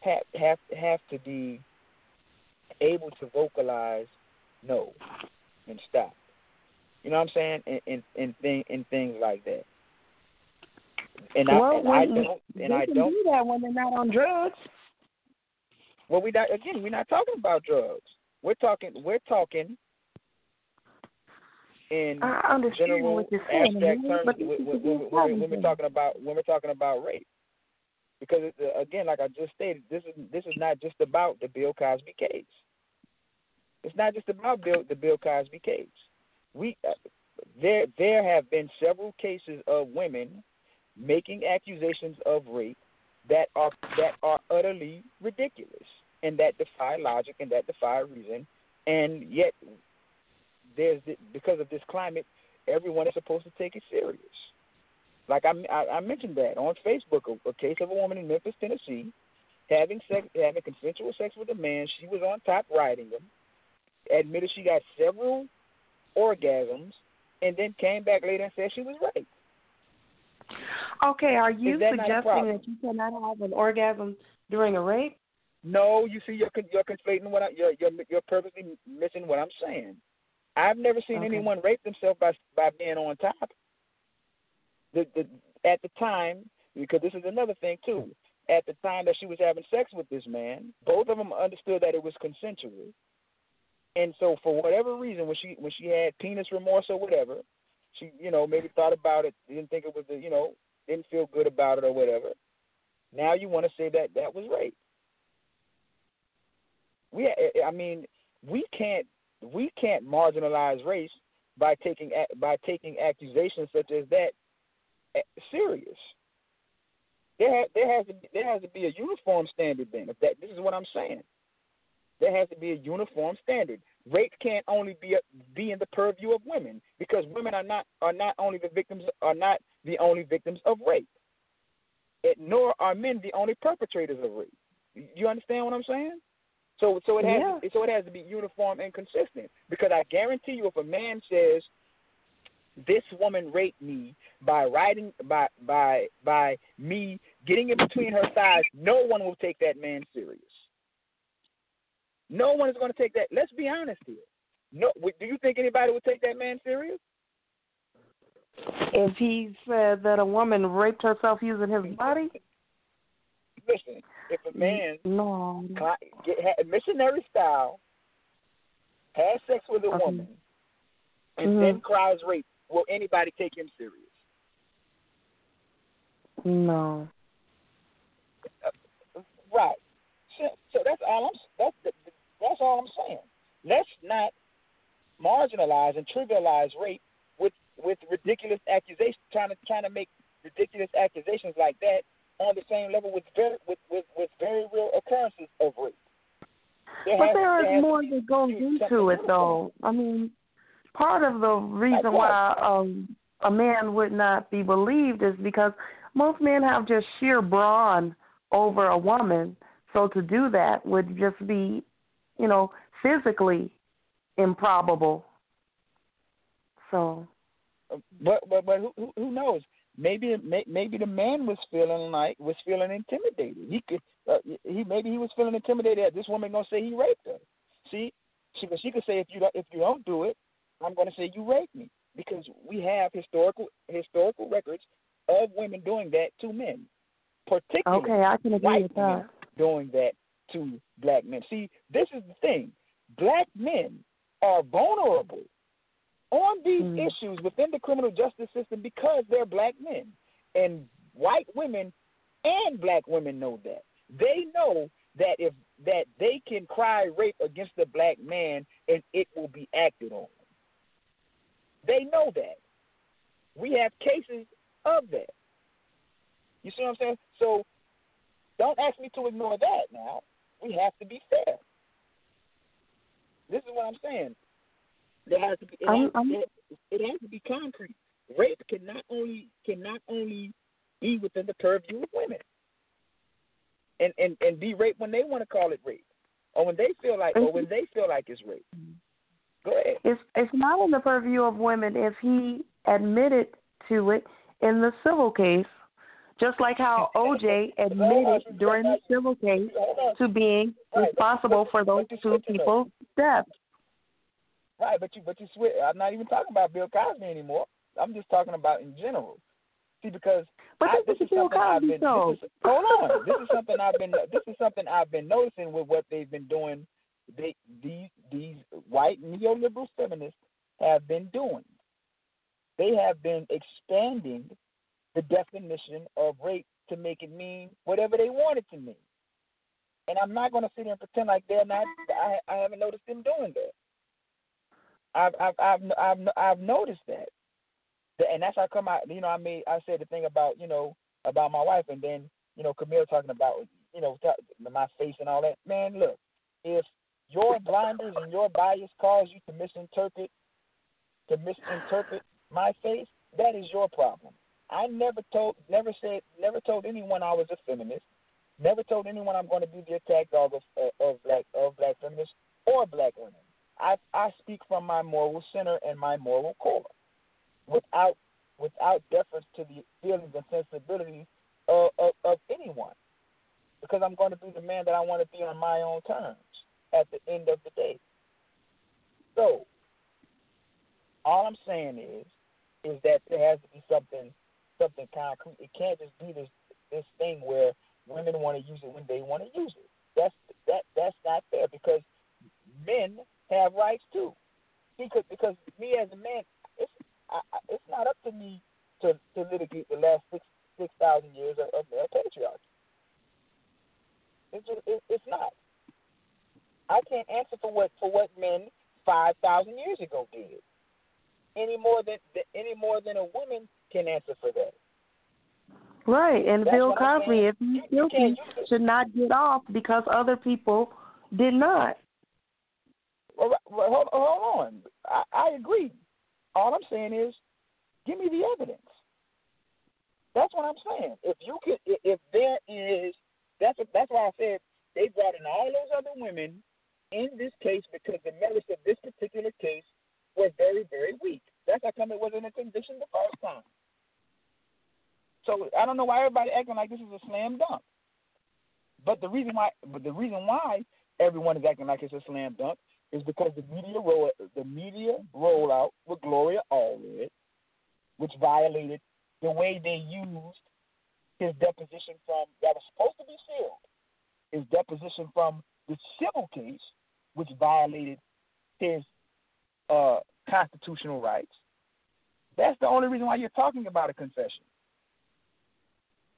have have have to be able to vocalize no and stop. You know what I'm saying? And and and, thing, and things like that. And well, I and I don't and I don't do that when they're not on drugs. well we not again we're not talking about drugs. We're talking we're talking in I understand general what you're saying, abstract terms but when, when, when, we're talking about when we're talking about rape. Because it, uh, again, like I just stated, this is this is not just about the Bill Cosby case. It's not just about Bill, the Bill Cosby case. We uh, there there have been several cases of women making accusations of rape that are that are utterly ridiculous and that defy logic and that defy reason, and yet there's the, because of this climate, everyone is supposed to take it serious. Like I, I, I mentioned that on Facebook, a, a case of a woman in Memphis, Tennessee, having sex, having consensual sex with a man. She was on top riding him. Admitted she got several orgasms, and then came back later and said she was raped. Okay, are you that suggesting that you cannot have an orgasm during a rape? No, you see, you're you're conflating what I, you're you're you're purposely missing what I'm saying. I've never seen okay. anyone rape themselves by by being on top. The, the at the time, because this is another thing too. At the time that she was having sex with this man, both of them understood that it was consensual. And so, for whatever reason, when she when she had penis remorse or whatever, she you know maybe thought about it, didn't think it was the, you know didn't feel good about it or whatever. Now you want to say that that was rape. We, I mean, we can't we can't marginalize race by taking by taking accusations such as that eh, serious. There there has to be, there has to be a uniform standard then. If that this is what I'm saying, there has to be a uniform standard. Rape can't only be be in the purview of women because women are not are not only the victims are not the only victims of rape. It, nor are men the only perpetrators of rape. You understand what I'm saying? So so it has yeah. to, so it has to be uniform and consistent because I guarantee you if a man says this woman raped me by riding by by by me getting in between her thighs, no one will take that man serious. No one is going to take that. Let's be honest here. No, do you think anybody would take that man serious? If he said that a woman raped herself using his body? Listen, if a man no. get, missionary style has sex with a woman and mm-hmm. then cries rape, will anybody take him serious? No. Uh, right. So, so that's all I'm. That's that's all I'm saying. Let's not marginalize and trivialize rape with with ridiculous accusations, trying to trying to make ridiculous accusations like that on the same level with very with with, with very real occurrences of rape. There but has, there is there more that goes into it, though. I mean, part of the reason why um, a man would not be believed is because most men have just sheer brawn over a woman. So to do that would just be, you know, physically improbable. So. But but but who who knows? Maybe maybe the man was feeling like was feeling intimidated. He could uh, he maybe he was feeling intimidated that this woman gonna say he raped her. See, she could she could say if you don't if you don't do it, I'm gonna say you raped me because we have historical historical records of women doing that to men, particularly okay, I can agree white with that. doing that to black men. See, this is the thing: black men are vulnerable on these mm. issues within the criminal justice system because they're black men. And white women and black women know that. They know that if that they can cry rape against a black man and it will be acted on. They know that. We have cases of that. You see what I'm saying? So don't ask me to ignore that now. We have to be fair. This is what I'm saying. There has to be it, has, it, it has to be concrete. Rape can not only can not only be within the purview of women, and and and be rape when they want to call it rape, or when they feel like, or when they feel like it's rape. Go ahead. It's it's not in the purview of women if he admitted to it in the civil case, just like how OJ admitted during the civil case to being responsible for those two people's deaths. Right, but you but you switch. I'm not even talking about Bill Cosby anymore. I'm just talking about in general. See, because but I, this, is Bill Cosby been, show. This is, hold on, this is something I've been this is something I've been noticing with what they've been doing. They these these white neoliberal feminists have been doing. They have been expanding the definition of rape to make it mean whatever they want it to mean. And I'm not going to sit here and pretend like they're not. I, I haven't noticed them doing that. I've I've I've I've, I've noticed that. and that's how come I, you know, I made I said the thing about you know about my wife, and then you know Camille talking about you know my face and all that. Man, look, if your blinders and your bias cause you to misinterpret to misinterpret my face, that is your problem. I never told, never said, never told anyone I was a feminist. Never told anyone I'm going to be the attack dog of, of black of black feminists or black women. I I speak from my moral center and my moral core, without without deference to the feelings and sensibilities of, of, of anyone, because I'm going to be the man that I want to be on my own terms at the end of the day. So, all I'm saying is, is that there has to be something, something concrete. It can't just be this this thing where women want to use it when they want to use it. That's that that's not fair because men have rights too. Because because me as a man, it's I, it's not up to me to to litigate the last six six thousand years of, of, of patriarchy. It's just, it, it's not. I can't answer for what for what men five thousand years ago did. Any more than any more than a woman can answer for that. Right, and That's Bill Cosby, if he's guilty, should not get off because other people did not. Well, hold, hold on. I, I agree. All I'm saying is, give me the evidence. That's what I'm saying. If you could, if there is, that's a, that's why I said they brought in all those other women in this case because the merits of this particular case were very, very weak. That's how come it wasn't a conviction the first time. So I don't know why everybody acting like this is a slam dunk. But the reason why, but the reason why everyone is acting like it's a slam dunk is because the media roll, the media rollout with Gloria Allred, which violated the way they used his deposition from that was supposed to be sealed, his deposition from the civil case, which violated his uh, constitutional rights. That's the only reason why you're talking about a confession.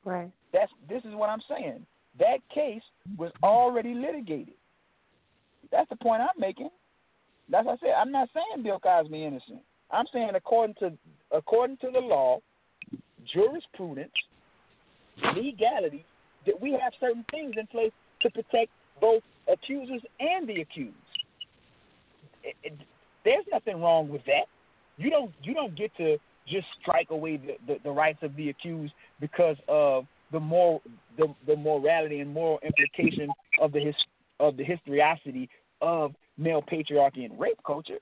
Right. That's this is what I'm saying. That case was already litigated. That's the point I'm making. That's what I said. I'm not saying Bill Cosby innocent. I'm saying according to according to the law, jurisprudence, legality, that we have certain things in place to protect both accusers and the accused. It, it, there's nothing wrong with that. You don't you don't get to just strike away the, the, the rights of the accused because of the more the, the morality and moral implication of the his, of the historicity of male patriarchy and rape culture.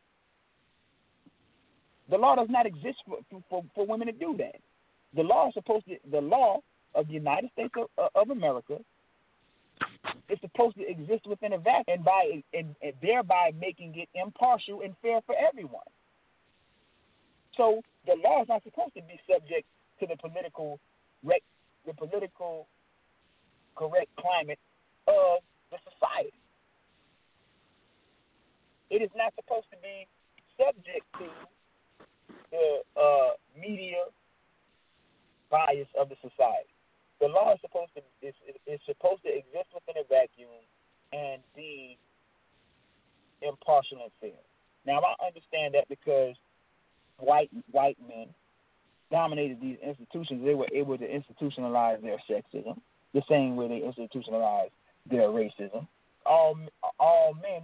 The law does not exist for, for, for women to do that. The law is supposed to the law of the United States of, uh, of America is supposed to exist within a vacuum and by and, and thereby making it impartial and fair for everyone. So the law is not supposed to be subject to the political the political correct climate of the society. It is not supposed to be subject to the uh, media bias of the society. The law is supposed to is, is supposed to exist within a vacuum and be impartial and fair. Now I understand that because white white men dominated these institutions, they were able to institutionalize their sexism the same way they institutionalized their racism. All all men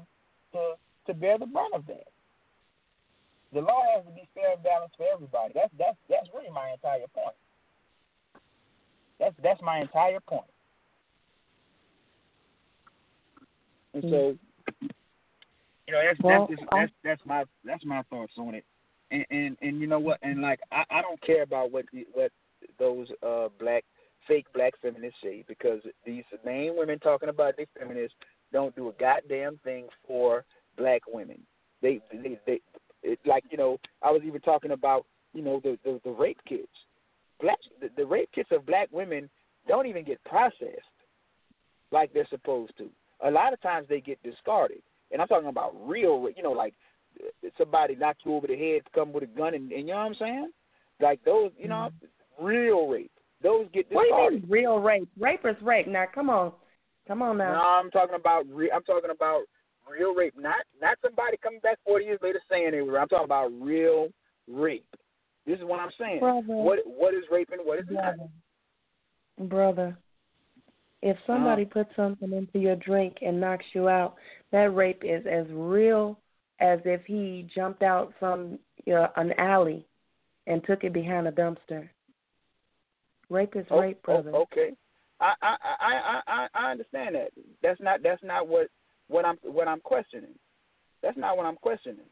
to to bear the brunt of that. The law has to be fair and balanced for everybody. That's that's that's really my entire point. That's that's my entire point. And so, you know, that's well, that's, that's that's my that's my thoughts on it and, and and you know what? And like I, I don't care about what the, what those uh black fake black feminists say because these main women talking about they feminists don't do a goddamn thing for black women. They they they it, like you know I was even talking about you know the the, the rape kits. Black the, the rape kits of black women don't even get processed like they're supposed to. A lot of times they get discarded, and I'm talking about real, you know, like somebody knock you over the head, come with a gun, and, and you know what I'm saying? Like those, you know, mm-hmm. real rape. Those get discarded. What do you mean real rape? Rape is rape. Now, come on, come on now. No, I'm talking about re- I'm talking about real rape. Not not somebody coming back 40 years later saying they were. I'm talking about real rape. This is what I'm saying. Brother. What what is rape and what is not? Brother. Brother. If somebody Uh-huh. puts something into your drink and knocks you out, that rape is as real as if he jumped out from you know, an alley and took it behind a dumpster. Rape is Oh, rape, oh, brother. okay. I, I I I I I understand that. That's not that's not what what I'm what I'm questioning. That's not what I'm questioning.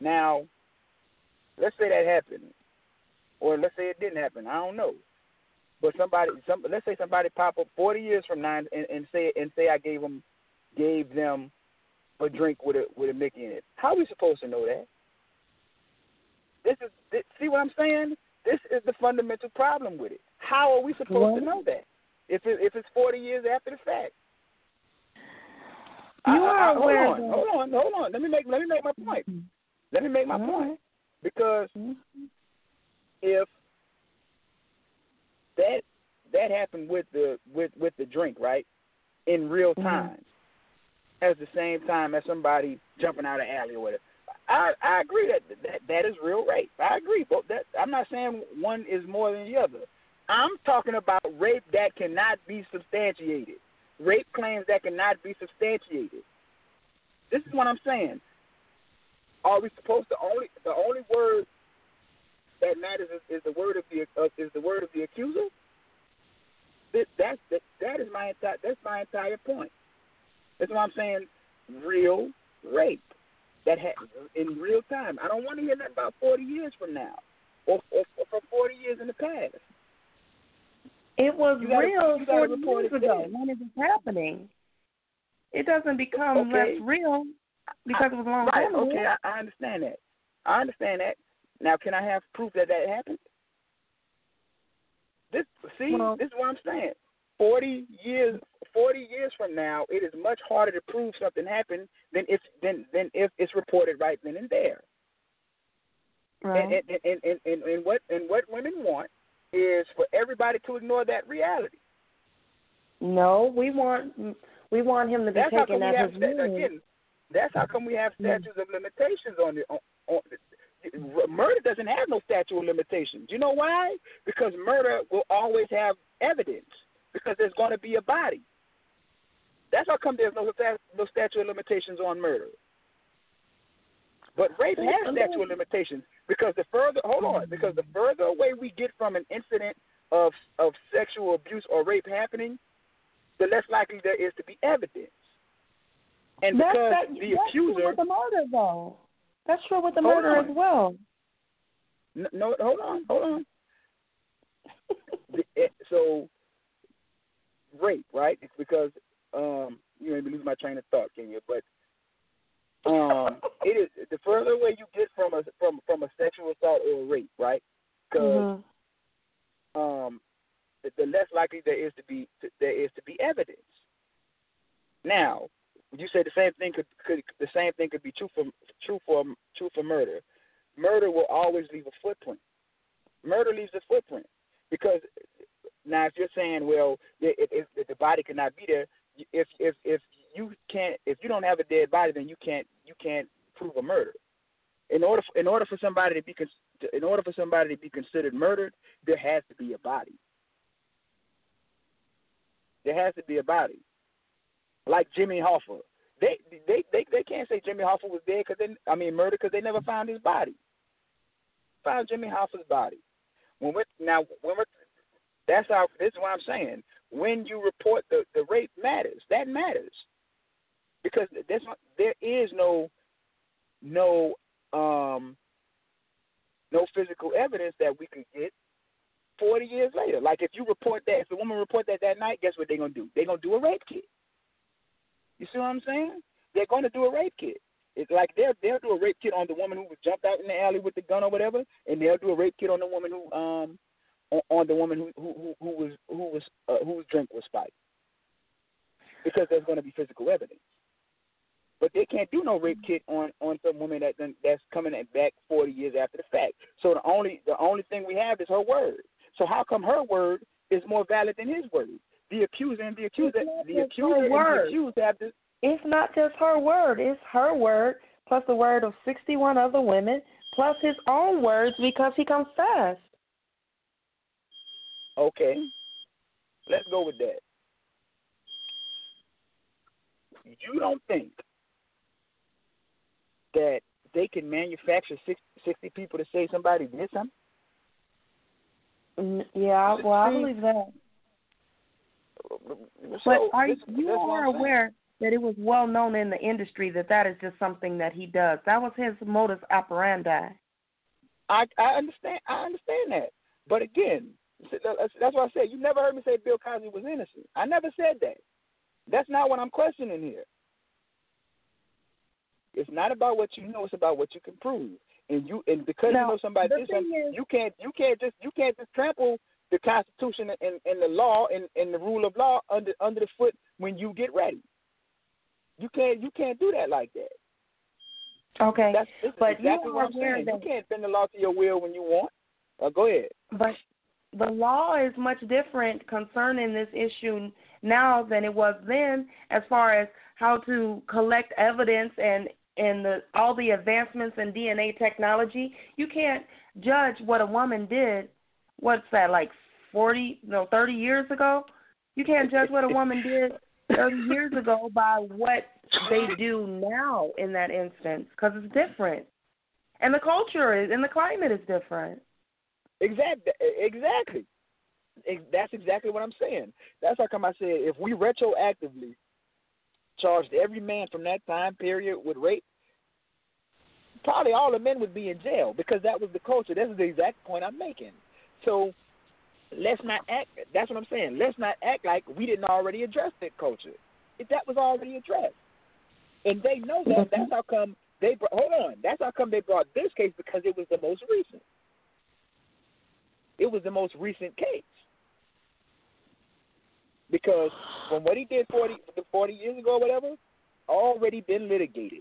Now, let's say that happened, or let's say it didn't happen. I don't know. But somebody, some let's say somebody pop up 40 years from now and, and say and say I gave them gave them a drink with a with a Mickey in it. How are we supposed to know that? This is this, see what I'm saying? This is the fundamental problem with it. How are we supposed to know that if it, if it's 40 years after the fact? You I- I- are I- hold aware on, that- hold on, hold on. Let me make let me make my point. Let me make my All point right. because Mhm. if that that happened with the with with the drink right in real Mhm. time at the same time as somebody jumping out of alley or whatever. I i agree that that that is real rape. I agree. But that i'm not saying one is more than the other. I'm talking about rape that cannot be substantiated. Rape claims that cannot be substantiated. This is what i'm saying. Are we supposed to only the only word that matters is, is the word of the uh, is the word of the accuser. That, that that that is my entire that's my entire point. That's what I'm saying. Real rape that happens in real time. I don't want to hear nothing about 40 years from now, or, or, or from 40 years in the past. It was gotta- real 40 years ago when it was happening. It doesn't become Okay. less real because it was a long Right? time ago. Okay, I, I understand that. I understand that. Now, can I have proof that that happened? This see, Well- this is what I'm saying. Forty years, forty years from now, it is much harder to prove something happened than if than than if it's reported right then and there. Right. And, and, and, and, and, and what and what women want is for everybody to ignore that reality. no, we want we want him to be That's taken come we at have his sta- again. That's how come we have statutes of limitations on the on, on murder doesn't have no statute of limitations. You know why? Because murder will always have evidence because there's going to be a body. That's how come there's no no statute of limitations on murder. But rape has statute of limitations because the further hold on because the further away we get from an incident of of sexual abuse or rape happening, the less likely there is to be evidence. And that's because that, the that's true accuser with the murder though. That's true with the murder on. as well. No, no, hold on, hold on. *laughs* The- eh, so, rape, right? It's because um, you made me lose my train of thought, can you? But um, *laughs* it is the further away you get from a from from a sexual assault or a rape, right? Because Mhm. um, the, the less likely there is to be to, there is to be evidence. Now, you say the same thing could, could the same thing could be true for true for true for murder. Murder will always leave a footprint. Murder leaves a footprint because now if you're saying, well, if, if, if the body cannot be there, if if if you can't if you don't have a dead body, then you can't you can't prove a murder. In order for, in order for somebody to be in order for somebody to be considered murdered, there has to be a body. There has to be a body. Like Jimmy Hoffa, they they they they can't say Jimmy Hoffa was dead because they I mean murdered because they never found his body. Found Jimmy Hoffa's body. When we're now when we're that's how this is what I'm saying. When you report the the rape matters. That matters because there's not, there is no no um no physical evidence that we could get 40 years later. Like if you report that, if the woman report that that night, guess what they're gonna do? They're gonna do a rape kit. You see what I'm saying? They're gonna do a rape kit. It's like they'll they'll do a rape kit on the woman who was jumped out in the alley with the gun or whatever, and they'll do a rape kit on the woman who um on, on the woman who who who, who was who was uh, whose drink was spiked. Because there's going to be physical evidence. But they can't do no rape kit on on some woman that that's coming back 40 years after the fact. So the only the only thing we have is her word. So how come her word is more valid than his word? The accuser and the accuser, the accuser and the word. accused have this. It's not just her word, it's her word plus the word of 61 other women plus his own words because he confessed. Okay, let's go with that. You don't think that they can manufacture 60, people to say somebody did something? Yeah, well, I believe that. So, but are this, you are aware that it was well known in the industry that that is just something that he does? That was his modus operandi. I I understand. I understand that, but again, that's why I said you never heard me say Bill Cosby was innocent. I never said that. That's not what I'm questioning here. It's not about what you know; it's about what you can prove. And you and because now, you know somebody did something, is, you can't you can't just you can't just trample the Constitution and, and the law and, and the rule of law under under the foot when you get ready. You can't you can't do that like that. Okay, that's, but exactly you what I'm saying. That, you can't bend the law to your will when you want. Uh, go ahead. But the law is much different concerning this issue now than it was then, as far as how to collect evidence and and the all the advancements in DNA technology. You can't judge what a woman did. What's that like? Forty, no, thirty years ago. You can't judge what a woman did 30 years *laughs* ago by what they do now in that instance because it's different. And the culture is, and the climate is different. Exactly. Exactly. That's exactly what I'm saying. That's how come I said if we retroactively charged every man from that time period with rape, probably all the men would be in jail because that was the culture. That's the exact point I'm making. So let's not act. That's what I'm saying. Let's not act like we didn't already address that culture. If that was already addressed, and they know that. That's how come they brought, hold on. That's how come they brought this case because it was the most recent. It was the most recent case because from what he did 40, 40 years ago, or whatever, already been litigated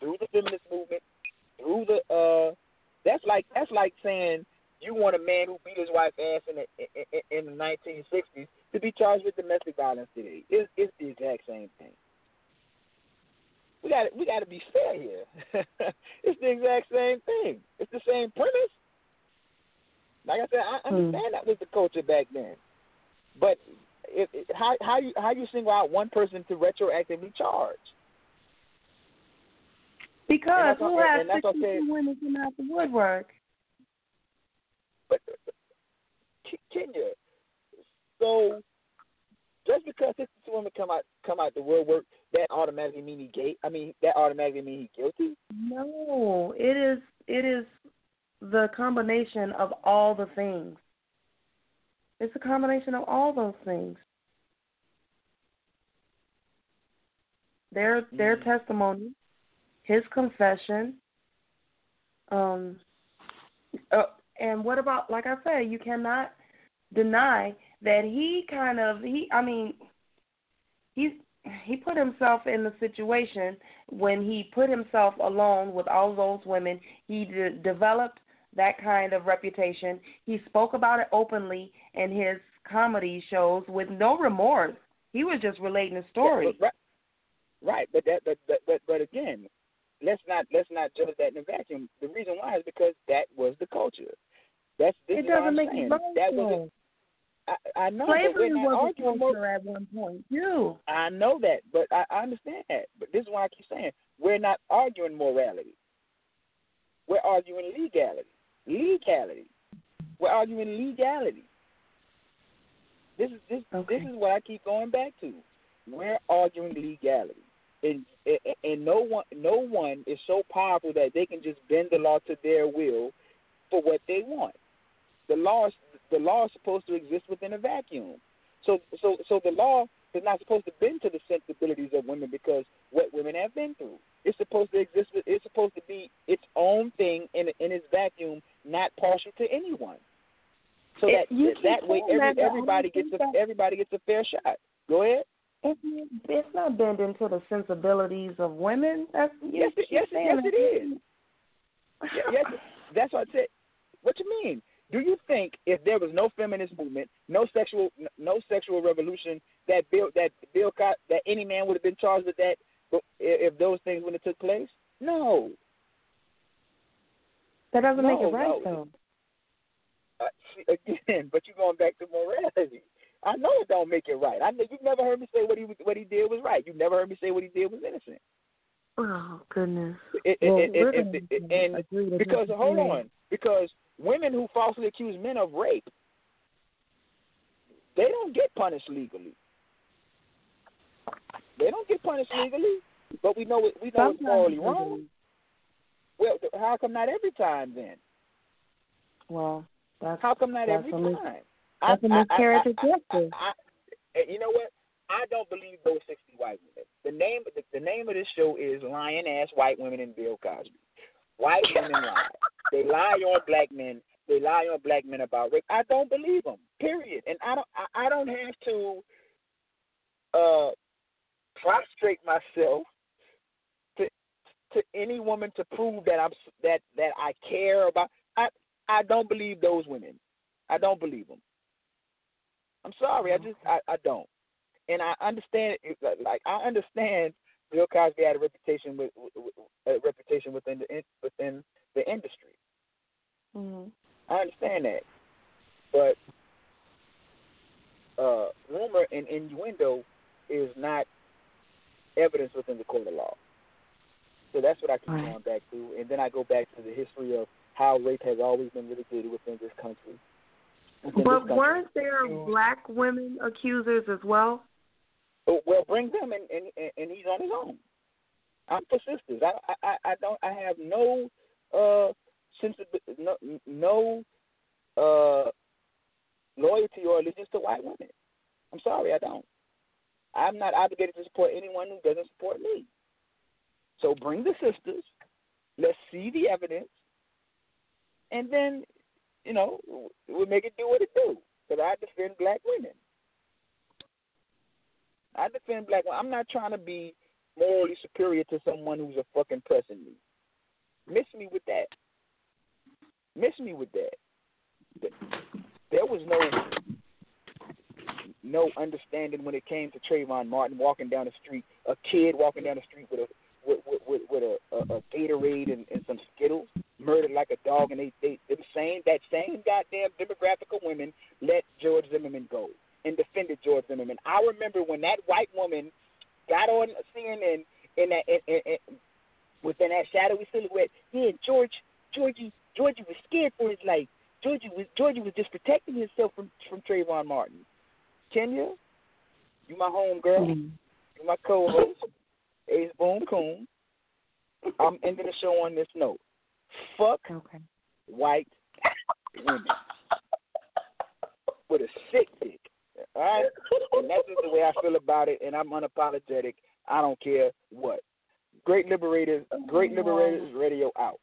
through the feminist movement, through the uh. That's like that's like saying you want a man who beat his wife ass in the in, the 1960s to be charged with domestic violence today. It's, it's the exact same thing. We got we got to be fair here. *laughs* it's the exact same thing. It's the same premise. Like I said, I hmm. understand that was the culture back then, but it, it, how how you how you single out one person to retroactively charge? Because who has sixty women come out the woodwork? But Kenyah, so just because 52 women come out come out the woodwork, that automatically mean he gay? I mean, that automatically mean he guilty? No, it is it is the combination of all the things. It's a combination of all those things. Their mm-hmm. their testimony, his confession, um, uh, and what about, like I said, you cannot deny that he kind of he. I mean, he's he put himself in the situation when he put himself alone with all those women. He de- developed that kind of reputation. He spoke about it openly in his comedy shows with no remorse. He was just relating a story. Yeah, right, right, but that, but, but but again, let's not let's not judge that in a vacuum. The reason why is because that was the culture. That's this it doesn't make saying. That was I, I know Slavery was a culture more, at one point too. I know that, but I, I understand that. But this is why I keep saying we're not arguing morality. We're arguing legality. Legality. We're arguing legality. This is this okay. this is what I keep going back to. We're arguing legality and and no one no one is so powerful that they can just bend the law to their will for what they want. The law is the law is supposed to exist within a vacuum. So so so the law is not supposed to bend to the sensibilities of women because what women have been through. It's supposed to exist. It's supposed to be its own thing in in its vacuum, not partial to anyone. So that that way every, everybody gets a everybody gets a fair shot. Go ahead. It's, it's not bending to the sensibilities of women. That's yes, it, yes, yes, it is. yes, that's what I said. What you mean? Do you think if there was no feminist movement, no sexual, no sexual revolution, that Bill, that Bill, that any man would have been charged with that if those things wouldn't have took place? No, That doesn't no, make it right, no. though. Uh, again, but you're going back to morality. I know it don't make it right. I know you've never heard me say what he was, what he did was right. You've never heard me say what he did was innocent. Oh goodness. It, Well, it, it, it, it, and agree to because hold on, because women who falsely accuse men of rape, they don't get punished legally. They don't get punished legally, but we know it. We know it's morally wrong. Well, how come not every time then? Well, that's How come not every time? that's a miscarriage I- of justice. You know what? I don't believe those sixty white women. The name the, the name of this show is Lying Ass White Women and Bill Cosby. White women lie. They lie on black men. They lie on black men about rape. I don't believe them. Period. And I don't. I, I don't have to uh, prostrate myself to any woman to prove that I'm that that I care about. I I don't believe those women. I don't believe them. I'm sorry. I just I, I don't. And I understand like I understand Bill Cosby had a reputation with a reputation within the within the industry. Mhm. I understand that, but uh, rumor and innuendo is not evidence within the court of law. So that's what I keep Right. going back to, and then I go back to the history of how rape has always been litigated within this country. Within this But country. weren't there black women accusers as well? Oh, well, bring them, and, and and he's on his own. I'm for sisters. I I I- I don't. I have no uh sense of no no uh loyalty or allegiance to white women. I'm sorry, I don't. I'm not obligated to support anyone who doesn't support me. So bring the sisters. Let's see the evidence, and then you know we'll make it do what it do. Because I defend black women. I defend black women. I'm not trying to be morally superior to someone who's a fucking pressing me. Miss me with that. Miss me with that. There was no no understanding when it came to Trayvon Martin walking down the street, a kid walking down the street with a with with, with, with a, a, a Gatorade and, and some Skittles, murdered like a dog, and they they them same that same goddamn demographic of women let George Zimmerman go and defended George Zimmerman. I remember when that white woman got on CNN in that in, in, in, within that shadowy silhouette. Yeah, George Georgie Georgie was scared for his life. Georgie was Georgie was just protecting himself from from Trayvon Martin. Kenyah, you my home girl, Mm-hmm. you my co-host, Ace Boom Coon. I'm ending the show on this note. Fuck Okay. white women with a sick dick. All right, and that's just the way I feel about it, and I'm unapologetic. I don't care what. Great Liberators, Great Liberators Radio out.